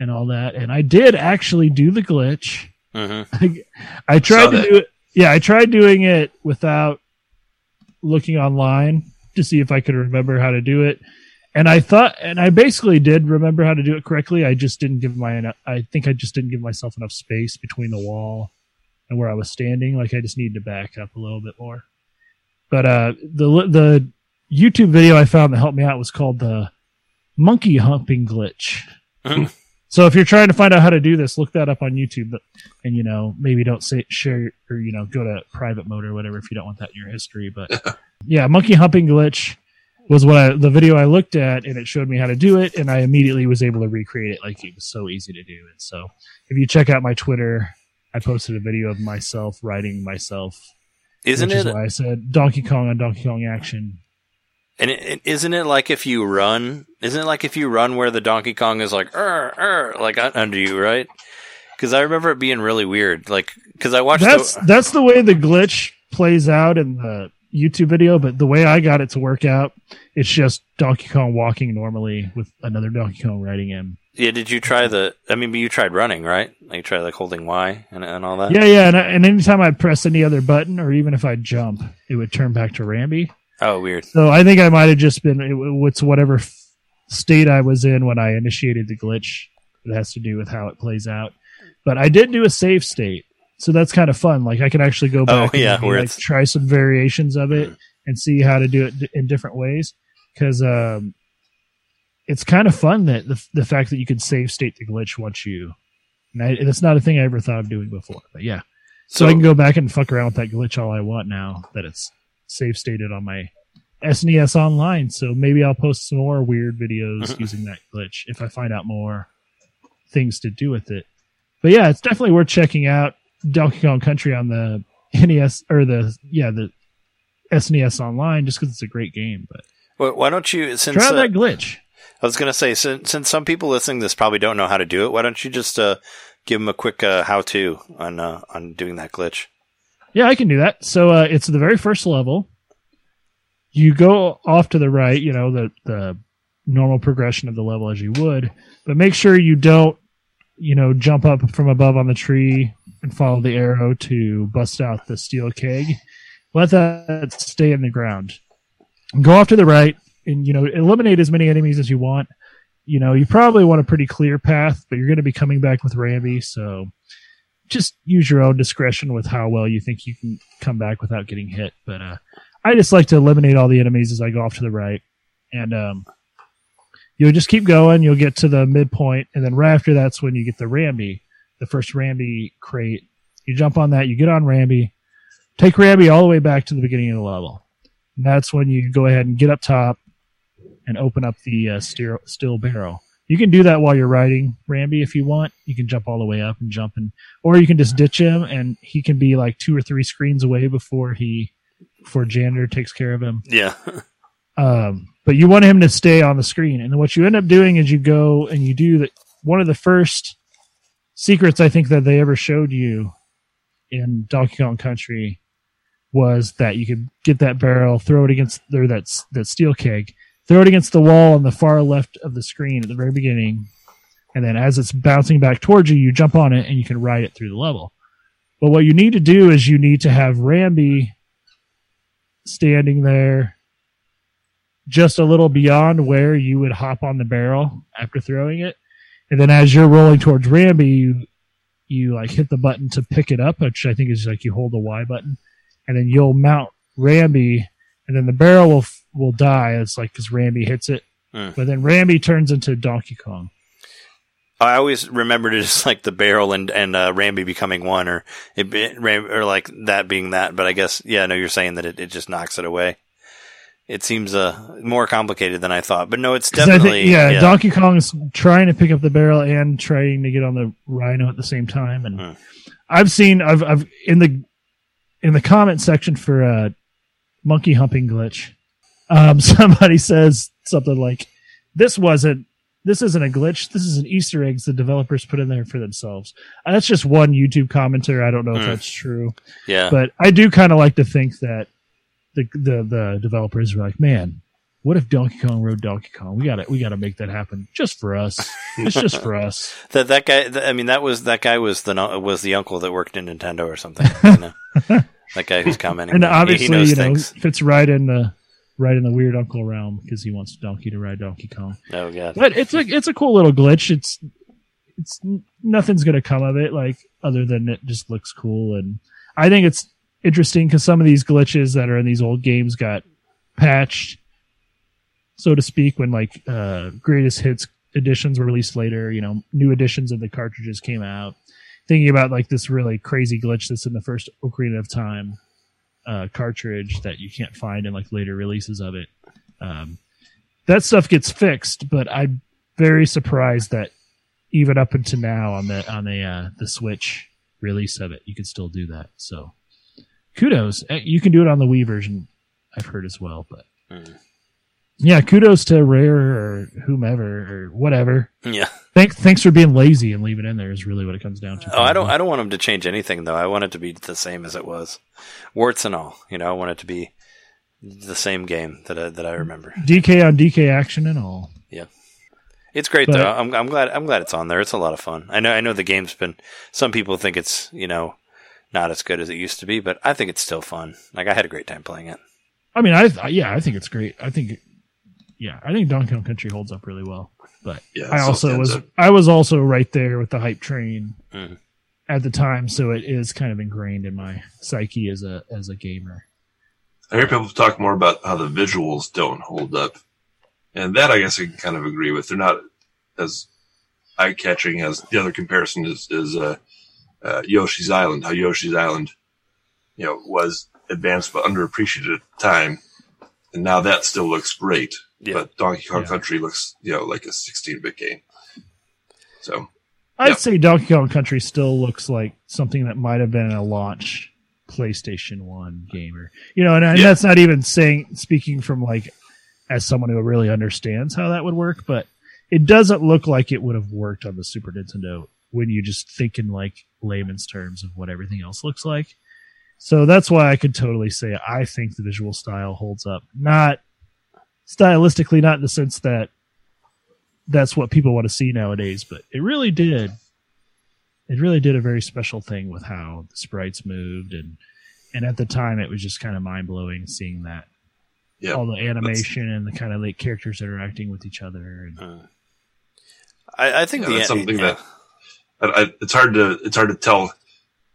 and all that. And I did actually do the glitch. Mhm. I, I tried Saw to that. do it. Yeah, I tried doing it without looking online to see if I could remember how to do it. And I thought, and I basically did remember how to do it correctly. I just didn't give my, I think I just didn't give myself enough space between the wall and where I was standing. Like I just needed to back up a little bit more. But uh, the the YouTube video I found that helped me out was called the monkey humping glitch. So if you're trying to find out how to do this, look that up on YouTube. But and you know maybe don't say share or you know go to private mode or whatever if you don't want that in your history. But yeah, monkey humping glitch was what I the video I looked at and it showed me how to do it and I immediately was able to recreate it like it was so easy to do. And so if you check out my Twitter, I posted a video of myself riding myself. Isn't it? is why I said Donkey Kong on Donkey Kong action. And it, it, isn't it like if you run? Isn't it like if you run where the Donkey Kong is like, er, er, like under you, right? Because I remember it being really weird. Like, because I watched. That's the, that's the way the glitch plays out in the YouTube video, but the way I got it to work out, it's just Donkey Kong walking normally with another Donkey Kong riding him. yeah. Did you try the? I mean, but you tried running, right? Like you tried like holding Y and, and all that. Yeah, yeah, and, I- and anytime I press any other button, or even if I jump, it would turn back to Rambi. Oh, weird. So I think I might have just been it, what's whatever f- state I was in when I initiated the glitch. It has to do with how it plays out. But I did do a save state, so that's kind of fun. Like I can actually go back Oh, yeah, and like, it's- try some variations of it and see how to do it d- in different ways. Because um, it's kind of fun that the the fact that you can save state the glitch once you. And I, that's not a thing I ever thought of doing before. But yeah, so, I can go back and fuck around with that glitch all I want now that it's save stated on my SNES Online. So maybe I'll post some more weird videos using that glitch if I find out more things to do with it. But yeah, it's definitely worth checking out Donkey Kong Country on the NES or the yeah the SNES Online just because it's a great game. But Well, why don't you? Since try uh, that glitch. I was going to say, since, since some people listening to this probably don't know how to do it, why don't you just uh, give them a quick uh, how-to on uh, on doing that glitch? Yeah, I can do that. So uh, it's the very first level. You go off to the right, you know, the the normal progression of the level as you would, but make sure you don't, you know, jump up from above on the tree and follow the arrow to bust out the steel keg. Let that stay in the ground. Go off to the right and you know eliminate as many enemies as you want. You know, you probably want a pretty clear path, but you're going to be coming back with Rambi, so just use your own discretion with how well you think you can come back without getting hit. But uh, I just like to eliminate all the enemies as I go off to the right, and um, you'll just keep going. You'll get to the midpoint, and then right after that's when you get the Rambi, the first Rambi crate. You jump on that, you get on Rambi, take Rambi all the way back to the beginning of the level. And that's when you go ahead and get up top and open up the uh, steel, steel barrel. You can do that while you're riding Rambi if you want. You can jump all the way up and jump and, or you can just ditch him and he can be like two or three screens away before he, before Janitor takes care of him. Yeah. Um, but you want him to stay on the screen. And what you end up doing is you go and you do that. One of the first secrets I think that they ever showed you in Donkey Kong Country was that you could get that barrel, throw it against or that that steel keg, throw it against the wall on the far left of the screen at the very beginning, and then as it's bouncing back towards you, you jump on it and you can ride it through the level. But what you need to do is you need to have Rambi standing there just a little beyond where you would hop on the barrel after throwing it. And then as you're rolling towards Rambi, you you like hit the button to pick it up, which I think is like you hold the Y button, and then you'll mount Rambi, and then the barrel will will die. It's like because Rambi hits it, Hmm. but then Rambi turns into Donkey Kong. I always remembered it as like the barrel and and uh, Rambi becoming one, or it, be- Ram, or like that being that. But I guess yeah, I know you're saying that it, it just knocks it away. It seems uh more complicated than I thought, but no, it's I think- definitely yeah, Donkey Kong is trying to pick up the barrel and trying to get on the Rhino at the same time. And Hmm. I've seen I've I've in the in the comment section for uh, monkey humping glitch, um, somebody says something like, "This wasn't." This isn't a glitch. This is an Easter eggs the developers put in there for themselves. Uh, that's just one YouTube commenter. I don't know if Hmm. that's true, yeah. but I do kind of like to think that the, the the developers were like, man, what if Donkey Kong rode Donkey Kong? We got to we got to make that happen just for us. it's just for us. That that guy. I mean, that was that guy was the was the uncle that worked in Nintendo or something. You know? that guy who's commenting. And He- obviously, he knows you know, things. fits right in the right in the weird uncle realm because he wants Donkey to ride Donkey Kong. Oh god. But it's a it's a cool little glitch. It's it's nothing's gonna come of it like other than it just looks cool and I think it's interesting because some of these glitches that are in these old games got patched, so to speak, when like uh, greatest hits editions were released later. You know, new editions of the cartridges came out. Thinking about like this really crazy glitch that's in the first Ocarina of Time uh, cartridge that you can't find in like later releases of it. Um, that stuff gets fixed, but I'm very surprised that even up until now on the on the uh, the Switch release of it, you can still do that. So kudos. Uh, You can do it on the Wii version, I've heard as well. But Mm. Yeah, kudos to Rare or whomever or whatever. Yeah. Thanks thanks for being lazy and leaving it in there is really what it comes down to. Oh, I don't. I don't want them to change anything though. I want it to be the same as it was, warts and all. You know, I want it to be the same game that I, that I remember. DK on DK action and all. Yeah. It's great But- though. I'm, I'm glad. I'm glad it's on there. It's a lot of fun. I know. I know the game's been. Some people think it's you know not as good as it used to be, but I think it's still fun. Like I had a great time playing it. I mean, I I- yeah, I think it's great. I think yeah, I think Donkey Kong Country holds up really well. But Yeah, I also was up. I was also right there with the hype train Mhm. at the time, so it is kind of ingrained in my psyche as a as a gamer. I hear people talk more about how the visuals don't hold up, and that I guess I can kind of agree with. They're not as eye catching as the other comparison is is uh, uh, Yoshi's Island. How Yoshi's Island, you know, was advanced but underappreciated at the time, and now that still looks great. Yeah. But Donkey Kong Yeah. Country looks, you know, like a 16-bit game. So I'd Yeah. say Donkey Kong Country still looks like something that might have been a launch PlayStation One gamer. You know, and, and that's not even saying speaking from like as someone who really understands how that would work, but it doesn't look like it would have worked on the Super Nintendo when you just think in like layman's terms of what everything else looks like. So that's why I could totally say I think the visual style holds up. Not stylistically, not in the sense that that's what people want to see nowadays, but it really did. It really did a very special thing with how the sprites moved and and at the time it was just kind of mind blowing seeing that Yeah, all the animation and the kind of like characters interacting with each other and uh, I, I think Yeah, the that's something yeah. that I, I, it's hard to it's hard to tell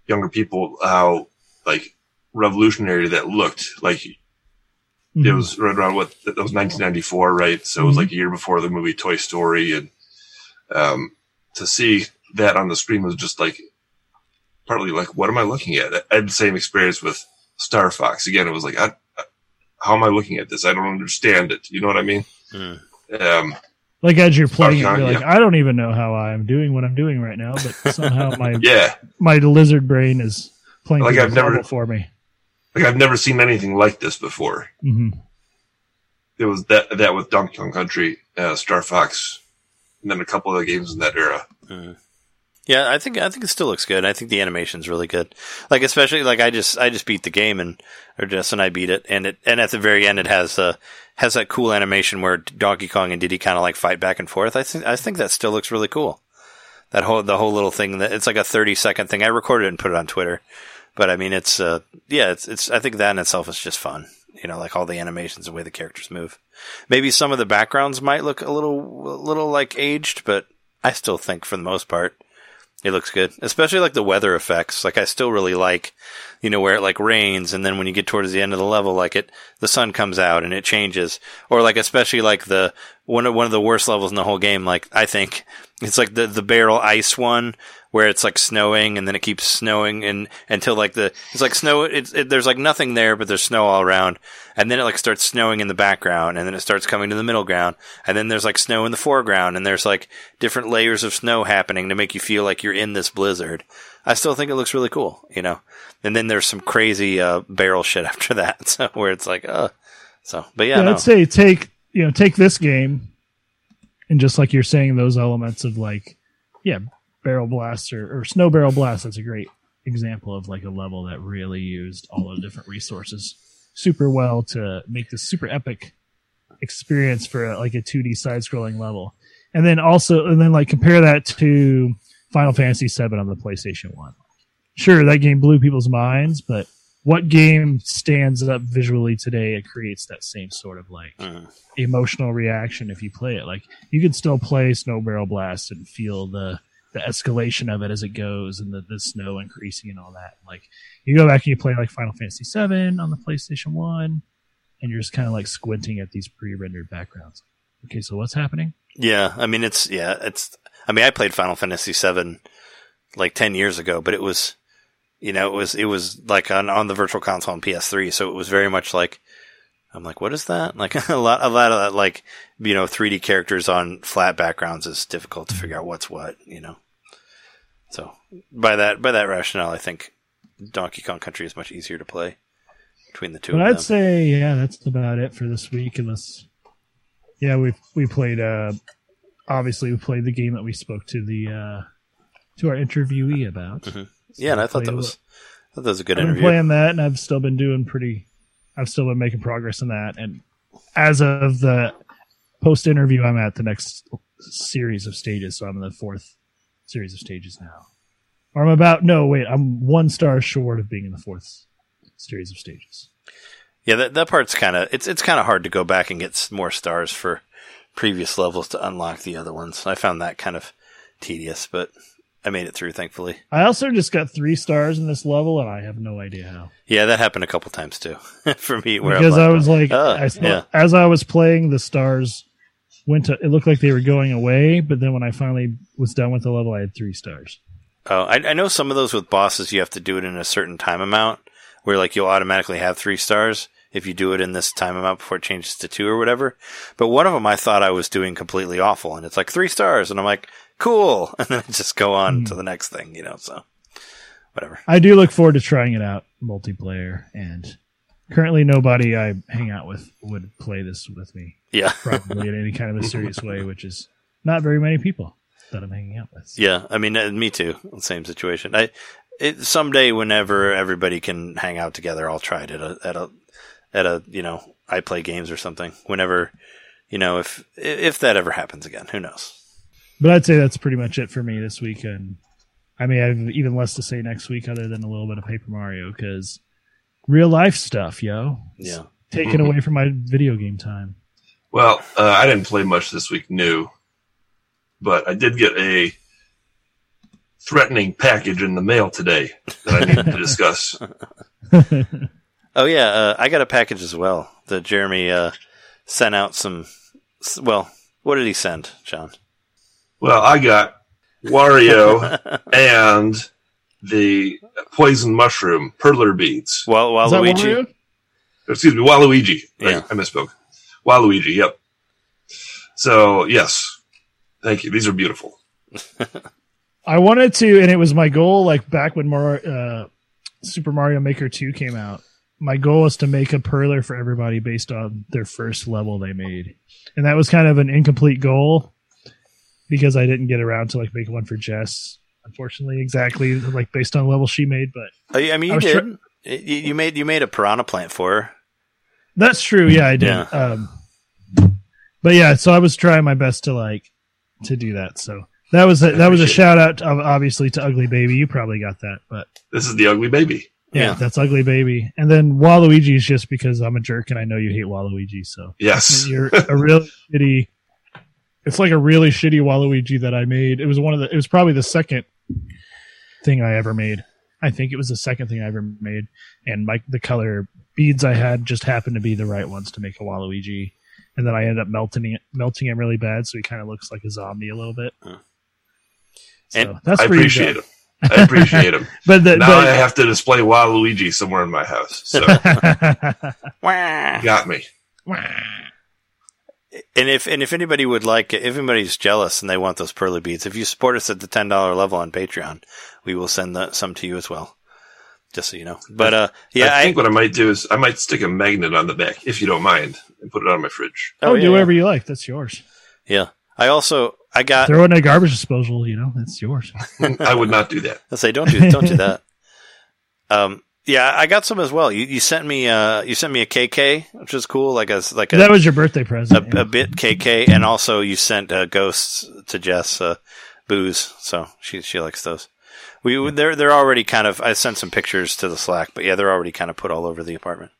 younger people how like revolutionary that looked. Like it Mhm. was right around what that was 1994, right? So it was Mhm. like a year before the movie Toy Story, and um, to see that on the screen was just like partly like, what am I looking at? I had the same experience with Star Fox. Again, it was like, I, I- how am I looking at this? I don't understand it. You know what I mean? Mm. Um, like as you're playing Okay, it, you're like, I don't even know how I'm doing what I'm doing right now, but somehow my yeah, my lizard brain is playing Like I've the never- for me. Like I've never seen anything like this before. hmm it was that that with Donkey Kong Country, uh, Star Fox, and then a couple of the games in that era. Yeah, I think I think it still looks good. I think the animation's really good. Like especially like I just I just beat the game and or Jess and I beat it and it and at the very end it has uh has that cool animation where Donkey Kong and Diddy kind of like fight back and forth. I think I think that still looks really cool. That whole the whole little thing that it's like a 30 second thing. I recorded it and put it on Twitter. But I mean it's uh yeah, it's it's I think that in itself is just fun. You know, like all the animations, the way the characters move. Maybe some of the backgrounds might look a little a little like aged, but I still think for the most part it looks good, especially like the weather effects. Like I still really like, you know, where it like rains and then when you get towards the end of the level, like it, the sun comes out and it changes. Or like especially like the one of one of the worst levels in the whole game. Like I think it's like the the barrel ice one where it's like snowing and then it keeps snowing and until like the it's like snow. It's it, there's like nothing there, but there's snow all around. And then it like starts snowing in the background and then it starts coming to the middle ground and then there's like snow in the foreground and there's like different layers of snow happening to make you feel like you're in this blizzard. I still think it looks really cool, you know. And then there's some crazy uh, barrel shit after that, so where it's like, uh, so. But yeah, Yeah, no. I'd say take you know take this game, and just like you're saying, those elements of like, yeah, barrel blasts or, or snow barrel blast. That's a great example of like a level that really used all the different resources super well to make this super epic experience for a, like a 2D side scrolling level. And then also, and then like compare that to Final Fantasy VII on the PlayStation One. Sure, that game blew people's minds, but what game stands up visually today and creates that same sort of like Mhm. emotional reaction if you play it? Like you can still play Snow Barrel Blast and feel the the escalation of it as it goes and the, the snow increasing and all that. Like you go back and you play like Final Fantasy VII on the PlayStation One, and you're just kind of like squinting at these pre-rendered backgrounds. Okay, so what's happening? Yeah, I mean it's yeah, it's. I mean I played Final Fantasy VII like ten years ago, but it was, you know, it was it was like on on the Virtual Console on PS3, so it was very much like. I'm like, what is that? Like a lot, a lot of that, like you know, 3D characters on flat backgrounds is difficult to figure out what's what, you know. So by that by that rationale, I think Donkey Kong Country is much easier to play between the two. But I'd them. say yeah, that's about it for this week. Unless yeah, we we played. uh Obviously, we played the game that we spoke to the uh to our interviewee about. Mhm. yeah, and I thought that was, I thought that was a good I've been interview. playing that, and I've still been doing pretty. I've still been making progress in that, and as of the post interview, I'm at the next series of stages. So I'm in the fourth series of stages now, or I'm about. No, wait, I'm one star short of being in the fourth series of stages. Yeah, that that part's kind of it's it's kind of hard to go back and get more stars for previous levels to unlock the other ones. I found that kind of tedious, but I made it through thankfully. I also just got three stars in this level, and I have no idea how. Yeah, that happened a couple times too for me. Where because I was like, "Oh, I thought- yeah. as I was playing, the stars went to. It looked like they were going away, but then when I finally was done with the level, I had three stars. Oh, I, I know some of those with bosses you have to do it in a certain time amount, where like you'll automatically have three stars if you do it in this time amount before it changes to two or whatever. But one of them I thought I was doing completely awful, and it's like three stars, and I'm like, cool, and then just go on Hmm. to the next thing, you know. So whatever. I do look forward to trying it out multiplayer and currently nobody I hang out with would play this with me, Yeah. probably in any kind of a serious way, which is not very many people that I'm hanging out with. Yeah, I mean, uh, me too. Same situation. I it, someday, whenever everybody can hang out together, I'll try it at a at a at a you know I play games or something. Whenever you know if if that ever happens again, who knows? But I'd say that's pretty much it for me this weekend. I mean, I have even less to say next week other than a little bit of Paper Mario because real life stuff, yo. It's Yeah. Taken away from my video game time. Well, uh, I didn't play much this week new, but I did get a threatening package in the mail today that I need to discuss. Oh yeah, uh, I got a package as well. That Jeremy uh, sent out some. Well, what did he send, John? Well, I got Wario and the poison mushroom perler beads. Well, Waluigi. Wario? Excuse me, Waluigi. Right, Yeah. I misspoke. Waluigi. Yep. So yes, thank you. These are beautiful. I wanted to, and it was my goal. Like back when Mar- uh, Super Mario Maker Two came out, my goal was to make a perler for everybody based on their first level they made, and that was kind of an incomplete goal because I didn't get around to like make one for Jess. Unfortunately, exactly like based on the level she made, but Oh, I mean, you was did. You, you made you made a piranha plant for her. that's true. Yeah, I did. Yeah. Um, but yeah, so I was trying my best to like to do that. So that was a, that was a shout out, of, obviously, to Ugly Baby. You probably got that, but This is the ugly baby. Yeah, Yeah. that's ugly baby. And then Waluigi is just because I'm a jerk and I know you hate Waluigi, so Yes. you're a really shitty. It's like a really shitty Waluigi that I made. It was one of the. It was probably the second thing I ever made. I think it was the second thing I ever made, and my the color beads I had just happened to be the right ones to make a Waluigi. And then I ended up melting it, melting him really bad, so he kind of looks like a zombie a little bit. Huh. So And that's I appreciate him. I appreciate him. But the, now but, I have to display Waluigi somewhere in my house. So Wah. got me. And if and if anybody would like, if anybody's jealous and they want those perler beads, if you support us at the ten dollar level on Patreon, we will send the, some to you as well. Just so you know. But uh, yeah, I I, think what I might do is I might stick a magnet on the back, if you don't mind, and put it on my fridge. oh, yeah, do whatever you like. That's yours. Yeah, I also I got. Throw it in a garbage disposal. You know, that's yours. I would not do that. I say don't do don't do that. Um, yeah, I got some as well. You, you sent me uh you sent me a KK, which is cool. Like a like a that was your birthday present. a, yeah. a bit KK, and also you sent uh, ghosts to Jess uh, Boos, so she she likes those. We they're they're already kind of. I sent some pictures to the Slack, but yeah, they're already kind of put all over the apartment.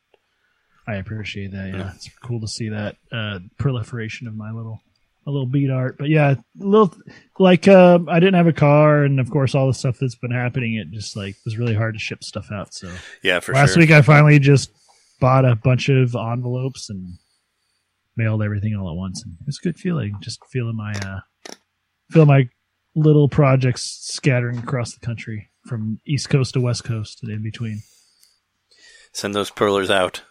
I appreciate that. Yeah, Yeah. it's cool to see that uh, proliferation of my little a little beat art. But yeah, a little like uh, I didn't have a car, and of course all the stuff that's been happening. It just like was really hard to ship stuff out. So Yeah, for last sure. week I finally just bought a bunch of envelopes and mailed everything all at once, and it was a good feeling. Just feeling my uh, feel my little projects scattering across the country from east coast to west coast and in between. Send those perlers out.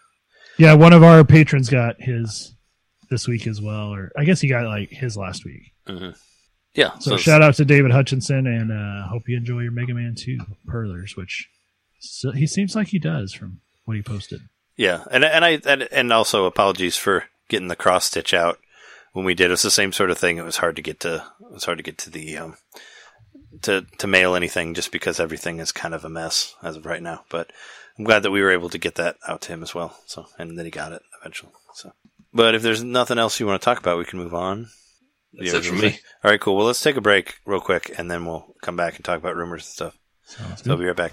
Yeah, one of our patrons got his this week as well, or I guess he got like his last week. Yeah. So, shout out to David Hutchinson, and uh, hope you enjoy your Mega Man Two Perlers, which so, he seems like he does from what he posted. Yeah, and and I and, and also apologies for getting the cross stitch out when we did. It was the same sort of thing. It was hard to get to. It was hard to get to the um to to mail anything just because everything is kind of a mess as of right now. But I'm glad that we were able to get that out to him as well. So and then he got it eventually. So, but if there's nothing else you want to talk about, we can move on. That's it for me. All right, cool. Well, let's take a break real quick, and then we'll come back and talk about rumors and stuff. Sounds So I'll be right back.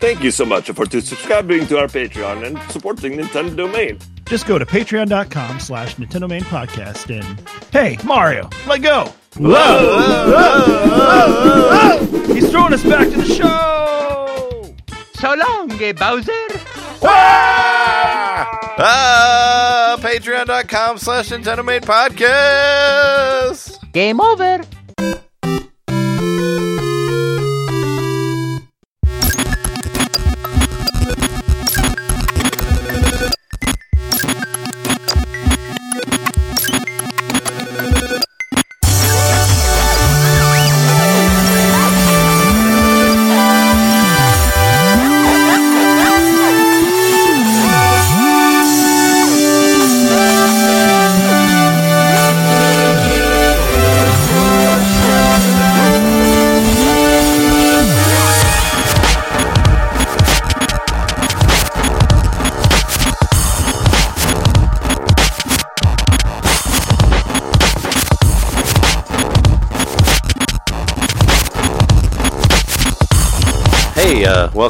Thank you so much for to subscribing to our Patreon and supporting Nintendo Domain. Just go to patreon.com slash Nintendo Main Podcast and hey, Mario, let go. Whoa! He's throwing us back to the show. So long, eh, Bowser. Ah, patreon.com slash Nintendo Main Podcast. Game over.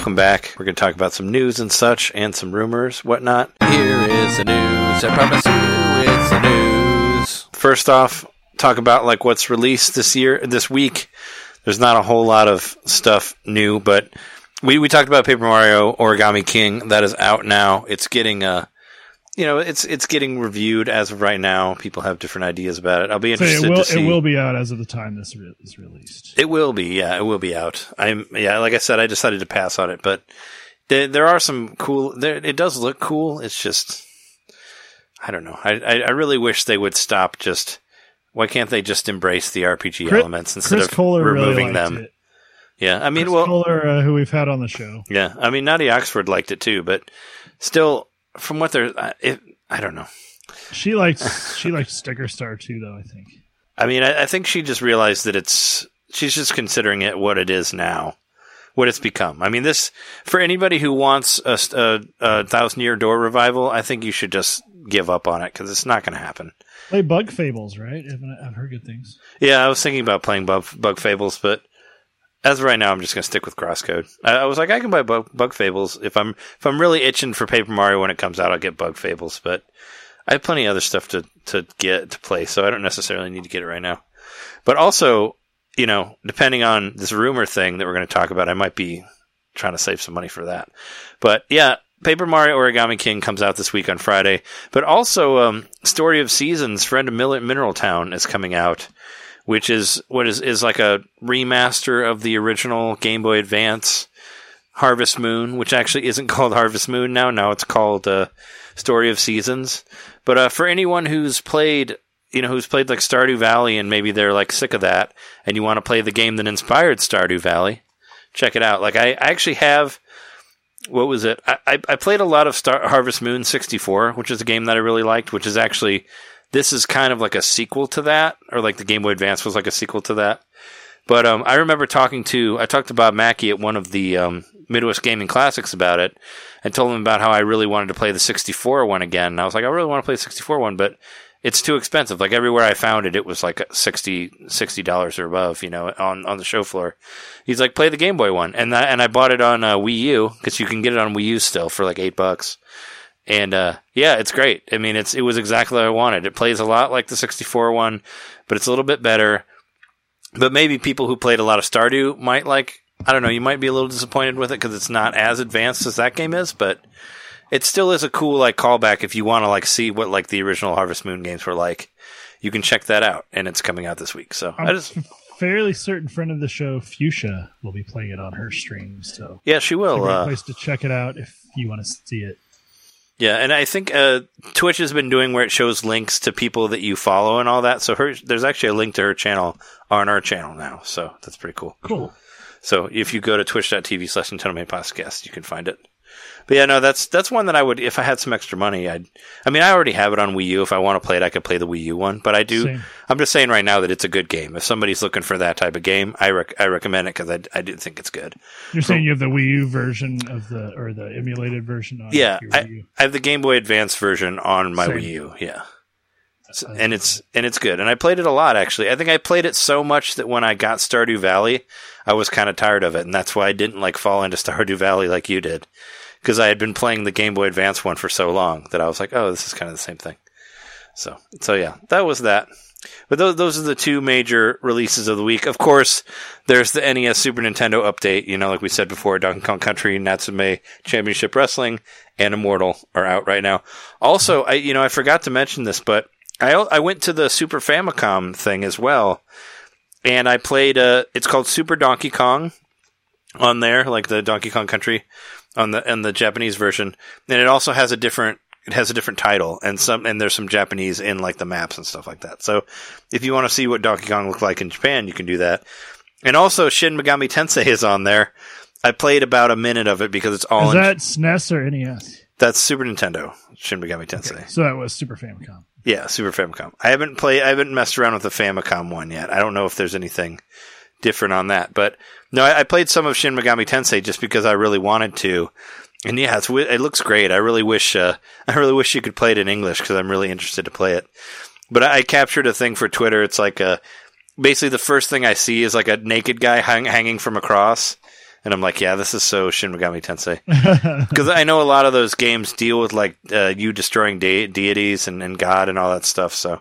Welcome back. We're going to talk about some news and such, and some rumors, whatnot. Here is the news. I promise you, it's the news. First off, talk about like what's released this year, this week. There's not a whole lot of stuff new, but we we talked about Paper Mario Origami King. That is out now. It's getting uh you know, it's it's getting reviewed as of right now. People have different ideas about it. I'll be So interested it will to see. it will be out as of the time this re- is released. It will be, yeah, it will be out. I'm, yeah, like I said, I decided to pass on it, but there, there are some cool. There, it does look cool. It's just, I don't know. I, I, I really wish they would stop. Just why can't they just embrace the RPG Chris- elements instead Chris of Kohler removing really them? it. Yeah, I mean, Chris well, Kohler, uh, who we've had on the show. yeah, I mean, Nadia Oxford liked it too, but still, from what they're, I- it, I don't know. She likes she likes Sticker Star too, though. I think. I mean, I, I think she just realized that it's she's just considering it what it is now, what it's become. I mean, this for anybody who wants a, a, a thousand year door revival, I think you should just give up on it because it's not going to happen. Play Bug Fables, right? I've, I've heard good things. Yeah, I was thinking about playing Bug, Bug Fables, but as of right now, I'm just going to stick with Crosscode. I, I was like, I can buy Bug, Bug Fables if I'm if I'm really itching for Paper Mario when it comes out. I'll get Bug Fables, but I have plenty of other stuff to to get to play, so I don't necessarily need to get it right now. But also, you know, depending on this rumor thing that we're going to talk about, I might be trying to save some money for that. But yeah, Paper Mario Origami King comes out this week on Friday. But also, um, Story of Seasons, Friend of Mineral Town is coming out, which is what is is like a remaster of the original Game Boy Advance Harvest Moon, which actually isn't called Harvest Moon now. Now it's called uh, Story of Seasons. But uh, for anyone who's played, you know, who's played like Stardew Valley and maybe they're like sick of that, and you want to play the game that inspired Stardew Valley, check it out. Like I, I actually have. What was it? I, I played a lot of Star Harvest Moon 64, which is a game that I really liked, which is actually this is kind of like a sequel to that, or like the Game Boy Advance was like a sequel to that. But um, I remember talking to I talked to Bob Mackey at one of the um, Midwest Gaming Classics about it, and told him about how I really wanted to play the 64 one again. And I was like, I really want to play the 64 one, but it's too expensive. Like everywhere I found it, it was like 60 dollars or above, you know, on on the show floor. He's like, play the Game Boy one, and that, and I bought it on uh, Wii U because you can get it on Wii U still for like eight bucks. And uh, yeah, it's great. I mean, it's it was exactly what I wanted. It plays a lot like the 64 one, but it's a little bit better. But maybe people who played a lot of Stardew might like. I don't know. You might be a little disappointed with it because it's not as advanced as that game is, but it still is a cool like callback if you want to like see what like the original Harvest Moon games were like. you can check that out, and it's coming out this week. So I I'm just fairly certain friend of the show, Fuchsia, will be playing it on her stream. So yeah, she it's a will. great Uh, place to check it out if you want to see it. Yeah, and I think uh, Twitch has been doing where it shows links to people that you follow and all that. So her, there's actually a link to her channel on our channel now. So that's pretty cool. Cool. So if you go to twitch.tv slash Nintendo Main Podcast, you can find it. But yeah, no, that's that's one that I would if I had some extra money. I'd. I mean, I already have it on Wii U. If I want to play it, I could play the Wii U one. But I do. Same. I'm just saying right now that it's a good game. If somebody's looking for that type of game, I rec- I recommend it because I I do think it's good. You're saying you have the Wii U version of the or the emulated version on Yeah, I, Wii U. I have the Game Boy Advance version on my Same. Wii U. Yeah. And it's and it's good. And I played it a lot actually. I think I played it so much that when I got Stardew Valley, I was kind of tired of it, and that's why I didn't like fall into Stardew Valley like you did, because I had been playing the Game Boy Advance one for so long that I was like, oh, this is kind of the same thing. So so yeah, that was that. But those those are the two major releases of the week. Of course, there's the NES Super Nintendo update. You know, like we said before, Donkey Kong Country, Natsume Championship Wrestling, and Immortal are out right now. Also, I you know I forgot to mention this, but I I went to the Super Famicom thing as well, and I played. Uh, it's called Super Donkey Kong on there, like the Donkey Kong Country on the and the Japanese version, and it also has a different. It has a different title, and some and there's some Japanese in like the maps and stuff like that. So, if you want to see what Donkey Kong looked like in Japan, you can do that. And also, Shin Megami Tensei is on there. I played about a minute of it because it's all Is in that SNES or NES? that's Super Nintendo, Shin Megami Tensei. So that was Super Famicom. Yeah, Super Famicom. I haven't played. I haven't messed around with the Famicom one yet. I don't know if there's anything different on that. But no, I, I played some of Shin Megami Tensei just because I really wanted to. And yeah, it's, it looks great. I really wish. Uh, I really wish you could play it in English because I'm really interested to play it. But I, I captured a thing for Twitter. It's like a basically the first thing I see is like a naked guy hang, hanging from a cross. And I'm like, yeah, this is so Shin Megami Tensei. Because I know a lot of those games deal with like uh, you destroying de- deities and, and God and all that stuff. So,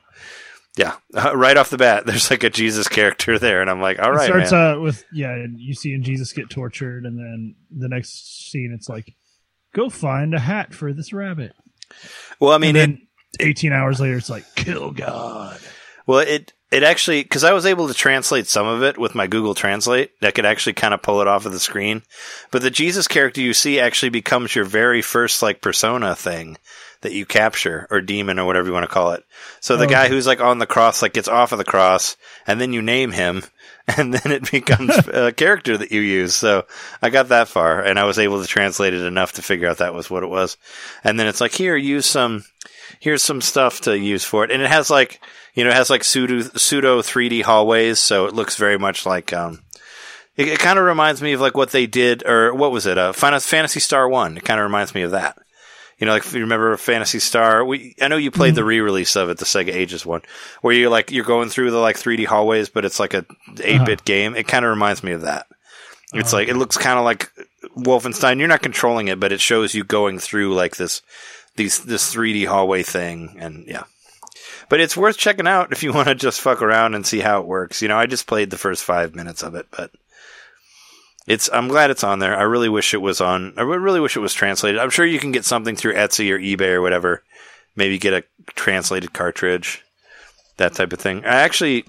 yeah, uh, right off the bat, there's like a Jesus character there, and I'm like, all right. it starts man. out with yeah, and you see and Jesus get tortured, and then the next scene it's like, go find a hat for this rabbit. well, I mean, and it, then 18 hours later, it's like, kill God. well, it it actually because I was able to translate some of it with my Google Translate. I could actually kind of pull it off of the screen. But the Jesus character you see actually becomes your very first like persona thing that you capture or demon or whatever you want to call it. So the Oh. guy who's like on the cross like gets off of the cross and then you name him and then it becomes a character that you use. So I got that far and I was able to translate it enough to figure out that was what it was. And then it's like here use some here's some stuff to use for it. And it has like you know, it has like pseudo pseudo 3D hallways, so it looks very much like um it, it kind of reminds me of like what they did or what was it? Uh Final Phantasy Star 1. It kind of reminds me of that. You know, like if you remember Phantasy Star, we I know you played the mm-hmm. re-release of it, the Sega Ages one, where you're like you're going through the like 3D hallways, but it's like a 8-bit uh-huh. game. It kind of reminds me of that. It's like it uh-huh. looks kind of like Wolfenstein. You're not controlling it, but it shows you going through like this these this 3D hallway thing, and yeah. But it's worth checking out if you want to just fuck around and see how it works. You know, I just played the first five minutes of it, but it's. I'm glad it's on there. I really wish it was on. I really wish it was translated. I'm sure you can get something through Etsy or eBay or whatever. Maybe get a translated cartridge, that type of thing. I actually,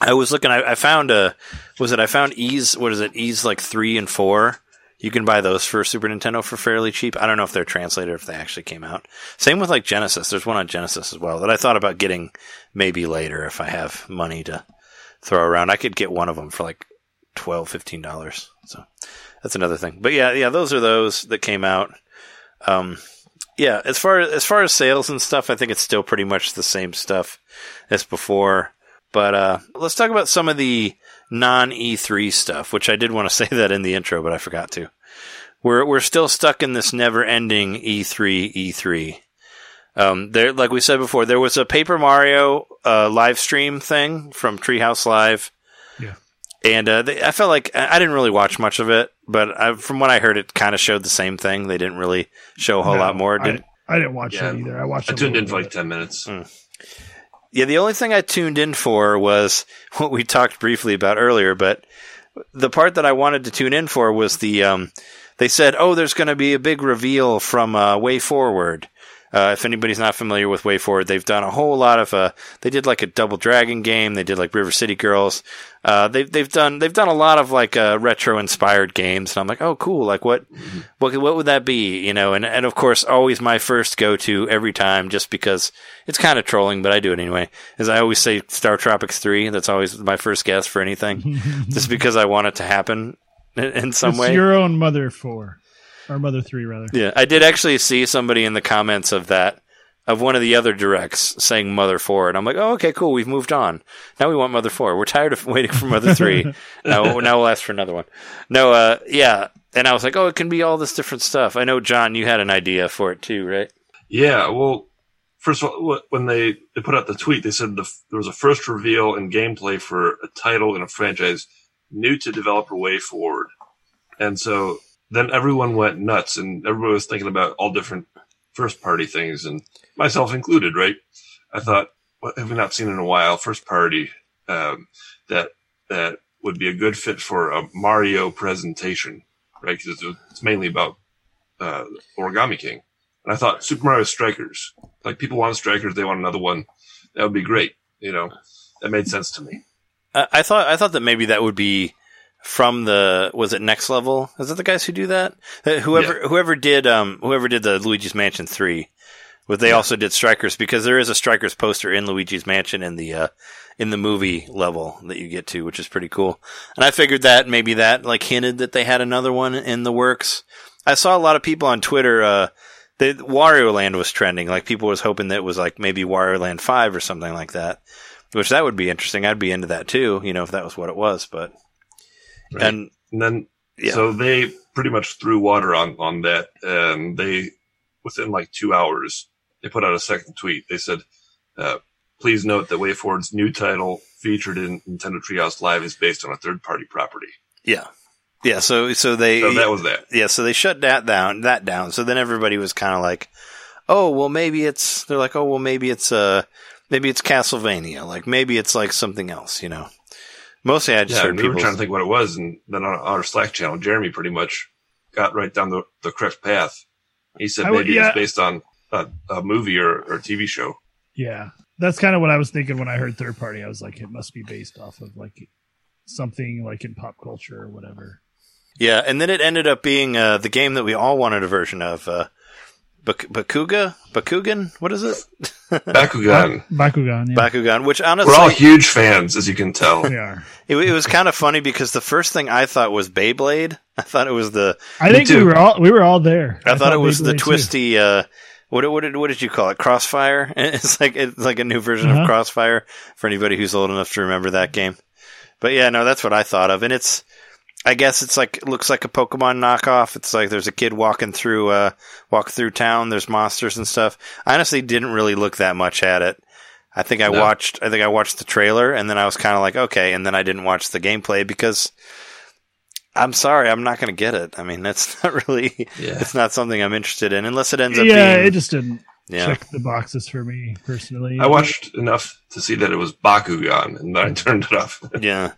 I was looking. I, I found a. Was it? I found Ease. What is it? Ease like three and four. You can buy those for Super Nintendo for fairly cheap. I don't know if they're translated if they actually came out. Same with like Genesis. There's one on Genesis as well that I thought about getting maybe later if I have money to throw around. I could get one of them for like 12 15 dollars. So that's another thing. But yeah, yeah, those are those that came out. Um, yeah, as far as far as sales and stuff, I think it's still pretty much the same stuff as before. But uh, let's talk about some of the non E3 stuff, which I did want to say that in the intro, but I forgot to. We're we're still stuck in this never-ending E E3 E3. Um, there, like we said before, there was a Paper Mario uh, live stream thing from Treehouse Live. Yeah. And uh, they, I felt like I I didn't really watch much of it, but I, from what I heard, it kind of showed the same thing. They didn't really show a whole No, lot more. I, Did, I didn't watch Yeah. it either. I watched. I a tuned in for like 10 minutes. Yeah, the only thing I tuned in for was what we talked briefly about earlier, but the part that I wanted to tune in for was the um, they said, "Oh, there's going to be a big reveal from uh, WayForward." Uh, if anybody's not familiar with WayForward, they've done a whole lot of. Uh, they did like a Double Dragon game. They did like River City Girls. Uh, they've they've done they've done a lot of like uh, retro inspired games, and I'm like, oh, cool. Like what what what would that be? You know, and and of course, always my first go to every time, just because it's kind of trolling, but I do it anyway. Is I always say StarTropics three. That's always my first guess for anything, just because I want it to happen in, in some it's way. your own mother four, or mother three rather. Yeah, I did actually see somebody in the comments of that of one of the other directs saying Mother Four, and I'm like, oh, okay, cool. We've moved on. Now we want Mother Four. We're tired of waiting for Mother Three. now, now we'll ask for another one. No, uh, yeah. And I was like, oh, it can be all this different stuff. I know, John, you had an idea for it too, right? Yeah, well, first of all, when they, they put out the tweet, they said the, there was a first reveal in gameplay for a title in a franchise new to developer WayForward. And so then everyone went nuts and everybody was thinking about all different first party things and myself included, right? I thought, what have we not seen in a while? First party, um, that, that would be a good fit for a Mario presentation, right? Cause it's, it's mainly about, uh, Origami King. And I thought Super Mario Strikers, like people want Strikers, they want another one. That would be great. You know, that made sense to me. I, I thought I thought that maybe that would be from the was it Next Level? Is it the guys who do that? Uh, whoever whoever did um whoever did the Luigi's Mansion three, but they also did Strikers because there is a Strikers poster in Luigi's Mansion in the uh in the movie level that you get to, which is pretty cool. And I figured that maybe that like hinted that they had another one in the works. I saw a lot of people on Twitter. Uh, the Wario Land was trending. Like people was hoping that it was like maybe Wario Land five or something like that. Which that would be interesting. I'd be into that too. You know, if that was what it was. But Right. and And then, Yeah. so they pretty much threw water on, on that. And they, within like two hours, they put out a second tweet. They said, uh, please note that WayForward's new title featured in Nintendo Treehouse Live is based on a third party property. yeah, yeah. So so they So that was that. yeah. So they shut that down. That down. So then everybody was kind of like, oh well, maybe it's. They're like, oh well, maybe it's uh maybe it's Castlevania. Like maybe it's like something else. You know. Mostly, I just Yeah, heard we were people. trying to think what it was, and then on our Slack channel, Jeremy pretty much got right down the, the correct path. He said I would- maybe yeah. it's based on a, a movie or, or TV show. Yeah, that's kind of what I was thinking when I heard third party. I was like, it must be based off of like something like in pop culture or whatever. Yeah, and then it ended up being uh, the game that we all wanted a version of. Uh, Bak- Bakuga, Bakugan. What is it? Bakugan. Bakugan. Yeah, Bakugan. Which honestly. We're all huge fans, as you can tell. they are. it, it was kind of funny because the first thing I thought was Beyblade. I thought it was the. I Me think we were all we were all there. I, thought, it was the Beyblade too. twisty. Uh, what what did what did you call it? Crossfire. It's like it's like a new version of Uh-huh. Crossfire for anybody who's old enough to remember that game. But yeah, no, that's what I thought of, and it's. I guess it's like it looks like a Pokemon knockoff. It's like there's a kid walking through uh walk through town. There's monsters and stuff. I honestly didn't really look that much at it. I think I No. watched. I think I watched the trailer, and then I was kind of like, okay, and then I didn't watch the gameplay because I'm sorry, I'm not going to get it. I mean, that's not really. Yeah. It's not something I'm interested in, unless it ends up Yeah, being. it just didn't yeah, check the boxes for me personally. I watched enough to see that it was Bakugan, and then I turned it off. yeah.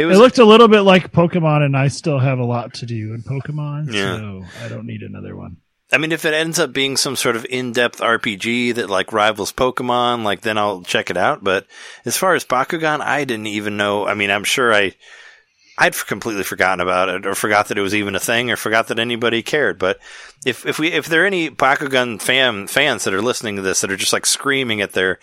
It It looked a little bit like Pokemon, and I still have a lot to do in Pokemon, Yeah. so I don't need another one. I mean, if it ends up being some sort of in-depth RPG that like rivals Pokemon, like then I'll check it out. But as far as Bakugan, I didn't even know. I mean, I'm sure I. I'd completely forgotten about it, or forgot that it was even a thing, or forgot that anybody cared. But if if we if there are any Bakugan fan fans that are listening to this that are just like screaming at their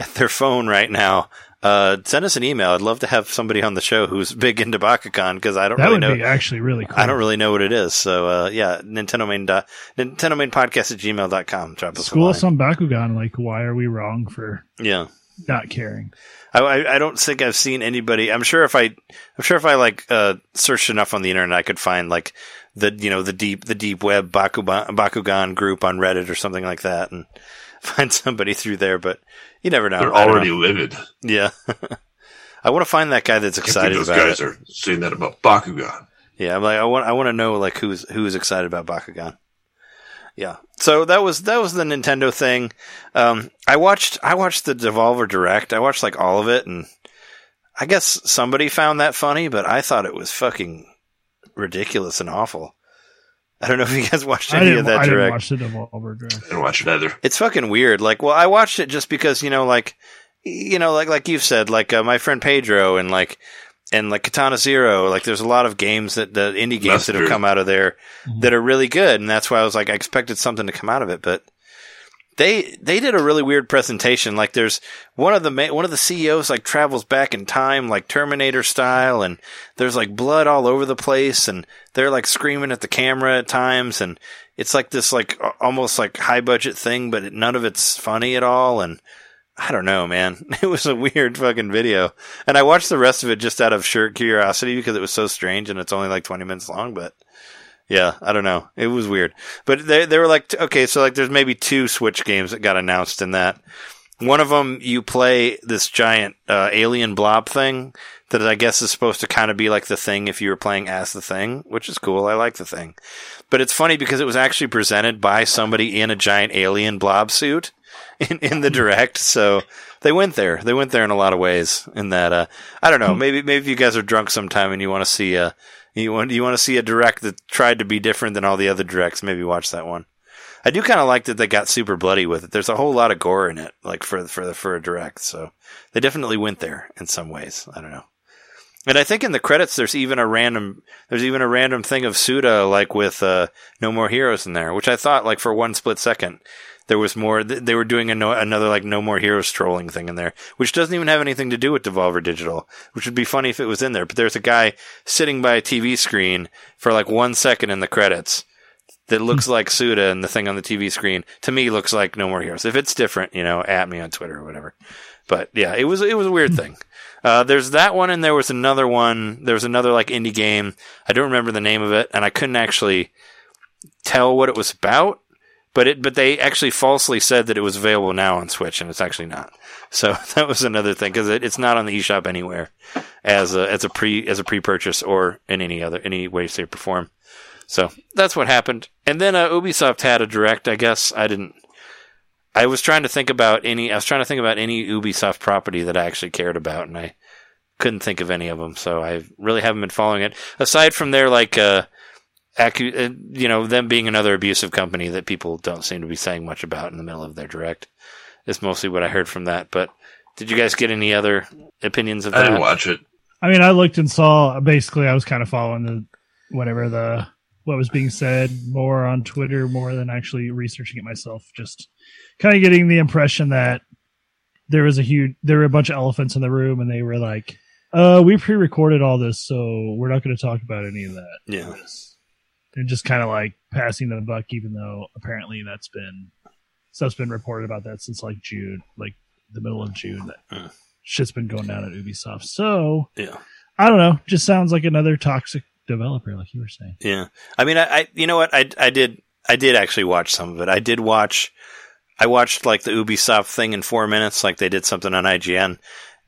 at their phone right now, uh, send us an email. I'd love to have somebody on the show who's big into Bakugan because I don't That really would know. be actually really cool. I don't really know what it is. So, uh, yeah, Nintendo main, dot, Nintendo main podcast at gmail.com. Drop us a School line. us on Bakugan. Like, why are we wrong for Yeah. not caring? I, I, I don't think I've seen anybody. I'm sure if I, I'm sure if I like, uh, searched enough on the internet, I could find like the, you know, the deep, the deep web Bakugan, Bakugan group on Reddit or something like that and find somebody through there, but you never know. They're already know. livid. yeah. I want to find that guy that's I think excited those about guys it. are saying that about Bakugan. Yeah, I'm like I want I want to know like who's who's excited about Bakugan. Yeah. So that was that was the Nintendo thing. Um, I watched I watched the Devolver Direct. I watched like all of it, and I guess somebody found that funny, but I thought it was fucking ridiculous and awful. I don't know if you guys watched any of that I didn't direct. watch the Devolver Direct. I didn't watch it either. It's fucking weird. Like, well, I watched it just because you know, like, you know, like like you've said, like uh, my friend Pedro and like and like Katana Zero. Like, there's a lot of games that the indie games That's that have true. come out of there Mhm. that are really good, and that's why I was like, I expected something to come out of it, but they they did a really weird presentation. Like, there's one of the ma- one of the CEOs like travels back in time, like Terminator style, and there's like blood all over the place, and they're like screaming at the camera at times, and it's like this like almost like high budget thing, but none of it's funny at all, and I don't know, man. It was a weird fucking video, and I watched the rest of it just out of sheer curiosity because it was so strange, and it's only like twenty minutes long, but. Yeah, I don't know. It was weird, but they they were like, okay, so like there's maybe two Switch games that got announced in that. One of them, you play this giant uh, alien blob thing that I guess is supposed to kind of be like the thing if you were playing as the thing, which is cool. I like the thing, but it's funny because it was actually presented by somebody in a giant alien blob suit in in the direct, so. They went there. They went there in a lot of ways. In that, uh, I don't know. Maybe, maybe if you guys are drunk sometime and you want to see a, you want you want to see a direct that tried to be different than all the other directs, maybe watch that one. I do kind of like that they got super bloody with it. There's a whole lot of gore in it, like for for the for a direct. So they definitely went there in some ways. I don't know. And I think in the credits, there's even a random there's even a random thing of Suda like with uh, No More Heroes in there, which I thought like for one split second there was more. They were doing no, another like No More Heroes trolling thing in there, which doesn't even have anything to do with Devolver Digital. Which would be funny if it was in there. But there's a guy sitting by a TV screen for like one second in the credits that looks like Suda, and the thing on the TV screen to me looks like No More Heroes. If it's different, you know, at me on Twitter or whatever. But yeah, it was it was a weird thing. Uh, there's that one, and there was another one. There was another like indie game. I don't remember the name of it, and I couldn't actually tell what it was about. But it, but they actually falsely said that it was available now on Switch, and it's actually not. So that was another thing because it, it's not on the eShop anywhere as a as a pre as a pre purchase or in any other any way, shape, or form. So that's what happened. And then uh, Ubisoft had a direct. I guess I didn't. I was trying to think about any. I was trying to think about any Ubisoft property that I actually cared about, and I couldn't think of any of them. So I really haven't been following it. Aside from their like, uh, acu- uh, you know, them being another abusive company that people don't seem to be saying much about in the middle of their direct. Is mostly what I heard from that. But did you guys get any other opinions of I that? didn't watch it. I mean, I looked and saw. Basically, I was kind of following the whatever the what was being said more on Twitter more than actually researching it myself. Just kind of getting the impression that there was a huge, there were a bunch of elephants in the room, and they were like, "Uh, we pre-recorded all this, so we're not going to talk about any of that." Yeah. They're just kind of like passing the buck, even though apparently that's been stuff's been reported about that since like June, like the middle of June. That Hmm. shit's been going down at Ubisoft. So Yeah. I don't know. Just sounds like another toxic developer, like you were saying. Yeah, I mean, I, I you know what, I I did I did actually watch some of it. I did watch, I watched like the Ubisoft thing in four minutes, like they did something on IGN,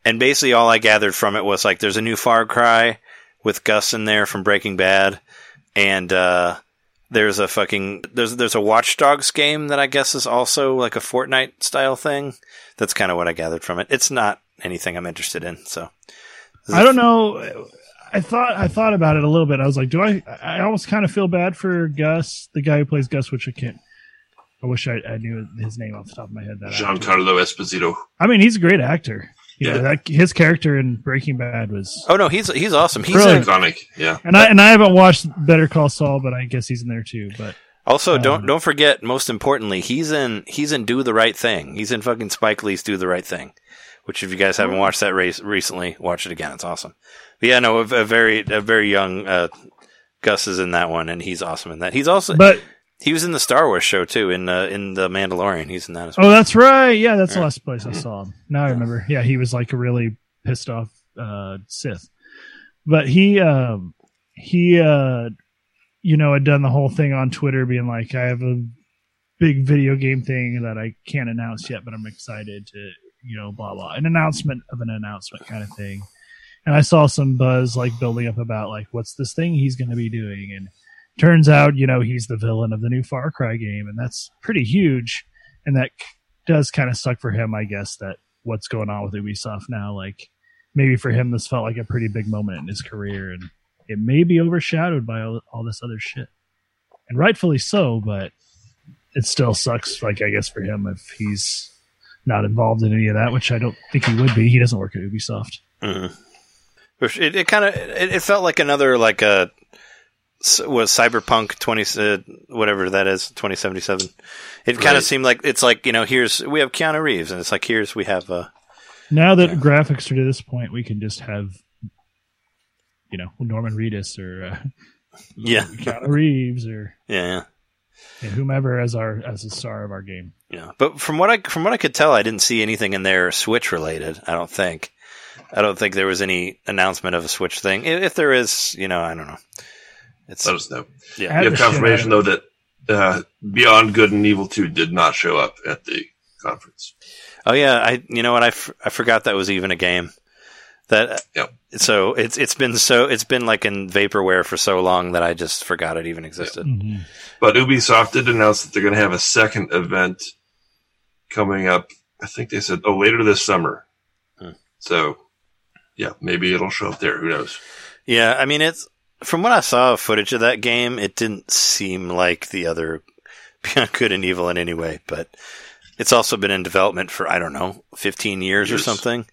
and basically all I gathered from it was like there's a new Far Cry with Gus in there from Breaking Bad, and uh, there's a fucking there's there's a Watch Dogs game that I guess is also like a Fortnite style thing. That's kind of what I gathered from it. It's not anything I'm interested in, so I don't know. I thought I thought about it a little bit. I was like, do I? I almost kind of feel bad for Gus, the guy who plays Gus, which I can't. I wish I, I knew his name off the top of my head. That actor. Giancarlo Esposito. I mean, he's a great actor. You Yeah. that, his character in Breaking Bad was. Oh no, he's he's awesome. He's Really? in, Iconic. Yeah. And I and I haven't watched Better Call Saul, but I guess he's in there too. But Also, don't Um, don't forget. Most importantly, he's in he's in Do the Right Thing. He's in fucking Spike Lee's Do the Right Thing. Which, if you guys haven't watched that race recently, watch it again. It's awesome. But yeah, no, a, a very a very young uh, Gus is in that one, and he's awesome in that. He's also but he was in the Star Wars show too, in uh, in the Mandalorian. He's in that as well. oh, that's right. Yeah, that's the last place I saw him. Now I remember. Yeah, he was like a really pissed off uh, Sith. But he um, he uh, you know had done the whole thing on Twitter, being like, I have a big video game thing that I can't announce yet, but I'm excited to you know blah blah an announcement of an announcement kind of thing. And I saw some buzz like building up about like what's this thing he's going to be doing, and turns out you know he's the villain of the new Far Cry game, and that's pretty huge. And that does kind of suck for him, I guess. That what's going on with Ubisoft now, like maybe for him this felt like a pretty big moment in his career, and it may be overshadowed by all, all this other shit. and rightfully so. But it still sucks. Like I guess for him, if he's not involved in any of that, which I don't think he would be. He doesn't work at Ubisoft. Mhm. It, it kind of it, it felt like another like a was Cyberpunk twenty uh, whatever that is twenty seventy seven. It kind Right. of seemed like it's like you know here's we have Keanu Reeves and it's like here's we have uh Now that graphics are to this point, we can just have, you know, Norman Reedus or uh, yeah Keanu Reeves or yeah yeah, whomever as our as the star of our game. yeah. But from what I from what I could tell, I didn't see anything in there Switch related. I don't think. I don't think there was any announcement of a Switch thing. If there is, you know, I don't know. It's Let us know. yeah. Add You have confirmation though that uh, Beyond Good and Evil Two did not show up at the conference. Oh yeah, I you know what I, f- I forgot that was even a game. That Yep. so it's it's been so it's been like in vaporware for so long that I just forgot it even existed. Mhm. But Ubisoft did announce that they're going to have a second event coming up. I think they said, oh, later this summer. Hmm. So, yeah, maybe it'll show up there. Who knows? Yeah, I mean it's from what I saw of footage of that game, it didn't seem like the other Beyond Good and Evil in any way, but it's also been in development for I don't know, 15 years or something.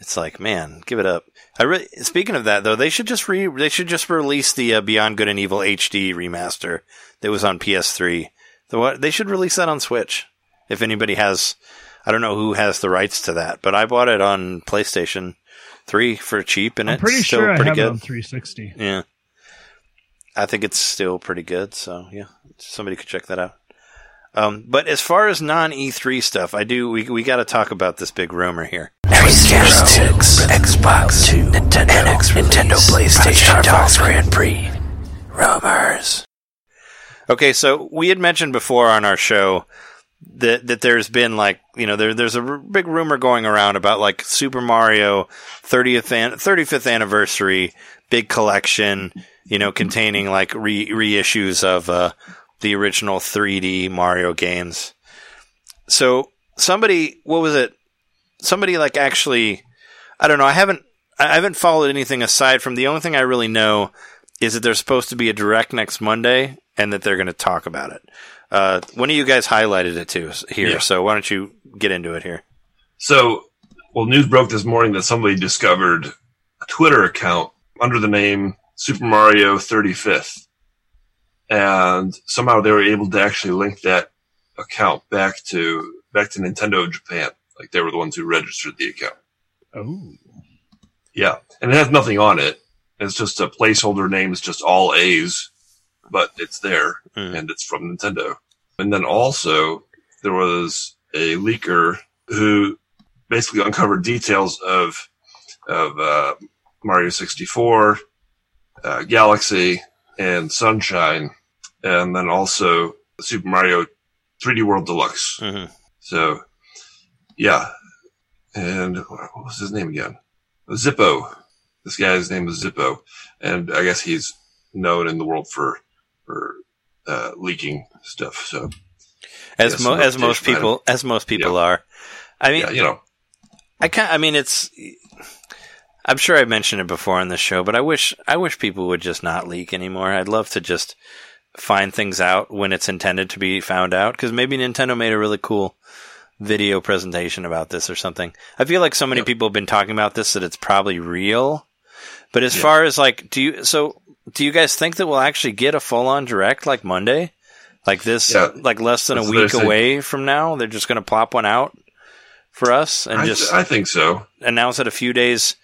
It's like, man, give it up. I really speaking of that though, they should just re they should just release the uh, Beyond Good and Evil HD remaster that was on PS3. The what they should release that on Switch. If anybody has I don't know who has the rights to that, but I bought it on PlayStation 3 for cheap and I'm it's pretty still sure I pretty have good. it on 360. Yeah. I think it's still pretty good, so yeah. Somebody could check that out. Um, but as far as non E3 stuff, I do we we got to talk about this big rumor here. Xbox, 2, Nintendo, Nintendo PlayStation Talks Grand Prix. Rumors. Okay, so we had mentioned before on our show that that there's been like you know there there's a r- big rumor going around about like Super Mario 30th an- 35th anniversary big collection, you know, containing like re- reissues of uh, the original 3D Mario games. So somebody, what was it? Somebody like actually, I don't know. I haven't I haven't followed anything aside from the only thing I really know is that there's supposed to be a direct next Monday and that they're going to talk about it. Uh, one of you guys highlighted it too here, Yeah. so why don't you get into it here? So, well, news broke this morning that somebody discovered a Twitter account under the name Super Mario 35th. And somehow they were able to actually link that account back to back to Nintendo Japan. Like they were the ones who registered the account. Oh, Yeah. And it has nothing on it. It's just a placeholder name. It's just all A's, but it's there Hmm. and it's from Nintendo. And then also there was a leaker who basically uncovered details of, of, uh, Mario 64, uh, Galaxy and Sunshine. And then also Super Mario 3D World Deluxe. hmm So, yeah. And what was his name again? Zippo. This guy's name is Zippo, and I guess he's known in the world for for uh, leaking stuff. So, As mo- as most people as most people are. I mean, yeah, you know, I can't. I mean, it's. I'm sure I mentioned it before on this show, but I wish I wish people would just not leak anymore. I'd love to just find things out when it's intended to be found out because maybe Nintendo made a really cool video presentation about this or something. I feel like so many people have been talking about this that it's probably real. But as Yeah. far as like, do you so do you guys think that we'll actually get a full on direct like Monday, like this, Yeah. like less than a That's I week away from now? They're just going to plop one out for us and I, just I think so. announce it a few days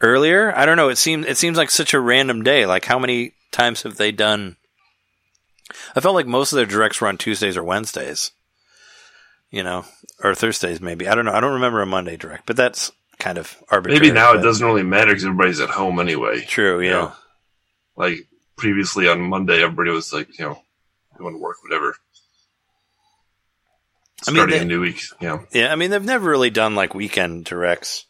earlier. I don't know. It seems it seems like such a random day. Like how many times have they done? I felt like most of their directs were on Tuesdays or Wednesdays. You know, or Thursdays maybe. I don't know. I don't remember a Monday direct, but that's kind of arbitrary. Maybe now it doesn't really matter because everybody's at home anyway. True. you Yeah. know? Like previously on Monday, everybody was like, you know, going to work, whatever. I mean, Starting they- a new week, you know. Yeah, I mean they've never really done like weekend directs,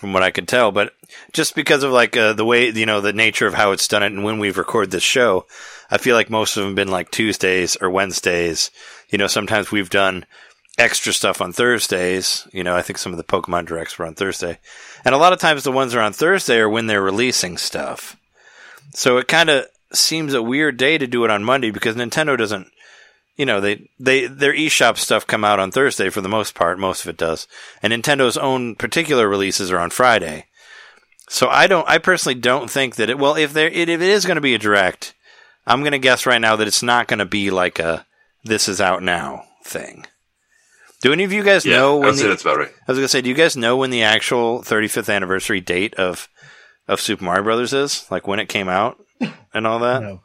from what I could tell. But just because of like uh, the way you know the nature of how it's done it and when we've recorded this show, I feel like most of them have been like Tuesdays or Wednesdays. You know, sometimes we've done extra stuff on Thursdays. You know, I think some of the Pokemon directs were on Thursday, and a lot of times the ones that are on Thursday are when they're releasing stuff. So it kind of seems a weird day to do it on Monday because Nintendo doesn't. You know, they, they, their eShop stuff come out on Thursday for the most part. Most of it does. And Nintendo's own particular releases are on Friday. So I don't, I personally don't think that it, well, if there, if it is going to be a direct, I'm going to guess right now that it's not going to be like a, this is out now thing. Do any of you guys Yeah, know I when would say the, that's about right. I was going to say, do you guys know when the actual 35th anniversary date of, of Super Mario Brothers is? Like when it came out and all that? No.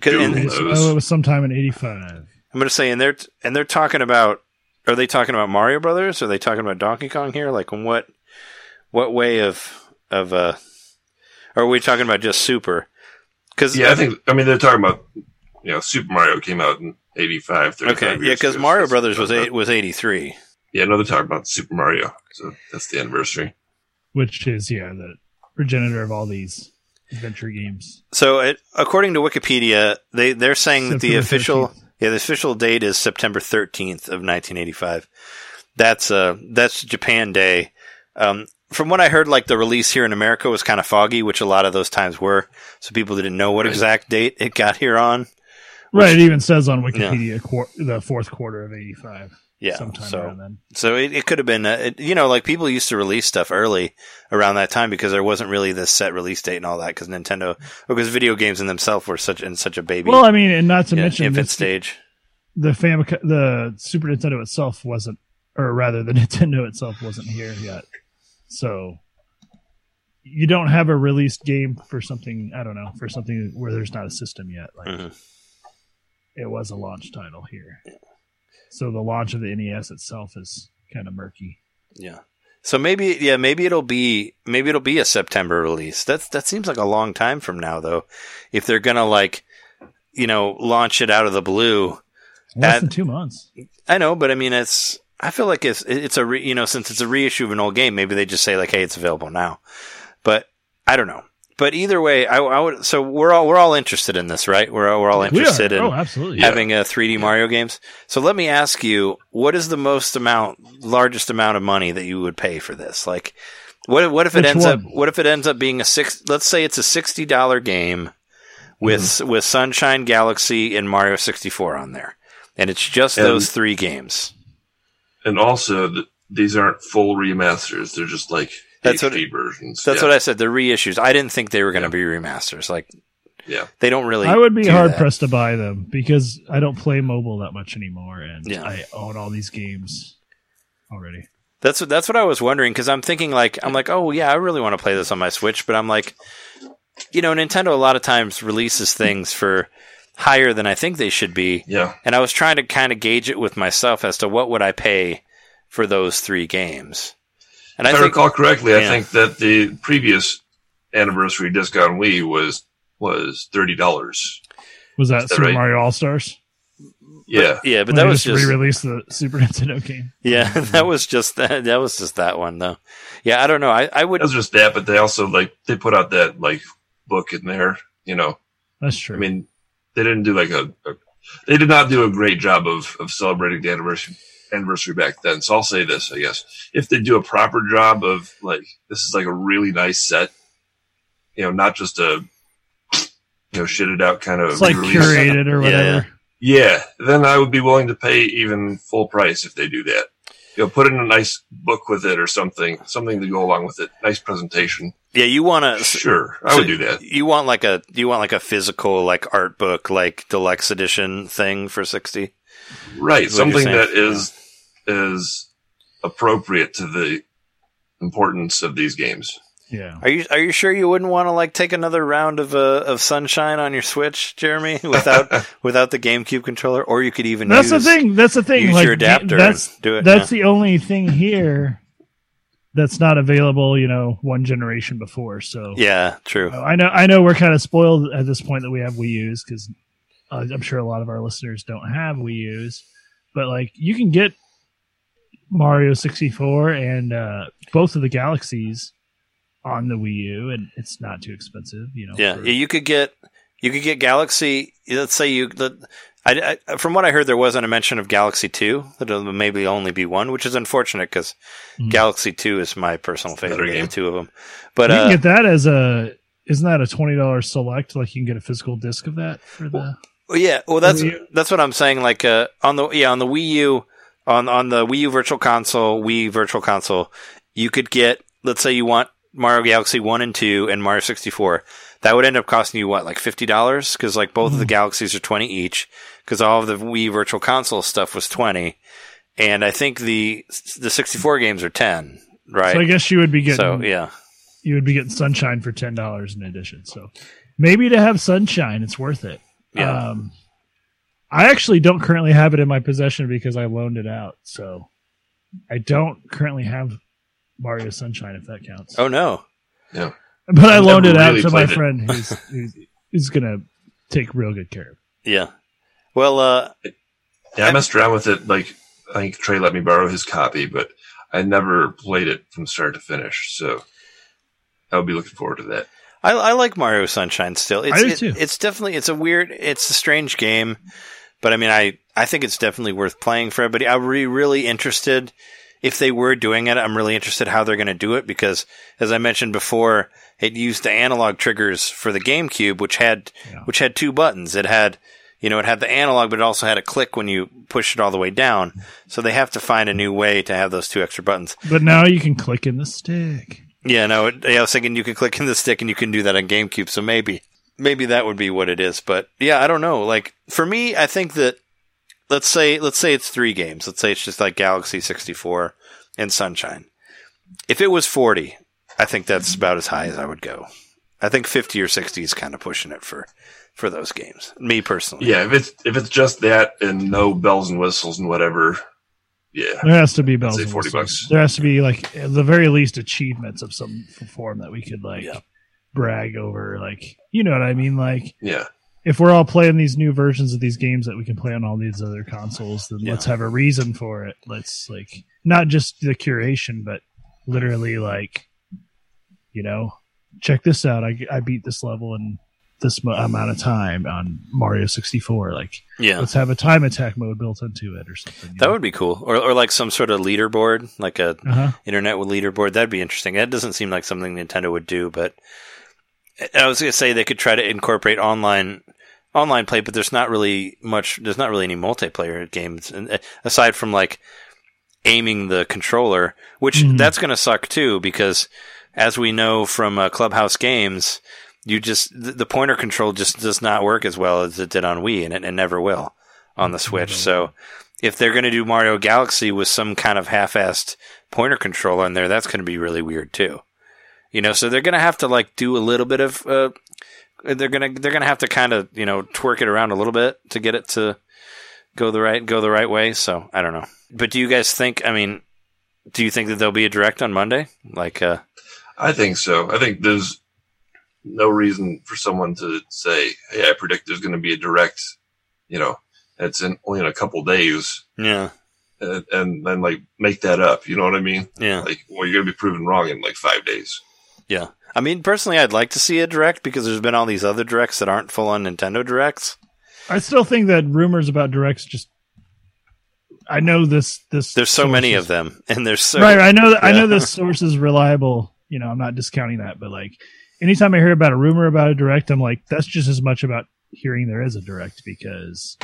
'Cause- Dude. and- It's- knows? oh, it was sometime in '85. I'm going to say, and they're and they're talking about. Are they talking about Mario Brothers? Are they talking about Donkey Kong here? Like, what what way of of uh? Are we talking about just Super? Because Yeah, I think. I mean, they're talking about you know Super Mario came out in 85, 35 okay, yeah, because Mario Brothers was eight, was 83. Yeah, no, they're talking about Super Mario, so that's the anniversary. which is yeah the progenitor of all these adventure games. So, it, according to Wikipedia, they they're saying that the official 13th. Yeah the official date is September 13th of 1985. That's uh that's Japan Day. Um, from what I heard, like the release here in America was kind of foggy, which a lot of those times were. So people didn't know what exact date it got here on. Right, it even says on Wikipedia quar- the fourth quarter of '85. Yeah, sometime so around then. so it, it could have been, uh, it, you know, like people used to release stuff early around that time because there wasn't really this set release date and all that because Nintendo, because video games in themselves were such in such a baby Well, I mean, and not to yeah, mention infant this- stage. the Famicom, the Super Nintendo itself wasn't, or rather, the Nintendo itself wasn't here yet. So you don't have a released game for something. I don't know for something where there's not a system yet. Like Mhm. it was a launch title here. So the launch of the NES itself is kind of murky. Yeah. So maybe, yeah, maybe it'll be, maybe it'll be a September release. That's, that seems like a long time from now though. If they're going to like, you know, launch it out of the blue. Less At- than two months. I know, but I mean, it's, I feel like it's, it's a, re, you know, since it's a reissue of an old game, maybe they just say like, hey, it's available now. But I don't know. But either way, I, I would, so we're all, we're all interested in this, right? We're, all- we're all We are. interested in, oh, absolutely. having a 3D Mario games. So let me ask you, what is the most amount, largest amount of money that you would pay for this? Like, what what if it Which ends up? What if it ends up being a six? Let's say it's a sixty dollar game with Mm-hmm. with Sunshine Galaxy and Mario sixty four on there, and it's just And- those three games. And also, th- these aren't full remasters; they're just like That's what- versions. That's yeah. what I said. The reissues. I didn't think they were going to Yeah. be remasters. Like, Yeah. they don't really. I would be hard that. pressed to buy them because I don't play mobile that much anymore, and Yeah. I own all these games already. That's what that's what I was wondering because I'm thinking like I'm like oh yeah I really want to play this on my Switch but I'm like you know Nintendo a lot of times releases things for higher than I think they should be Yeah. and I was trying to kind of gauge it with myself as to what would I pay for those three games and If I think recall correctly, Yeah. I think that the previous anniversary disc on Wii was was thirty dollars. Was that Is that Super right? Mario All Stars? Yeah. yeah but When that they was just just re-released the Super Nintendo game. yeah that was just that that was just that one though yeah I don't know I I would It was just that, but they also like they put out that like book in there. You know, That's true. I mean, they didn't do like a, a they did not do a great job of of celebrating the anniversary anniversary back then. So I'll say this, I guess, if they do a proper job of like this is like a really nice set, you know, not just a you know shitted out kind of it's like release. curated or whatever. Yeah, then I would be willing to pay even full price if they do that. You know, put in a nice book with it or something, something to go along with it. Nice presentation. yeah you want to Sure, I So would do that. You want like a you want like a physical like art book like deluxe edition thing for sixty. Right, Is what you're something saying. that is is appropriate to the importance of these games. Yeah. Are you are you sure you wouldn't want to like take another round of uh, of sunshine on your Switch, Jeremy, without without the GameCube controller, or you could even That's use, the thing. That's the thing. use like, your adapter That's and do it. that's the only thing here that's not available. You know, one generation before. So yeah. yeah, true. I know. I know we're kind of spoiled at this point that we have Wii U's because uh, I'm sure a lot of our listeners don't have Wii U's. But like, you can get Mario 64 and uh, both of the Galaxies on the Wii U, and it's not too expensive. You know. Yeah, for- you could get you could get Galaxy. Let's say you. The, I, I, from what I heard, there wasn't a mention of Galaxy Two. That'll maybe only be one, which is unfortunate because Mhm. Galaxy Two is my personal better favorite of game. the two of them. But you uh, can get that as a isn't that a twenty dollars select? Like you can get a physical disc of that for the. Well, yeah, well that's that's what I'm saying. Like uh, on the yeah on the Wii U on on the Wii U Virtual Console, Wii Virtual Console, you could get let's say you want Mario Galaxy One and Two and Mario 64. That would end up costing you what like fifty dollars because like both of the galaxies are twenty each because all of the Wii Virtual Console stuff was twenty, and I think the the 64 games are ten, right? So I guess you would be getting. So, yeah, You would be getting Sunshine for ten dollars in addition. So maybe to have Sunshine, it's worth it. Yeah. Um, I actually don't currently have it in my possession because I loaned it out. So I don't currently have Mario Sunshine, if that counts. Oh no. Yeah. But I I've loaned it out really to my it. friend who's, who's, who's going to take real good care of it. Yeah. Well, uh, Yeah, I messed around with it. Like I think Trey let me borrow his copy, but I never played it from start to finish. So I'll be looking forward to that. I, I like Mario Sunshine still. It's, I do it- too. It's definitely it's a weird, it's a strange game, but I mean, I I think it's definitely worth playing for everybody. I would be really interested if they were doing it. I'm really interested how they're going to do it because, as I mentioned before, it used the analog triggers for the GameCube, which had Yeah. which had two buttons. It had you know it had the analog, but it also had a click when you push it all the way down. So they have to find a new way to have those two extra buttons. But now you can click in the stick. Yeah, no, it, I was thinking you could click in the stick and you can do that on GameCube, so maybe, maybe that would be what it is. But yeah, I don't know. Like for me, I think that let's say let's say it's three games. Let's say it's just like Galaxy sixty four and Sunshine. If it was forty, I think that's about as high as I would go. I think fifty or sixty is kind of pushing it for for those games. Me personally, Yeah, if it's if it's just that and no bells and whistles and whatever, yeah, There has to be bells say and 40 whistles. bucks. There has to be like at the very least achievements of some form that we could like Yeah. Brag over. Like you know what I mean? Like yeah, if we're all playing these new versions of these games that we can play on all these other consoles, then Yeah. let's have a reason for it. Let's like not just the curation, but literally like you know, check this out. I I beat this level in this mo- amount of time on Mario 64. Like yeah, let's have a time attack mode built into it or something. that know? would be cool. Or or like some sort of leaderboard, like a uh-huh. internet leaderboard. That'd be interesting. That doesn't seem like something Nintendo would do, but I was going to say they could try to incorporate online online play, but there's not really much. There's not really any multiplayer games and, uh, aside from like aiming the controller, which Mhm. that's going to suck too because as we know from uh, Clubhouse games, you just the, the pointer control just does not work as well as it did on Wii, and it, it never will on the Switch. So if they're going to do Mario Galaxy with some kind of half-assed pointer control in there, that's going to be really weird too. You know, so they're going to have to like do a little bit of. Uh, they're gonna they're gonna have to kind of you know twerk it around a little bit to get it to go the right go the right way. So I don't know. But do you guys think? I mean, do you think that there'll be a direct on Monday? Like, uh, I think so. I think there's no reason for someone to say, "Hey, I predict there's going to be a direct," you know, it's in only in a couple days, yeah, and, and then like make that up. You know what I mean? yeah, Like, well, you're going to be proven wrong in like five days. Yeah. I mean, personally, I'd like to see a direct because there's been all these other directs that aren't full on Nintendo directs. I still think that rumors about directs just. I know this. This There's so many is- of them, and there's so right. I know. That, I know this source is reliable. You know, I'm not discounting that, but like, anytime I hear about a rumor about a direct, I'm like, that's just as much about hearing there is a direct because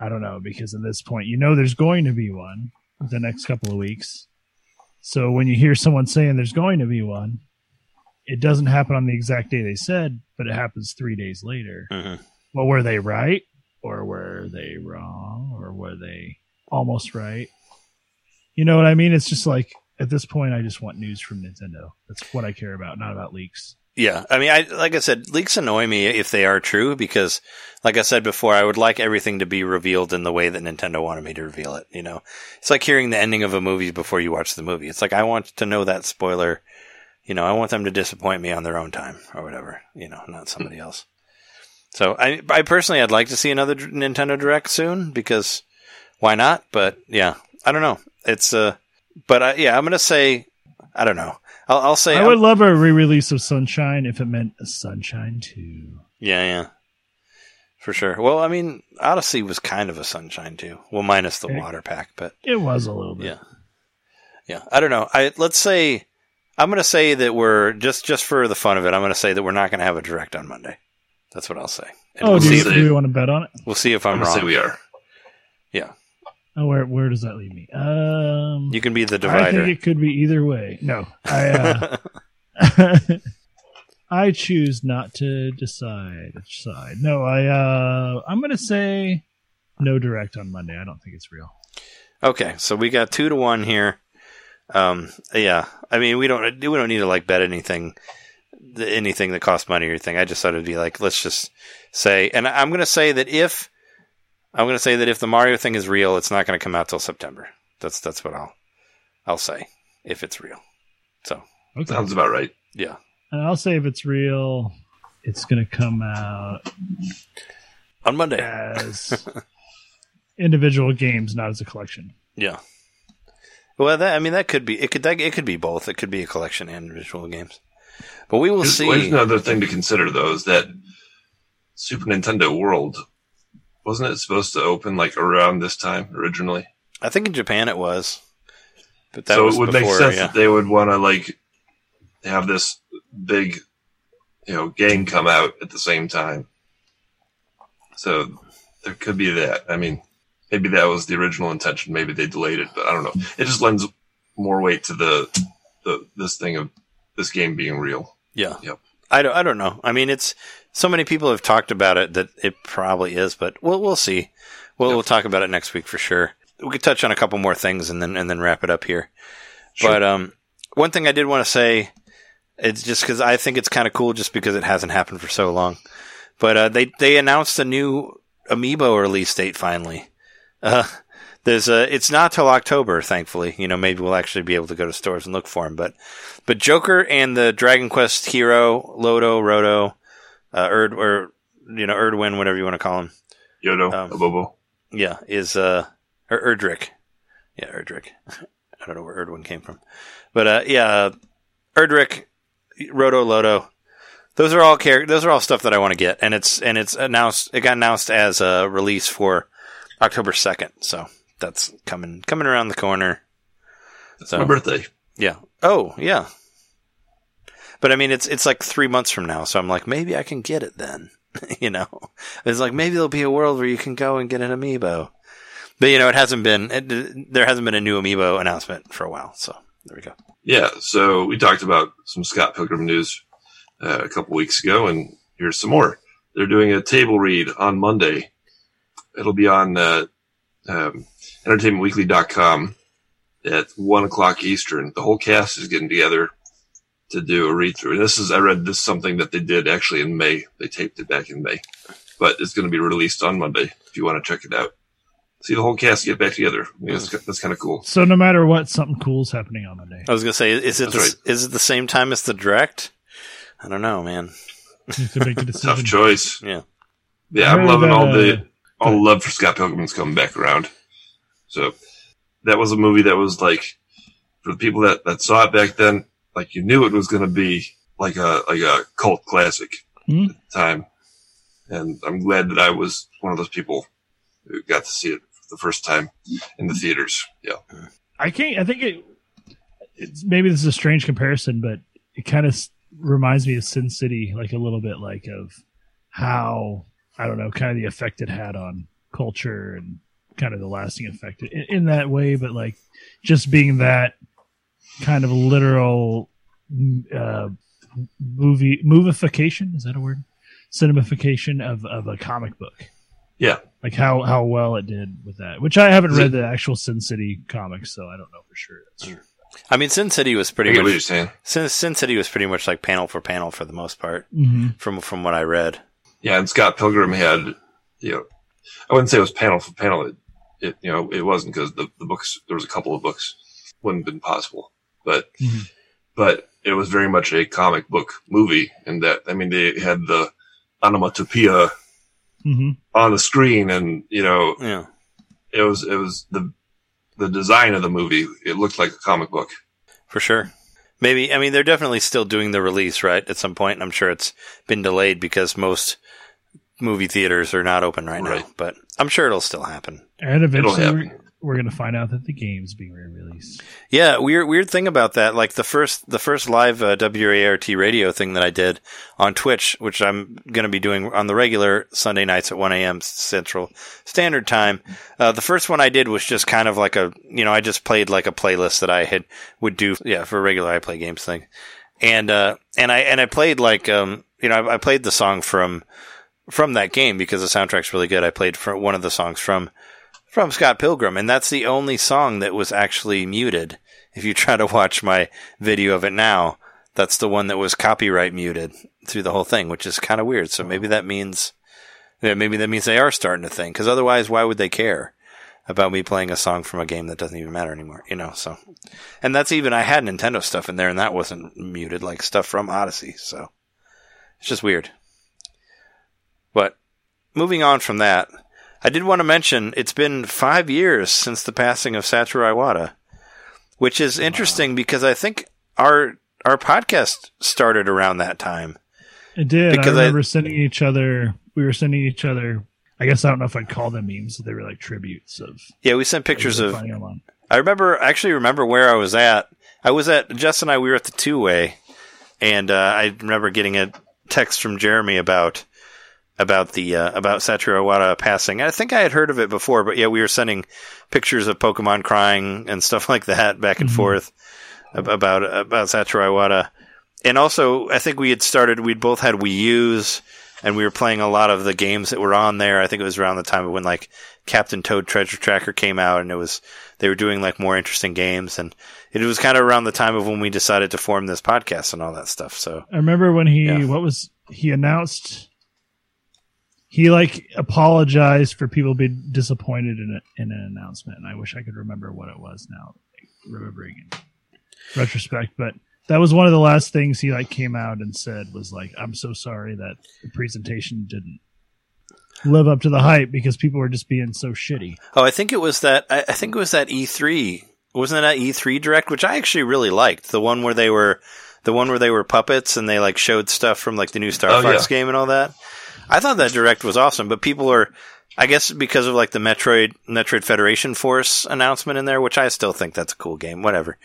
I don't know. Because at this point, you know, there's going to be one the next couple of weeks. So when you hear someone saying there's going to be one, it doesn't happen on the exact day they said, but it happens three days later. Mhm. Well, were they right or were they wrong or were they almost right? You know what I mean? It's just like at this point, I just want news from Nintendo. That's what I care about, not about leaks. Yeah, I mean, I like I said, leaks annoy me if they are true because, like I said before, I would like everything to be revealed in the way that Nintendo wanted me to reveal it. You know, it's like hearing the ending of a movie before you watch the movie. It's like I want to know that spoiler. You know, I want them to disappoint me on their own time or whatever. You know, not somebody else. So I, I personally, I'd like to see another Nintendo Direct soon because why not? But yeah, I don't know. It's uh, but I, yeah, I'm gonna say I don't know. I'll, I'll say I would love a re-release of Sunshine if it meant a Sunshine Two. Yeah, yeah. For sure. Well, I mean, Odyssey was kind of a sunshine too. Well, minus the Okay. water pack, but It was a little bit. yeah. Yeah. I don't know. I let's say I'm going to say that we're just just for the fun of it. I'm going to say that we're not going to have a direct on Monday. That's what I'll say. And Oh, we'll do, see. you, If, if- do we want to bet on it? we'll see if I'm I'm wrong. say we are. Oh, where where does that leave me? Um, You can be the divider. I think it could be either way. No, I uh, I choose not to decide which side. No, I uh, I'm gonna say no direct on Monday. I don't think it's real. Okay, so we got two to one here. Um, yeah, I mean we don't we don't need to like bet anything, anything that costs money or anything. I just thought it'd be like let's just say, and I'm going to say that if I'm going to say that if the Mario thing is real, it's not going to come out till September. That's that's what I'll I'll say if it's real. So Okay, Sounds about right. yeah, and I'll say if it's real, it's gonna come out on Monday. as individual games, not as a collection. Yeah. Well, that I mean that could be it could that, it could be both. It could be a collection and visual games. But we will Here's, see. here's another thing to consider, though, is that Super Nintendo World wasn't it supposed to open like around this time originally? I think in Japan it was. But that so was it would before, make sense yeah. that they would want to like have this big, you know, game come out at the same time. So there could be that. I mean, maybe that was the original intention. Maybe they delayed it, but I don't know. It just lends more weight to the the this thing of this game being real. Yeah. Yep. I don't, I don't know. I mean, it's so many people have talked about it that it probably is, but we'll we'll see. We'll Yep. we'll talk about it next week for sure. We could touch on a couple more things and then and then wrap it up here. Sure. But um, one thing I did want to say, it's just because I think it's kind of cool, just because it hasn't happened for so long. But uh, they they announced a new amiibo release date finally. Uh, there's a it's not till October, thankfully. You know, maybe we'll actually be able to go to stores and look for them. But but Joker and the Dragon Quest hero Loto Roto, uh, Erd or you know Erdwin, whatever you want to call him. Yodo, Um, Abobo. Yeah, is uh or Erdrick. Yeah, Erdrick. I don't know where Erdwin came from. But uh yeah, Erdrick, Roto Loto. Those are all char- those are all stuff that I want to get and it's and it's announced it got announced as a release for October 2nd. So that's coming coming around the corner. So my birthday. yeah. Oh, yeah. But I mean, it's it's like three months from now, so I'm like, maybe I can get it then. you know, it's like maybe there'll be a world where you can go and get an amiibo. But you know, it hasn't been it, there hasn't been a new amiibo announcement for a while. So there we go. Yeah, so we talked about some Scott Pilgrim news uh, a couple weeks ago, and here's some more. They're doing a table read on Monday. It'll be on uh, um, entertainmentweekly.com at 1 o'clock Eastern. The whole cast is getting together to do a read through. This is, I read this is something that they did actually in May. They taped it back in May, but it's going to be released on Monday if you want to check it out. See the whole cast get back together. I mean, that's, that's kind of cool. So no matter what, something cool's happening on Monday. I was gonna say, is it That's the, is it the same time as the direct? I don't know, man. To make a decision. Tough choice. Yeah. Yeah, I I'm heard, loving all uh, the all the love for Scott Pilgrim's coming back around. So that was a movie that was like for the people that, that saw it back then, like you knew it was going to be like a like a cult classic Mhm. at the time, and I'm glad that I was one of those people who got to see it for the first time in the theaters. Yeah, I can't. I think it. It's maybe this is a strange comparison, but it kind of reminds me of Sin City, like a little bit, like of how I don't know, kind of the effect it had on culture and kind of the lasting effect in, in that way. But like just being that kind of literal uh, movie movification is that a word? Cinemification of of a comic book. yeah. Like how how well it did with that, which I haven't Is read it- the actual Sin City comics, so I don't know for sure. That's true. I mean, Sin City was I pretty what you're much saying. Sin, Sin City was pretty much like panel for panel for the most part, Mm-hmm. from from what I read. Yeah, and Scott Pilgrim had, you know, I wouldn't say it was panel for panel. It, it you know, it wasn't because the, the books, there was a couple of books, wouldn't have been possible. But, Mhm. but it was very much a comic book movie in that, I mean, they had the onomatopoeia Mm-hmm. on the screen and, you know, Yeah. it was, it was the, the design of the movie. It looked like a comic book. For sure. Maybe I mean they're definitely still doing the release right at some point. and I'm sure it's been delayed because most movie theaters are not open right, Right. now. But I'm sure it'll still happen. And It'll eventually, happen. We're, we're gonna find out that the game's being re-released. Yeah, weird weird thing about that. Like the first the first live uh, WART radio thing that I did on Twitch, which I'm going to be doing on the regular Sunday nights at 1 a.m. Central Standard Time. Uh, the first one I did was just kind of like a you know I just played like a playlist that I had would do yeah for a regular I play games thing, and uh, and I and I played like um you know I, I played the song from from that game because the soundtrack's really good. I played for one of the songs from from Scott Pilgrim, and that's the only song that was actually muted. If you try to watch my video of it now, that's the one that was copyright muted through the whole thing, which is kind of weird. So maybe that means, yeah, maybe that means they are starting to think. Because otherwise, why would they care about me playing a song from a game that doesn't even matter anymore? You know. So, and that's even I had Nintendo stuff in there, and that wasn't muted, like stuff from Odyssey. So it's just weird. But moving on from that. I did want to mention it's been five years since the passing of Satoru Iwata, which is interesting because I think our our podcast started around that time. It did. Because I I- remember sending each other. We were sending each other. I guess I don't know if I'd call them memes. They were like tributes of Yeah, we sent pictures of. I remember actually remember where I was at. I was at Jess and I. We were at the two way, and uh, I remember getting a text from Jeremy about about the uh, about Satoru Iwata passing. I think I had heard of it before, but yeah, we were sending pictures of Pokemon crying and stuff like that back and Mhm. forth about about Satoru Iwata. And also, I think we had started. We'd both had Wii U's, and we were playing a lot of the games that were on there. I think it was around the time of when like Captain Toad Treasure Tracker came out, and it was they were doing like more interesting games, and it was kind of around the time of when we decided to form this podcast and all that stuff. So I remember when he Yeah. what was he announced. He like apologized for people being disappointed in a, in an announcement, and I wish I could remember what it was now, like, remembering in retrospect. But that was one of the last things he like came out and said was like, "I'm so sorry that the presentation didn't live up to the hype because people were just being so shitty." Oh, I think it was that. I, I think it was that E3. Wasn't it that E3 direct, which I actually really liked. The one where they were, the one where they were puppets and they like showed stuff from like the new Star Oh, Fox yeah. game and all that. I thought that direct was awesome, but people are, I guess, because of like the Metroid Metroid Federation Force announcement in there, which I still think that's a cool game. Whatever,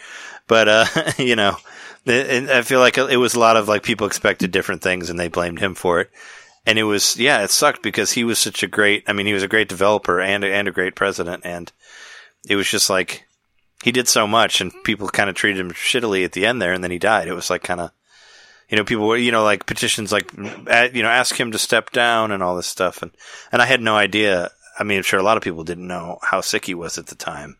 but uh, you know, it, I feel like it was a lot of like people expected different things and they blamed him for it. And it was, yeah, it sucked because he was such a great, I mean, he was a great developer and, and a great president. And it was just like, he did so much and people kind of treated him shittily at the end there and then he died. It was like kind of, you know, people were, you know, like petitions like, you know, ask him to step down and all this stuff. And, and I had no idea. I mean, I'm sure a lot of people didn't know how sick he was at the time.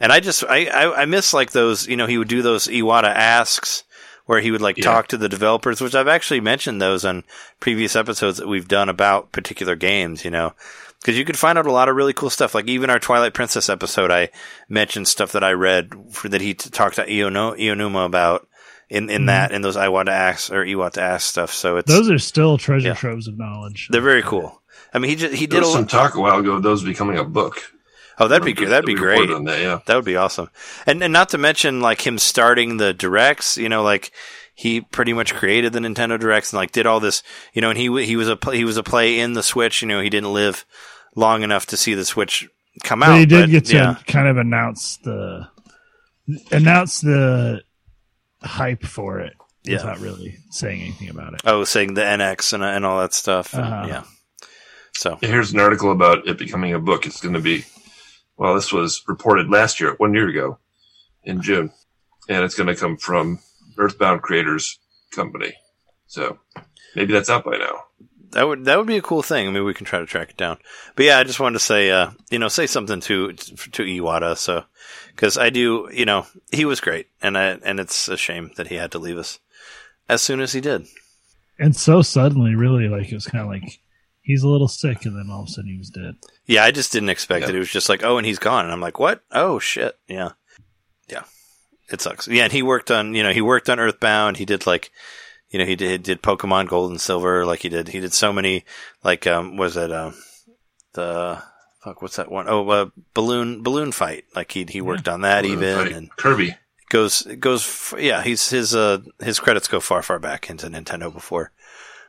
And I just, I, I, I miss like those, you know, he would do those Iwata asks where he would like Yeah. talk to the developers, which I've actually mentioned those on previous episodes that we've done about particular games, you know, because you could find out a lot of really cool stuff. Like even our Twilight Princess episode, I mentioned stuff that I read for, that he t- talked to Iono, Aonuma about in, in Mhm. that, in those I want to ask or you want to ask stuff. So it's, Those are still treasure Yeah. troves of knowledge. they're very cool. I mean, he just, he There did a was some lot. talk a while ago of those becoming a book. Oh, that'd be Remember good. That'd be great. On that, yeah. That would be awesome. And and not to mention like him starting the directs, you know, like he pretty much created the Nintendo Directs and like did all this, you know, and he he was a pl- he was a play in the Switch, you know, he didn't live long enough to see the Switch come out. But he did get to yeah. kind of announce the announce the hype for it Yeah. without really saying anything about it. Oh, saying the NX and and all that stuff. and- Uh-huh. Yeah. So Here's an article about it becoming a book. It's going to be, well, this was reported last year, one year ago, in June, and it's going to come from Earthbound Creators Company. So maybe that's out by now. That would that would be a cool thing. I mean, we can try to track it down. But yeah, I just wanted to say, uh, you know, say something to to Iwata. So because I do, you know, he was great, and I and it's a shame that he had to leave us as soon as he did. And so suddenly, really, like it was kind of like he's a little sick, and then all of a sudden he was dead. Yeah, I just didn't expect Yeah. it. It was just like, oh, and he's gone, and I'm like, what? Oh shit, yeah, yeah, it sucks. Yeah, and he worked on, you know, he worked on Earthbound. He did like, you know, he did did Pokemon Gold and Silver. Like he did, he did so many. Like, um, was it um, the fuck? What's that one? Oh, uh, balloon balloon fight. Like he he worked on that even, Right. and Kirby. goes goes. f- Yeah, he's his uh his credits go far far back into Nintendo before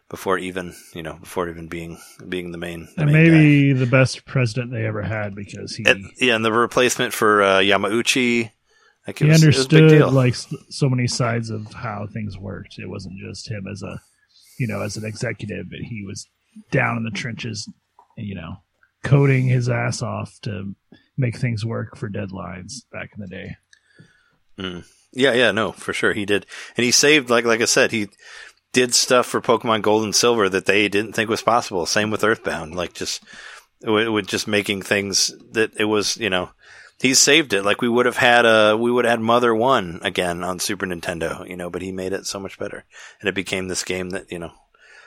before even you know before even being being the main. The and main guy. maybe the best president they ever had because he And- yeah, and the replacement for uh, Yamauchi, like he was, it was a big understood like so many sides of how things worked. It wasn't just him as a, you know, as an executive, but he was down in the trenches, you know, coding his ass off to make things work for deadlines back in the day. Mm. Yeah, yeah, no, for sure he did, and he saved like like I said, he did stuff for Pokemon Gold and Silver that they didn't think was possible. Same with Earthbound, like just with, with just making things that it was, you know, he saved it. Like we would have had a we would have had Mother One again on Super Nintendo, you know, but he made it so much better, and it became this game that you know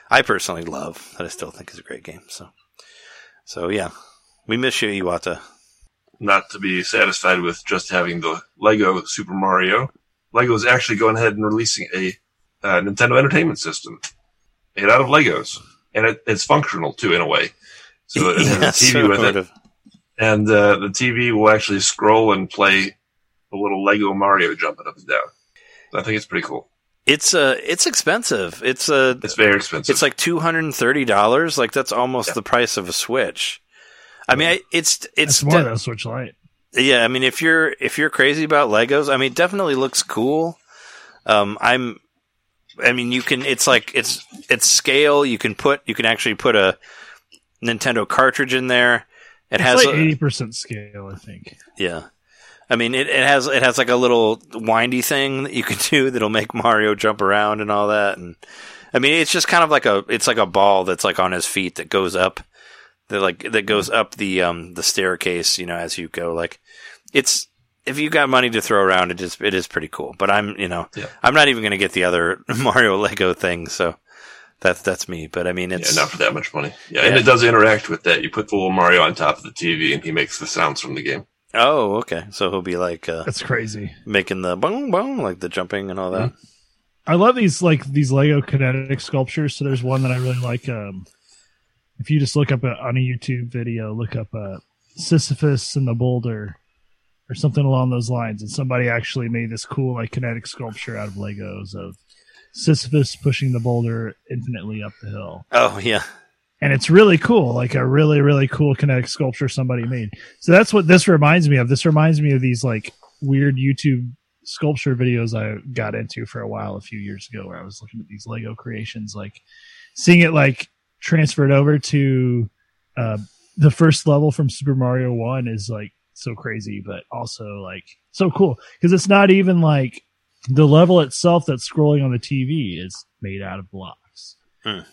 I personally love that I still think is a great game. So, so yeah, we miss you, Iwata. Not to be satisfied with just having the Lego Super Mario, Lego is actually going ahead and releasing a uh, Nintendo Entertainment System made out of Legos, and it, it's functional too in a way. So it has Yeah, a TV with it. And uh, the TV will actually scroll and play the little Lego Mario jumping up and down. I think it's pretty cool. It's uh it's expensive. It's uh It's very expensive. It's like two hundred and thirty dollars. Like that's almost Yeah. the price of a Switch. I mean, I, it's it's It's more de- than a Switch Lite. yeah. I mean, if you're if you're crazy about Legos, I mean, it definitely looks cool. Um, I'm. I mean, you can. It's like it's it's scale. You can put. You can actually put a Nintendo cartridge in there. It It's has like eighty percent scale, I think. yeah. I mean, it, it has it has like a little windy thing that you can do that'll make Mario jump around and all that. And I mean, it's just kind of like a it's like a ball that's like on his feet that goes up, that like that goes up the um the staircase. You know, as you go. Like it's if you got money to throw around, it is it is pretty cool. But I'm you know Yeah. I'm not even going to get the other Mario Lego thing. So that's that's me. But I mean, it's yeah, not for that much money. Yeah, and it does interact with that. You put the little Mario on top of the TV, and he makes the sounds from the game. oh okay. So he'll be like uh, That's crazy. making the boom boom like the jumping and all that. I love these like these Lego kinetic sculptures. So there's one that I really like. Um, if you just look up a, on a YouTube video, look up uh, Sisyphus and the Boulder, or something along those lines, and somebody actually made this cool like kinetic sculpture out of Legos of Sisyphus pushing the boulder infinitely up the hill, Oh yeah. and it's really cool. Like a really really cool kinetic sculpture somebody made. So that's what this reminds me of. This reminds me of these like weird YouTube sculpture videos I got into for a while a few years ago where I was looking at these Lego creations, like seeing it like transferred over to uh, the first level from Super Mario One is like so crazy, but also like so cool because it's not even like the level itself that's scrolling on the TV is made out of blocks.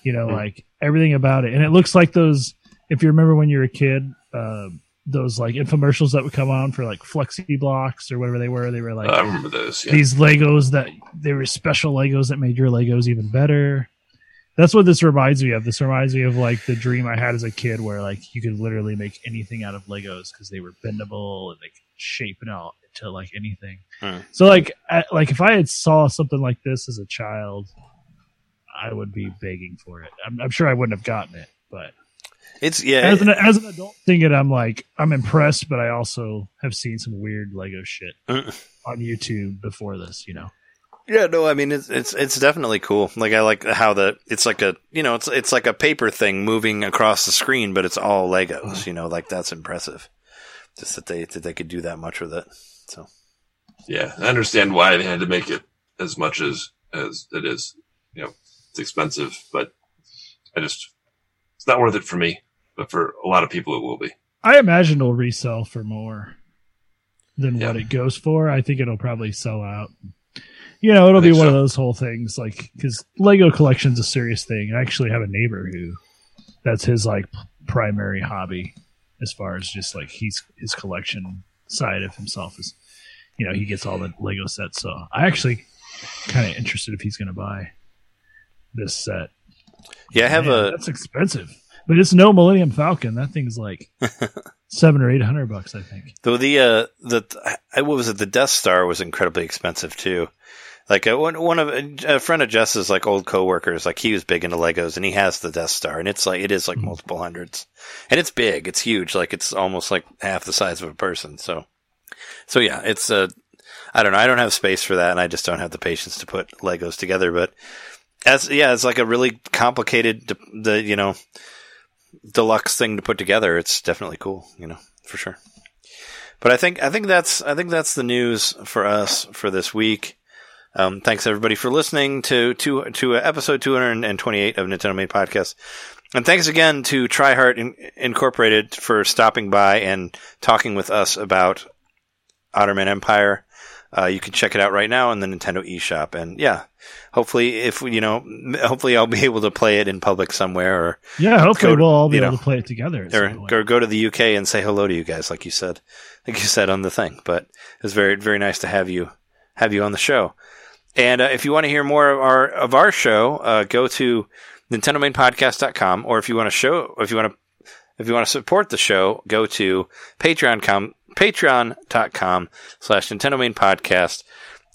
You know, Hmm. like everything about it, and it looks like those. If you remember when you were a kid, um, those like infomercials that would come on for like Flexi blocks or whatever they were, they were like I remember those. Yeah. these Legos that they were special Legos that made your Legos even better. That's what this reminds me of. This reminds me of like the dream I had as a kid where like you could literally make anything out of Legos because they were bendable and they could shape it out into like anything. Hmm. So like I, like if I had saw something like this as a child, I would be begging for it. I'm, I'm sure I wouldn't have gotten it, but It's yeah. as an as an adult seeing it, I'm like I'm impressed, but I also have seen some weird Lego shit Mm. on YouTube before this. You know. Yeah, no, I mean it's it's it's definitely cool. Like I like how the it's like a you know it's it's like a paper thing moving across the screen, but it's all Legos. You know, like that's impressive. Just that they that they could do that much with it. So Yeah, I understand why they had to make it as much as as it is. You know, it's expensive, but I just it's not worth it for me. But for a lot of people, it will be. I imagine it'll resell for more than Yeah. what it goes for. I think it'll probably sell out. You know, it'll I be think one of those whole things, like because Lego collection's a serious thing. I actually have a neighbor who that's his like primary hobby, as far as just like he's his collection side of himself is, you know, he gets all the Lego sets. So I actually kind of interested if he's going to buy this set. yeah, I have Man, a that's expensive, but it's no Millennium Falcon. That thing's like seven or eight hundred bucks, I think. Though the uh the I- what was it? The Death Star was incredibly expensive too. Like uh, one one of a friend of Jess's like old coworkers, like he was big into Legos and he has the Death Star and it's like it is like multiple hundreds, and it's big, it's huge, like it's almost like half the size of a person. So, so yeah, it's a. I don't know, I don't have space for that, and I just don't have the patience to put Legos together. But as yeah, it's like a really complicated, the you know, deluxe thing to put together. It's definitely cool, you know, for sure. But I think I think that's I think that's the news for us for this week. Um, thanks everybody for listening to to to episode 228 of Nintendo Main Podcast. And thanks again to Tri-Heart In- Incorporated for stopping by and talking with us about Otterman Empire. Uh, you can check it out right now in the Nintendo eShop. And yeah, hopefully, if you know, hopefully I'll be able to play it in public somewhere, or Yeah, hopefully Go we'll all be able know, to play it together. or, or go to the UK and say hello to you guys, like you said, like you said on the thing. But it was very very nice to have you have you on the show. And uh, if you want to hear more of our of our show, uh, go to NintendoMainPodcast.com, or if you want to show if you want to if you want to support the show, go to Patreon.com patreon.com slash Nintendo Main Podcast.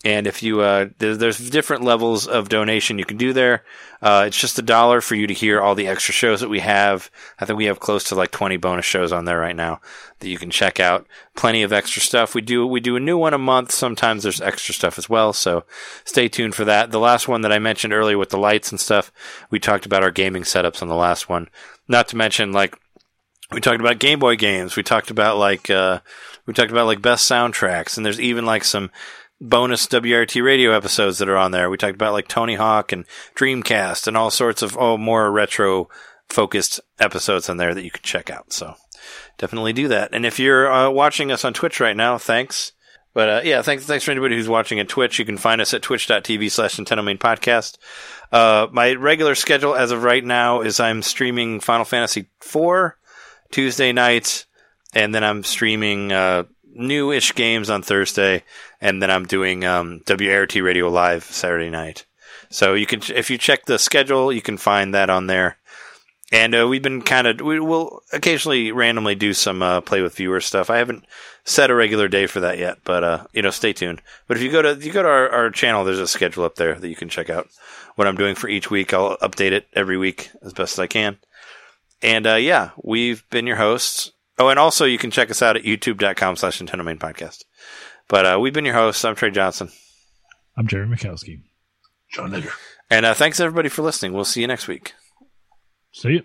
And if you, uh, there's, there's different levels of donation you can do there. Uh, it's just a dollar for you to hear all the extra shows that we have. I think we have close to like 20 bonus shows on there right now that you can check out. Plenty of extra stuff. We do, we do a new one a month. Sometimes there's extra stuff as well. So stay tuned for that. The last one that I mentioned earlier with the lights and stuff, we talked about our gaming setups on the last one. Not to mention like, we talked about Game Boy games. We talked about like, uh, we talked about like best soundtracks and there's even like some, bonus WRT radio episodes that are on there. We talked about like Tony Hawk and Dreamcast and all sorts of oh more retro focused episodes on there that you can check out. So definitely do that. And if you're uh, watching us on Twitch right now, thanks. But uh, yeah, thanks thanks for anybody who's watching at Twitch. You can find us at twitch.tv slash Nintendo Main Podcast. Uh, my regular schedule as of right now is I'm streaming Final Fantasy IV Tuesday nights, and then I'm streaming uh, new-ish games on Thursday, and then I'm doing um, WRT Radio Live Saturday night. So you can, if you check the schedule, you can find that on there. And uh, we've been kind of, we will occasionally randomly do some uh, play with viewer stuff. I haven't set a regular day for that yet, but uh, you know, stay tuned. But if you go to you go to our, our channel, there's a schedule up there that you can check out what I'm doing for each week. I'll update it every week as best as I can. And uh, yeah, we've been your hosts. Oh, and also you can check us out at youtube.com slash Nintendo Main Podcast. But uh, we've been your hosts. I'm Trey Johnson. I'm Jerry Mikowski. John Eder. And uh, thanks everybody for listening. We'll see you next week. See you.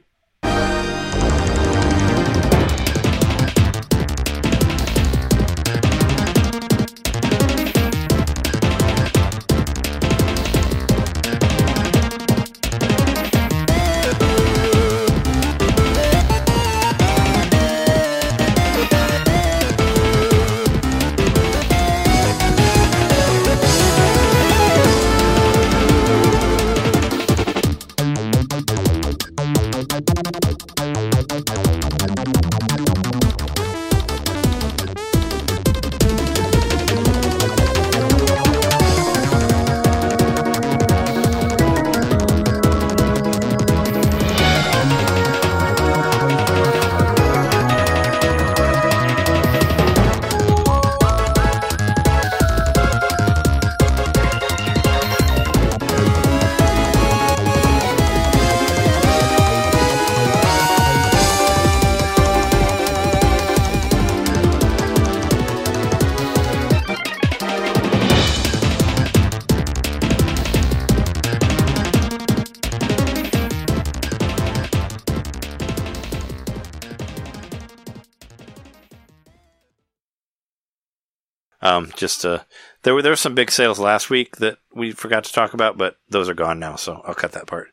Um, just uh, there were there were some big sales last week that we forgot to talk about, but those are gone now, so I'll cut that part.